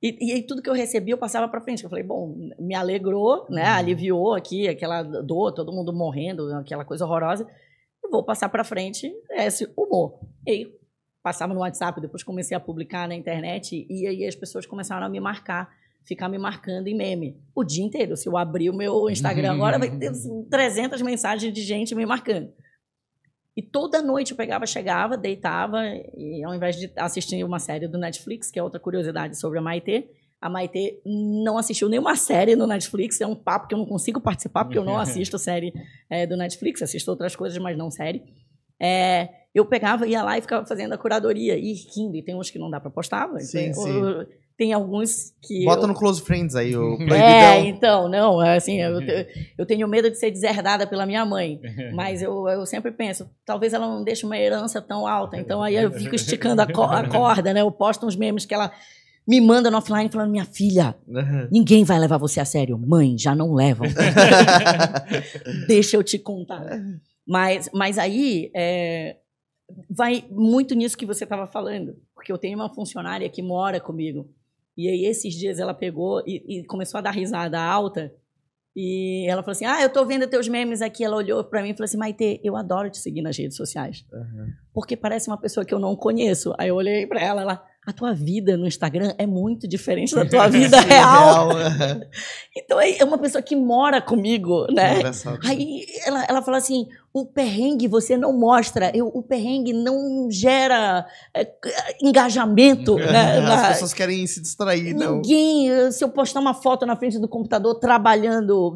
E, e, tudo que eu recebi, eu passava para frente. Eu falei, bom, me alegrou, né? Uhum. Aliviou aqui aquela dor, todo mundo morrendo, aquela coisa horrorosa. Eu vou passar para frente esse humor. E aí, passava no WhatsApp, depois comecei a publicar na internet, e aí as pessoas começaram a me marcar ficar me marcando em meme o dia inteiro. Se eu abrir o meu Instagram agora, vai ter assim, 300 mensagens de gente me marcando. E toda noite eu pegava, chegava, deitava, e ao invés de assistir uma série do Netflix, que é outra curiosidade sobre a Maitê, a Maitê não assistiu nenhuma série no Netflix, é um papo que eu não consigo participar, porque eu não assisto série é, do Netflix, assisto outras coisas, mas não série. É, eu pegava, ia lá e ficava fazendo a curadoria, e rindo, e tem uns que não dá para postar, mas sim, tem, sim. Tem alguns que. Bota eu... no Close Friends aí, o É, proibidão. então, não, é assim, eu, te- eu tenho medo de ser deserdada pela minha mãe, mas eu, eu sempre penso, talvez ela não deixe uma herança tão alta, então aí eu fico esticando a, co- a corda, né? Eu posto uns memes que ela me manda no offline falando, minha filha, ninguém vai levar você a sério. Mãe, já não levam. Deixa eu te contar. Mas, mas aí é, vai muito nisso que você estava falando, porque eu tenho uma funcionária que mora comigo. E aí, esses dias, ela pegou e, e começou a dar risada alta. E ela falou assim: Ah, eu tô vendo teus memes aqui. Ela olhou para mim e falou assim: Maite, eu adoro te seguir nas redes sociais. Porque parece uma pessoa que eu não conheço. Aí eu olhei para ela, ela. A tua vida no Instagram é muito diferente da tua vida real. Então é uma pessoa que mora comigo, né? Aí ela, ela fala assim: o perrengue você não mostra, eu, o perrengue não gera é, engajamento. né, As na- pessoas querem se distrair, não. Ninguém, eh, se eu postar uma foto na frente do computador trabalhando,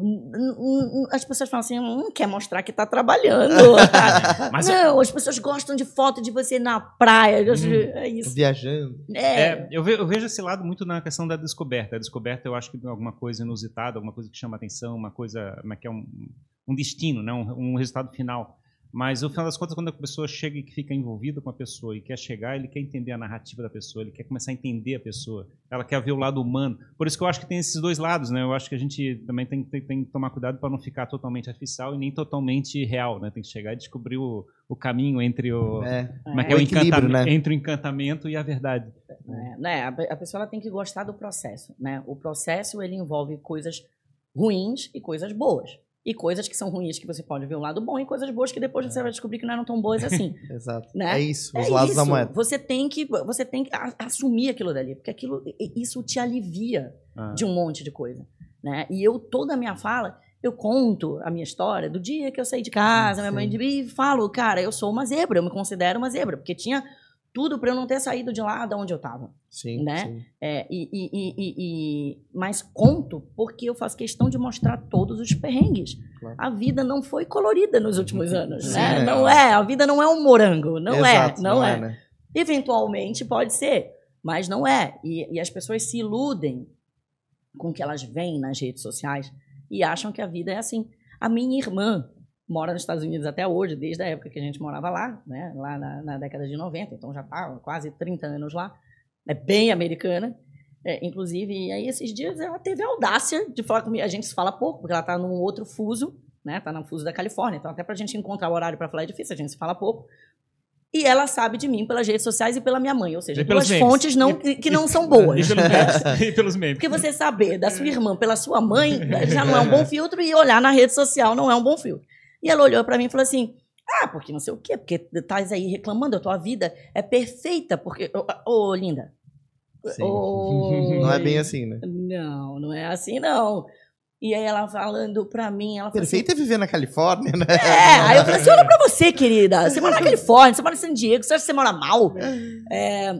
as pessoas falam assim: não quer mostrar que está trabalhando. Mas não, as pessoas gostam de foto de você na praia. Hum. É isso. Viajando. É, É, eu, ve- eu vejo esse lado muito na questão da descoberta. A descoberta, eu acho que é alguma coisa inusitada, alguma coisa que chama atenção, uma coisa como é que é um, um destino, né? um, um resultado final. Mas, no final das contas, quando a pessoa chega e que fica envolvida com a pessoa e quer chegar, ele quer entender a narrativa da pessoa, ele quer começar a entender a pessoa, ela quer ver o lado humano. Por isso que eu acho que tem esses dois lados, né? Eu acho que a gente também tem, tem- tem que tomar cuidado para não ficar totalmente artificial e nem totalmente real, né? Tem que chegar e descobrir o, o caminho entre o, É. como é que O é o equilíbrio, encantamento, né? entre o encantamento e a verdade. né, né, a, pe- a pessoa ela tem que gostar do processo, né? O processo ele envolve coisas ruins e coisas boas. E coisas que são ruins que você pode ver o lado bom e coisas boas que depois você vai descobrir que não eram tão boas assim. Exato. Né? É isso, os É lados da isso. moeda. Você tem que você tem que assumir aquilo dali, porque aquilo isso te alivia Ah. de um monte de coisa, né? E eu toda a minha fala eu conto a minha história do dia que eu saí de casa, minha mãe Sim. e falo, cara, eu sou uma zebra, eu me considero uma zebra, porque tinha tudo para eu não ter saído de lá de onde eu estava. Sim, né? sim. É, e, e- e- e- mas conto porque eu faço questão de mostrar todos os perrengues. Claro. A vida não foi colorida nos últimos anos, Sim, né? é. Não é, a vida não é um morango, não Exato, é, não, é. né? Eventualmente pode ser, mas não é. E, e as pessoas se iludem com o que elas veem nas redes sociais e acham que a vida é assim. A minha irmã mora nos Estados Unidos até hoje, desde a época que a gente morava lá, né? Lá na, na década de 90, então já está quase 30 anos lá. É bem americana. É, inclusive, e aí esses dias ela teve a audácia de falar comigo. A gente se fala pouco, porque ela está num outro fuso, né? Tá no fuso da Califórnia. Então, até pra gente encontrar o horário para falar é difícil, a gente se fala pouco. E ela sabe de mim pelas redes sociais e pela minha mãe, ou seja, E memes. fontes não, que não são boas. E pelos memes. e pelos memes. Porque você saber da sua irmã pela sua mãe né, já não é um bom filtro e olhar na rede social não é um bom filtro. E ela olhou pra mim e falou assim: Ah, porque não sei o quê, porque estás aí reclamando, a tua vida é perfeita, porque. Ô, ô, linda. Sim. Ô, Não é bem assim, né? Não, não é assim, não. E aí ela falando pra mim, ela assim, Perfeito é viver na Califórnia, né? é, aí eu falei assim, olha pra você, querida. Você mora na Califórnia, você mora em San Diego, você acha que você mora mal? É,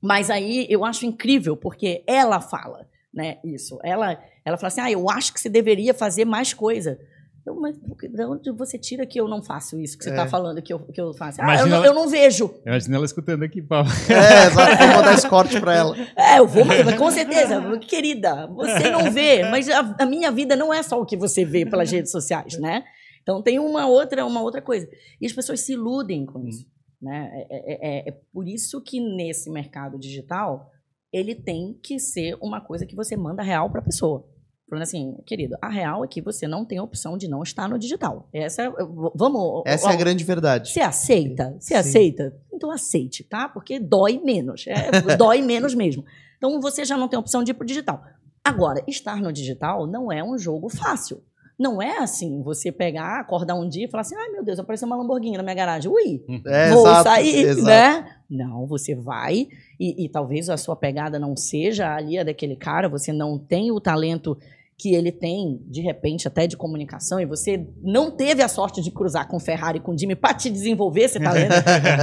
mas aí eu acho incrível, porque ela fala, né, isso. Ela, ela fala assim, ah, eu acho que você deveria fazer mais coisa. Eu, mas de onde você tira que eu não faço isso que você É. tá falando que eu, que eu faço? Ah, eu Imagina não, ela- eu não vejo. Eu imagino ela escutando aqui, Paulo. É, exato. Vou mandar esse corte pra ela. É, eu vou, mas com certeza. Querida, você não vê, mas a, a minha vida não é só o que você vê pelas redes sociais, né? Então tem uma outra, uma outra coisa. E as pessoas se iludem com isso. Né? É, é- é- é por isso que nesse mercado digital ele tem que ser uma coisa que você manda real para a pessoa. Falando assim, querido, a real é que você não tem a opção de não estar no digital. Essa é, vamos. Essa é a ó, grande verdade. você aceita? Você aceita? Então aceite, tá? Porque dói menos. É, dói menos mesmo. Então você já não tem opção de ir pro digital. Agora, estar no digital não é um jogo fácil. Não é assim, você pegar, acordar um dia e falar assim: ai meu Deus, apareceu uma Lamborghini na minha garagem. Ui, É, vou exato, sair, exato. né? Não, você vai e, e talvez a sua pegada não seja ali a daquele cara, você não tem o talento que ele tem, de repente, até de comunicação, e você não teve a sorte de cruzar com o Ferrari com o Jimmy para te desenvolver esse talento.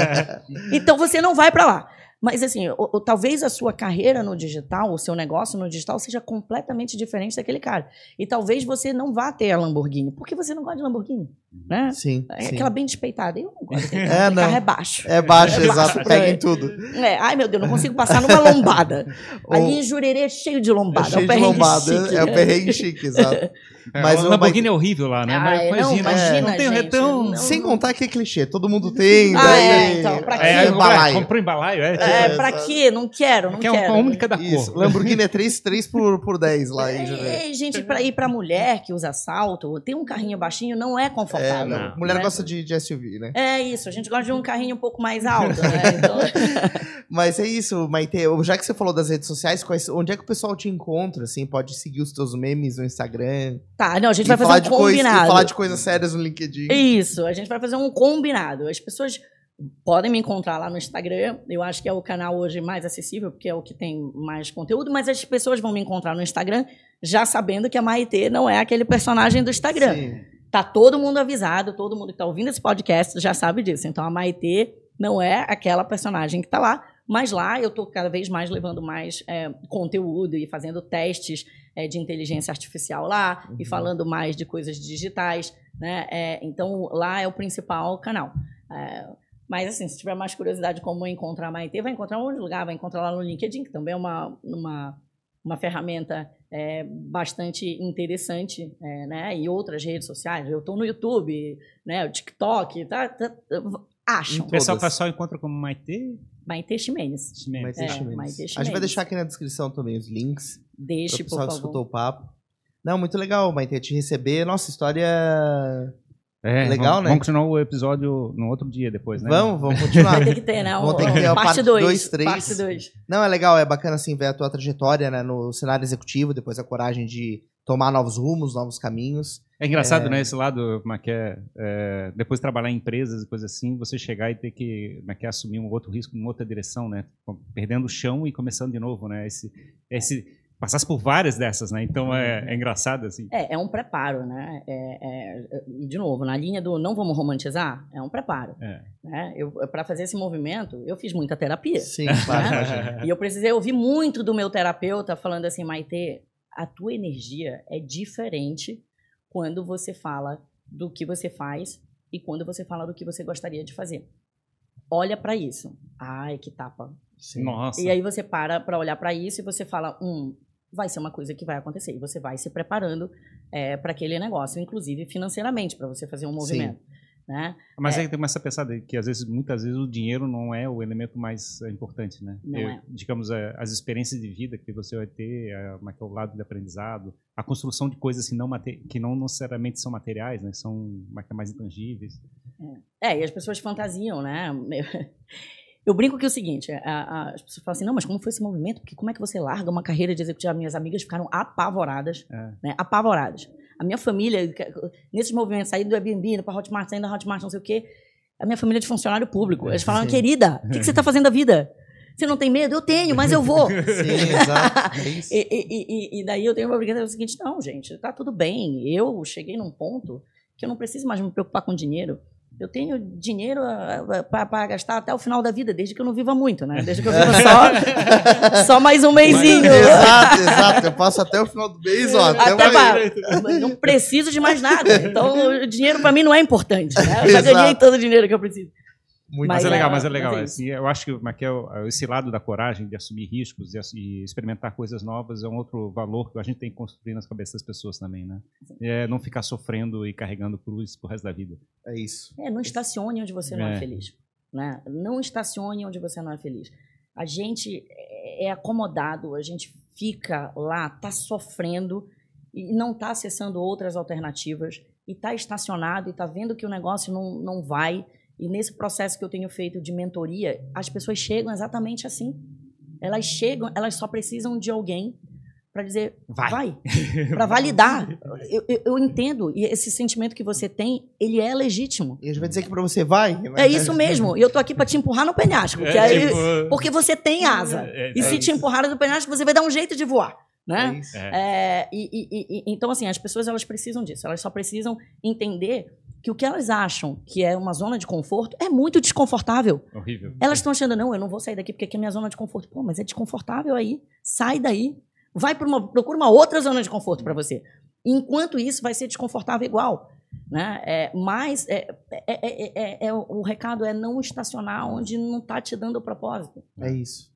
então você não vai para lá. Mas assim, o- o- talvez a sua carreira no digital, o seu negócio no digital seja completamente diferente daquele cara. E talvez você não vá ter a Lamborghini, porque você não gosta de Lamborghini, né? Sim, É sim. aquela bem despeitada. Eu não gosto É, não. carro é baixo. É baixo, É exato. Pega em tudo. É, ai meu Deus, não consigo passar numa lombada. Ali em Jurerê é cheio de lombada. É cheio é de lombada. chique. É o perrengue chique, exato. É, Mas o o Lamborghini é horrível lá, né? Ah, Mas é, não, imagina, imagina, não tem gente, retão. não. Sem contar que é clichê, todo mundo tem. Ah, daí- é, então, pra quê? É, É, balaio. comprou em balaio, é. É, pra quê? Não quero, não que é quero. uma única da Isso, cor. Lamborghini é 3, 3 por, por 10 lá em Janeiro. É, gente, pra ir pra mulher que usa salto, ter um carrinho baixinho não é É, confortável. não. Mulher né? gosta de, de SUV, né? É isso, a gente gosta de um carrinho um pouco mais alto, né? Então, Mas é isso, Maite. Já que você falou das redes sociais, quais- onde é que o pessoal te encontra? Assim, pode seguir os teus memes no Instagram. tá, não, a gente e vai fazer de um coisa- combinado. e falar de coisas sérias no LinkedIn. Isso, a gente vai fazer um combinado. As pessoas podem me encontrar lá no Instagram. Eu acho que é o canal hoje mais acessível, porque é o que tem mais conteúdo, mas as pessoas vão me encontrar no Instagram já sabendo que a Maitê não é aquele personagem do Instagram. Sim. Tá todo mundo avisado, todo mundo que tá ouvindo esse podcast já sabe disso. Então a Maitê não é aquela personagem que tá lá, mas lá eu tô cada vez mais levando mais é, conteúdo e fazendo testes é, de inteligência artificial lá e Uhum. falando mais de coisas digitais, né? É, então lá é o principal canal. É, mas assim, se tiver mais curiosidade de como encontrar a Maitê, vai encontrar em outro lugar, vai encontrar lá no LinkedIn, que também é uma, uma, uma ferramenta é, bastante interessante, é, né? E outras redes sociais. Eu estou no YouTube, né? O TikTok, tá, tá, acham. O pessoal, o pessoal encontra como Maite. Maitê Ximenes. Maite É, Ximenes. Maite A gente Ximenes. vai deixar aqui na descrição também os links. Deixe, Para o por pessoal que favor. escutou o papo. Não, muito legal, Maite, te receber. Nossa, história. É, Legal, vamos, né? Vamos continuar o episódio no outro dia depois, né? Vamos, vamos continuar. Vai ter que ter, né? Vamos ter que ter a parte parte 2. dois, três. Parte 2. Não, é legal, é bacana assim ver a tua trajetória né, no cenário executivo, depois a coragem de tomar novos rumos, novos caminhos. É engraçado, né? Esse lado, como é que é, é, depois de trabalhar em empresas e coisas assim, você chegar e ter que, como é que é, assumir um outro risco, uma outra direção, né? Perdendo o chão e começando de novo, né? Esse, esse, passasse por várias dessas, né? Então é, é engraçado, assim. É, é um preparo, né? É, é, e, de novo, na linha do não vamos romantizar, é um preparo. É. Né? Eu, para fazer esse movimento, eu fiz muita terapia. Sim, claro. imagino. E eu precisei ouvir muito do meu terapeuta falando assim, Maite, a tua energia é diferente quando você fala do que você faz e quando você fala do que você gostaria de fazer. Olha pra isso. Ai, que tapa. Sim. Nossa. E aí você para pra olhar pra isso e você fala, hum, vai ser uma coisa que vai acontecer. E você vai se preparando é, para aquele negócio, inclusive financeiramente, para você fazer um movimento. Né? Mas É. aí começa a pensar de- que às vezes, muitas vezes o dinheiro não é o elemento mais é, importante, né? Não Eu- é. Digamos, é, as experiências de vida que você vai ter, é, é é o lado de aprendizado, a construção de coisas que não, que não necessariamente são materiais, né? São é é, mais intangíveis. É, e as pessoas fantasiam, né? Eu brinco que é o seguinte, a- a- as pessoas falam assim, não, mas como foi esse movimento? Porque como é que você larga uma carreira de executiva? Minhas amigas ficaram apavoradas, É. né? Apavoradas. A minha família, nesses movimentos, saindo do Airbnb, indo pra Hotmart, saindo da Hotmart, não sei o quê, a minha família é de funcionário público. Eles falaram, querida, o que, que você tá fazendo da vida? Você não tem medo? Eu tenho, mas eu vou. Sim, exato. É. E, e- e- e daí eu tenho uma brincadeira seguinte, não, gente, tá tudo bem. Eu cheguei num ponto que eu não preciso mais me preocupar com dinheiro. Eu tenho dinheiro para gastar até o final da vida, desde que eu não viva muito, né? Desde que eu viva só, só mais um mêsinho. exato, exato. Eu passo até o final do mês, ó. Até, Até pra- não preciso de mais nada. Então, o dinheiro para mim não é importante. Né? Eu já ganhei todo o dinheiro que eu preciso. Muito Mas, Mas é é- legal, mas é mas legal. é isso. assim, eu acho que, é é o- esse lado da coragem de assumir riscos e, e experimentar coisas novas é um outro valor que a gente tem que construir nas cabeças das pessoas também, né? É não ficar sofrendo e carregando cruz pro resto da vida. É isso. É, não estacione onde você não é É. feliz. Né? Não estacione onde você não é feliz. A gente é é acomodado, a gente fica lá, tá sofrendo e não tá acessando outras alternativas e tá estacionado e tá vendo que o negócio não, não vai. E nesse processo que eu tenho feito de mentoria, as pessoas chegam exatamente assim. Elas chegam, elas só precisam de alguém para dizer, Vai. vai, para validar. Eu, eu, eu entendo, e esse sentimento que você tem, ele é legítimo. E a gente vai dizer que pra você vai. É isso mesmo. E eu tô aqui para te empurrar no penhasco. que É, aí- tipo, porque você tem asa. É, e é se te empurrar no penhasco, você vai dar um jeito de voar. É Né? isso. É. É, e, e- e- e- então, assim, as pessoas elas precisam disso. Elas só precisam entender que o que elas acham que é uma zona de conforto é muito desconfortável. Horrível. Elas estão achando, não, eu não vou sair daqui porque aqui é minha zona de conforto. Pô, mas é desconfortável aí. Sai daí. Vai para uma. Procura uma outra zona de conforto para você. Enquanto isso, vai ser desconfortável igual. Né? É, mas é, é, é, é, o recado é não estacionar onde não está te dando o propósito. É isso.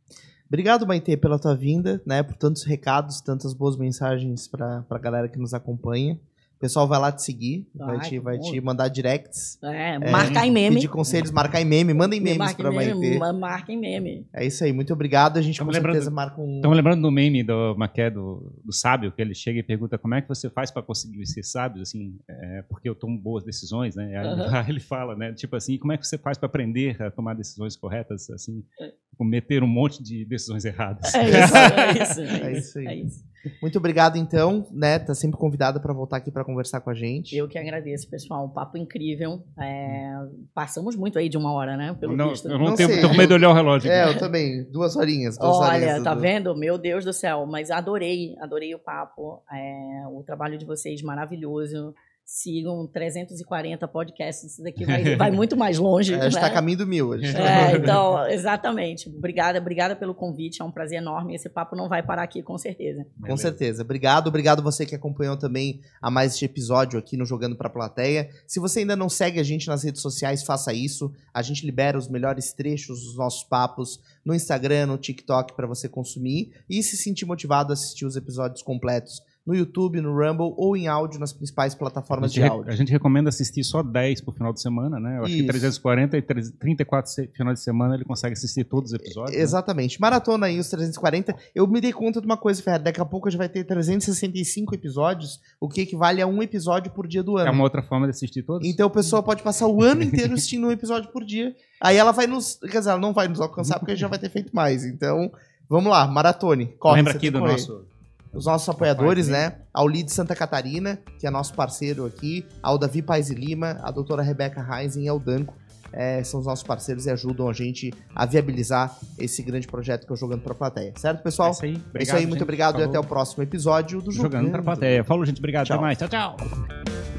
Obrigado, Maite, pela tua vinda, né? Por tantos recados, tantas boas mensagens para a galera que nos acompanha. O pessoal vai lá te seguir, vai, te, vai te mandar directs. É, marcar em meme. Pedir conselhos, marcar em meme. Mandem memes para Maite. Marca em meme. É isso aí, muito obrigado. A gente com certeza marca um... Estamos lembrando do meme do Maqué, do, do sábio, que ele chega e pergunta como é que você faz para conseguir ser sábio, assim, é, porque eu tomo boas decisões, né? Aí uhum. ele fala, né? Tipo assim, como é que você faz para aprender a tomar decisões corretas, assim, é. cometer um monte de decisões erradas. É isso, é isso. É, é isso aí. É isso. Muito obrigado, então, né? Tá sempre convidada para voltar aqui para conversar com a gente. Eu que agradeço, pessoal. Um papo incrível. É... Passamos muito aí de uma hora, né? Pelo não, visto. Eu não, não tenho, tô com medo de olhar o relógio. É, eu também. Duas horinhas. Duas Olha, horinhas, tá vendo? Meu Deus do céu. Mas adorei, adorei o papo. É... O trabalho de vocês maravilhoso sigam 340 podcasts, isso daqui vai, vai muito mais longe. a gente está né? caminho do mil. Tá é, então, exatamente. Obrigada, obrigada pelo convite, é um prazer enorme. Esse papo não vai parar aqui, com certeza. Com certeza. Obrigado, obrigado você que acompanhou também a mais este episódio aqui no Jogando para a Plateia. Se você ainda não segue a gente nas redes sociais, faça isso. A gente libera os melhores trechos dos nossos papos no Instagram, no TikTok para você consumir e se sentir motivado a assistir os episódios completos no YouTube, no Rumble ou em áudio nas principais plataformas de áudio. A gente recomenda assistir só 10 por final de semana, né? Eu acho Isso. que 340 e 34 final de semana ele consegue assistir todos os episódios. Né? Exatamente. Né? Maratona aí os 340. Eu me dei conta de uma coisa, Ferreira. Daqui a pouco a gente vai ter 365 episódios, o que equivale a um episódio por dia do ano. É uma outra forma de assistir todos? Então a pessoa pode passar o ano inteiro assistindo um episódio por dia. Aí ela vai nos. Quer dizer, ela não vai nos alcançar porque a gente já vai ter feito mais. Então, vamos lá, maratone. Corre, Lembra aqui do nosso os nossos apoiadores, né? Ao Lead Santa Catarina, que é nosso parceiro aqui, ao Davi Pais e Lima, a doutora Rebeca Reisen e ao Danco. É, são os nossos parceiros e ajudam a gente a viabilizar esse grande projeto que eu Jogando Pra Plateia. Certo, pessoal? É isso aí. Obrigado, é isso aí muito gente. obrigado Falou. e até o próximo episódio do Jogando, Jogando Pra Plateia. Falou, gente. Obrigado. Tchau. Até mais. Tchau, tchau.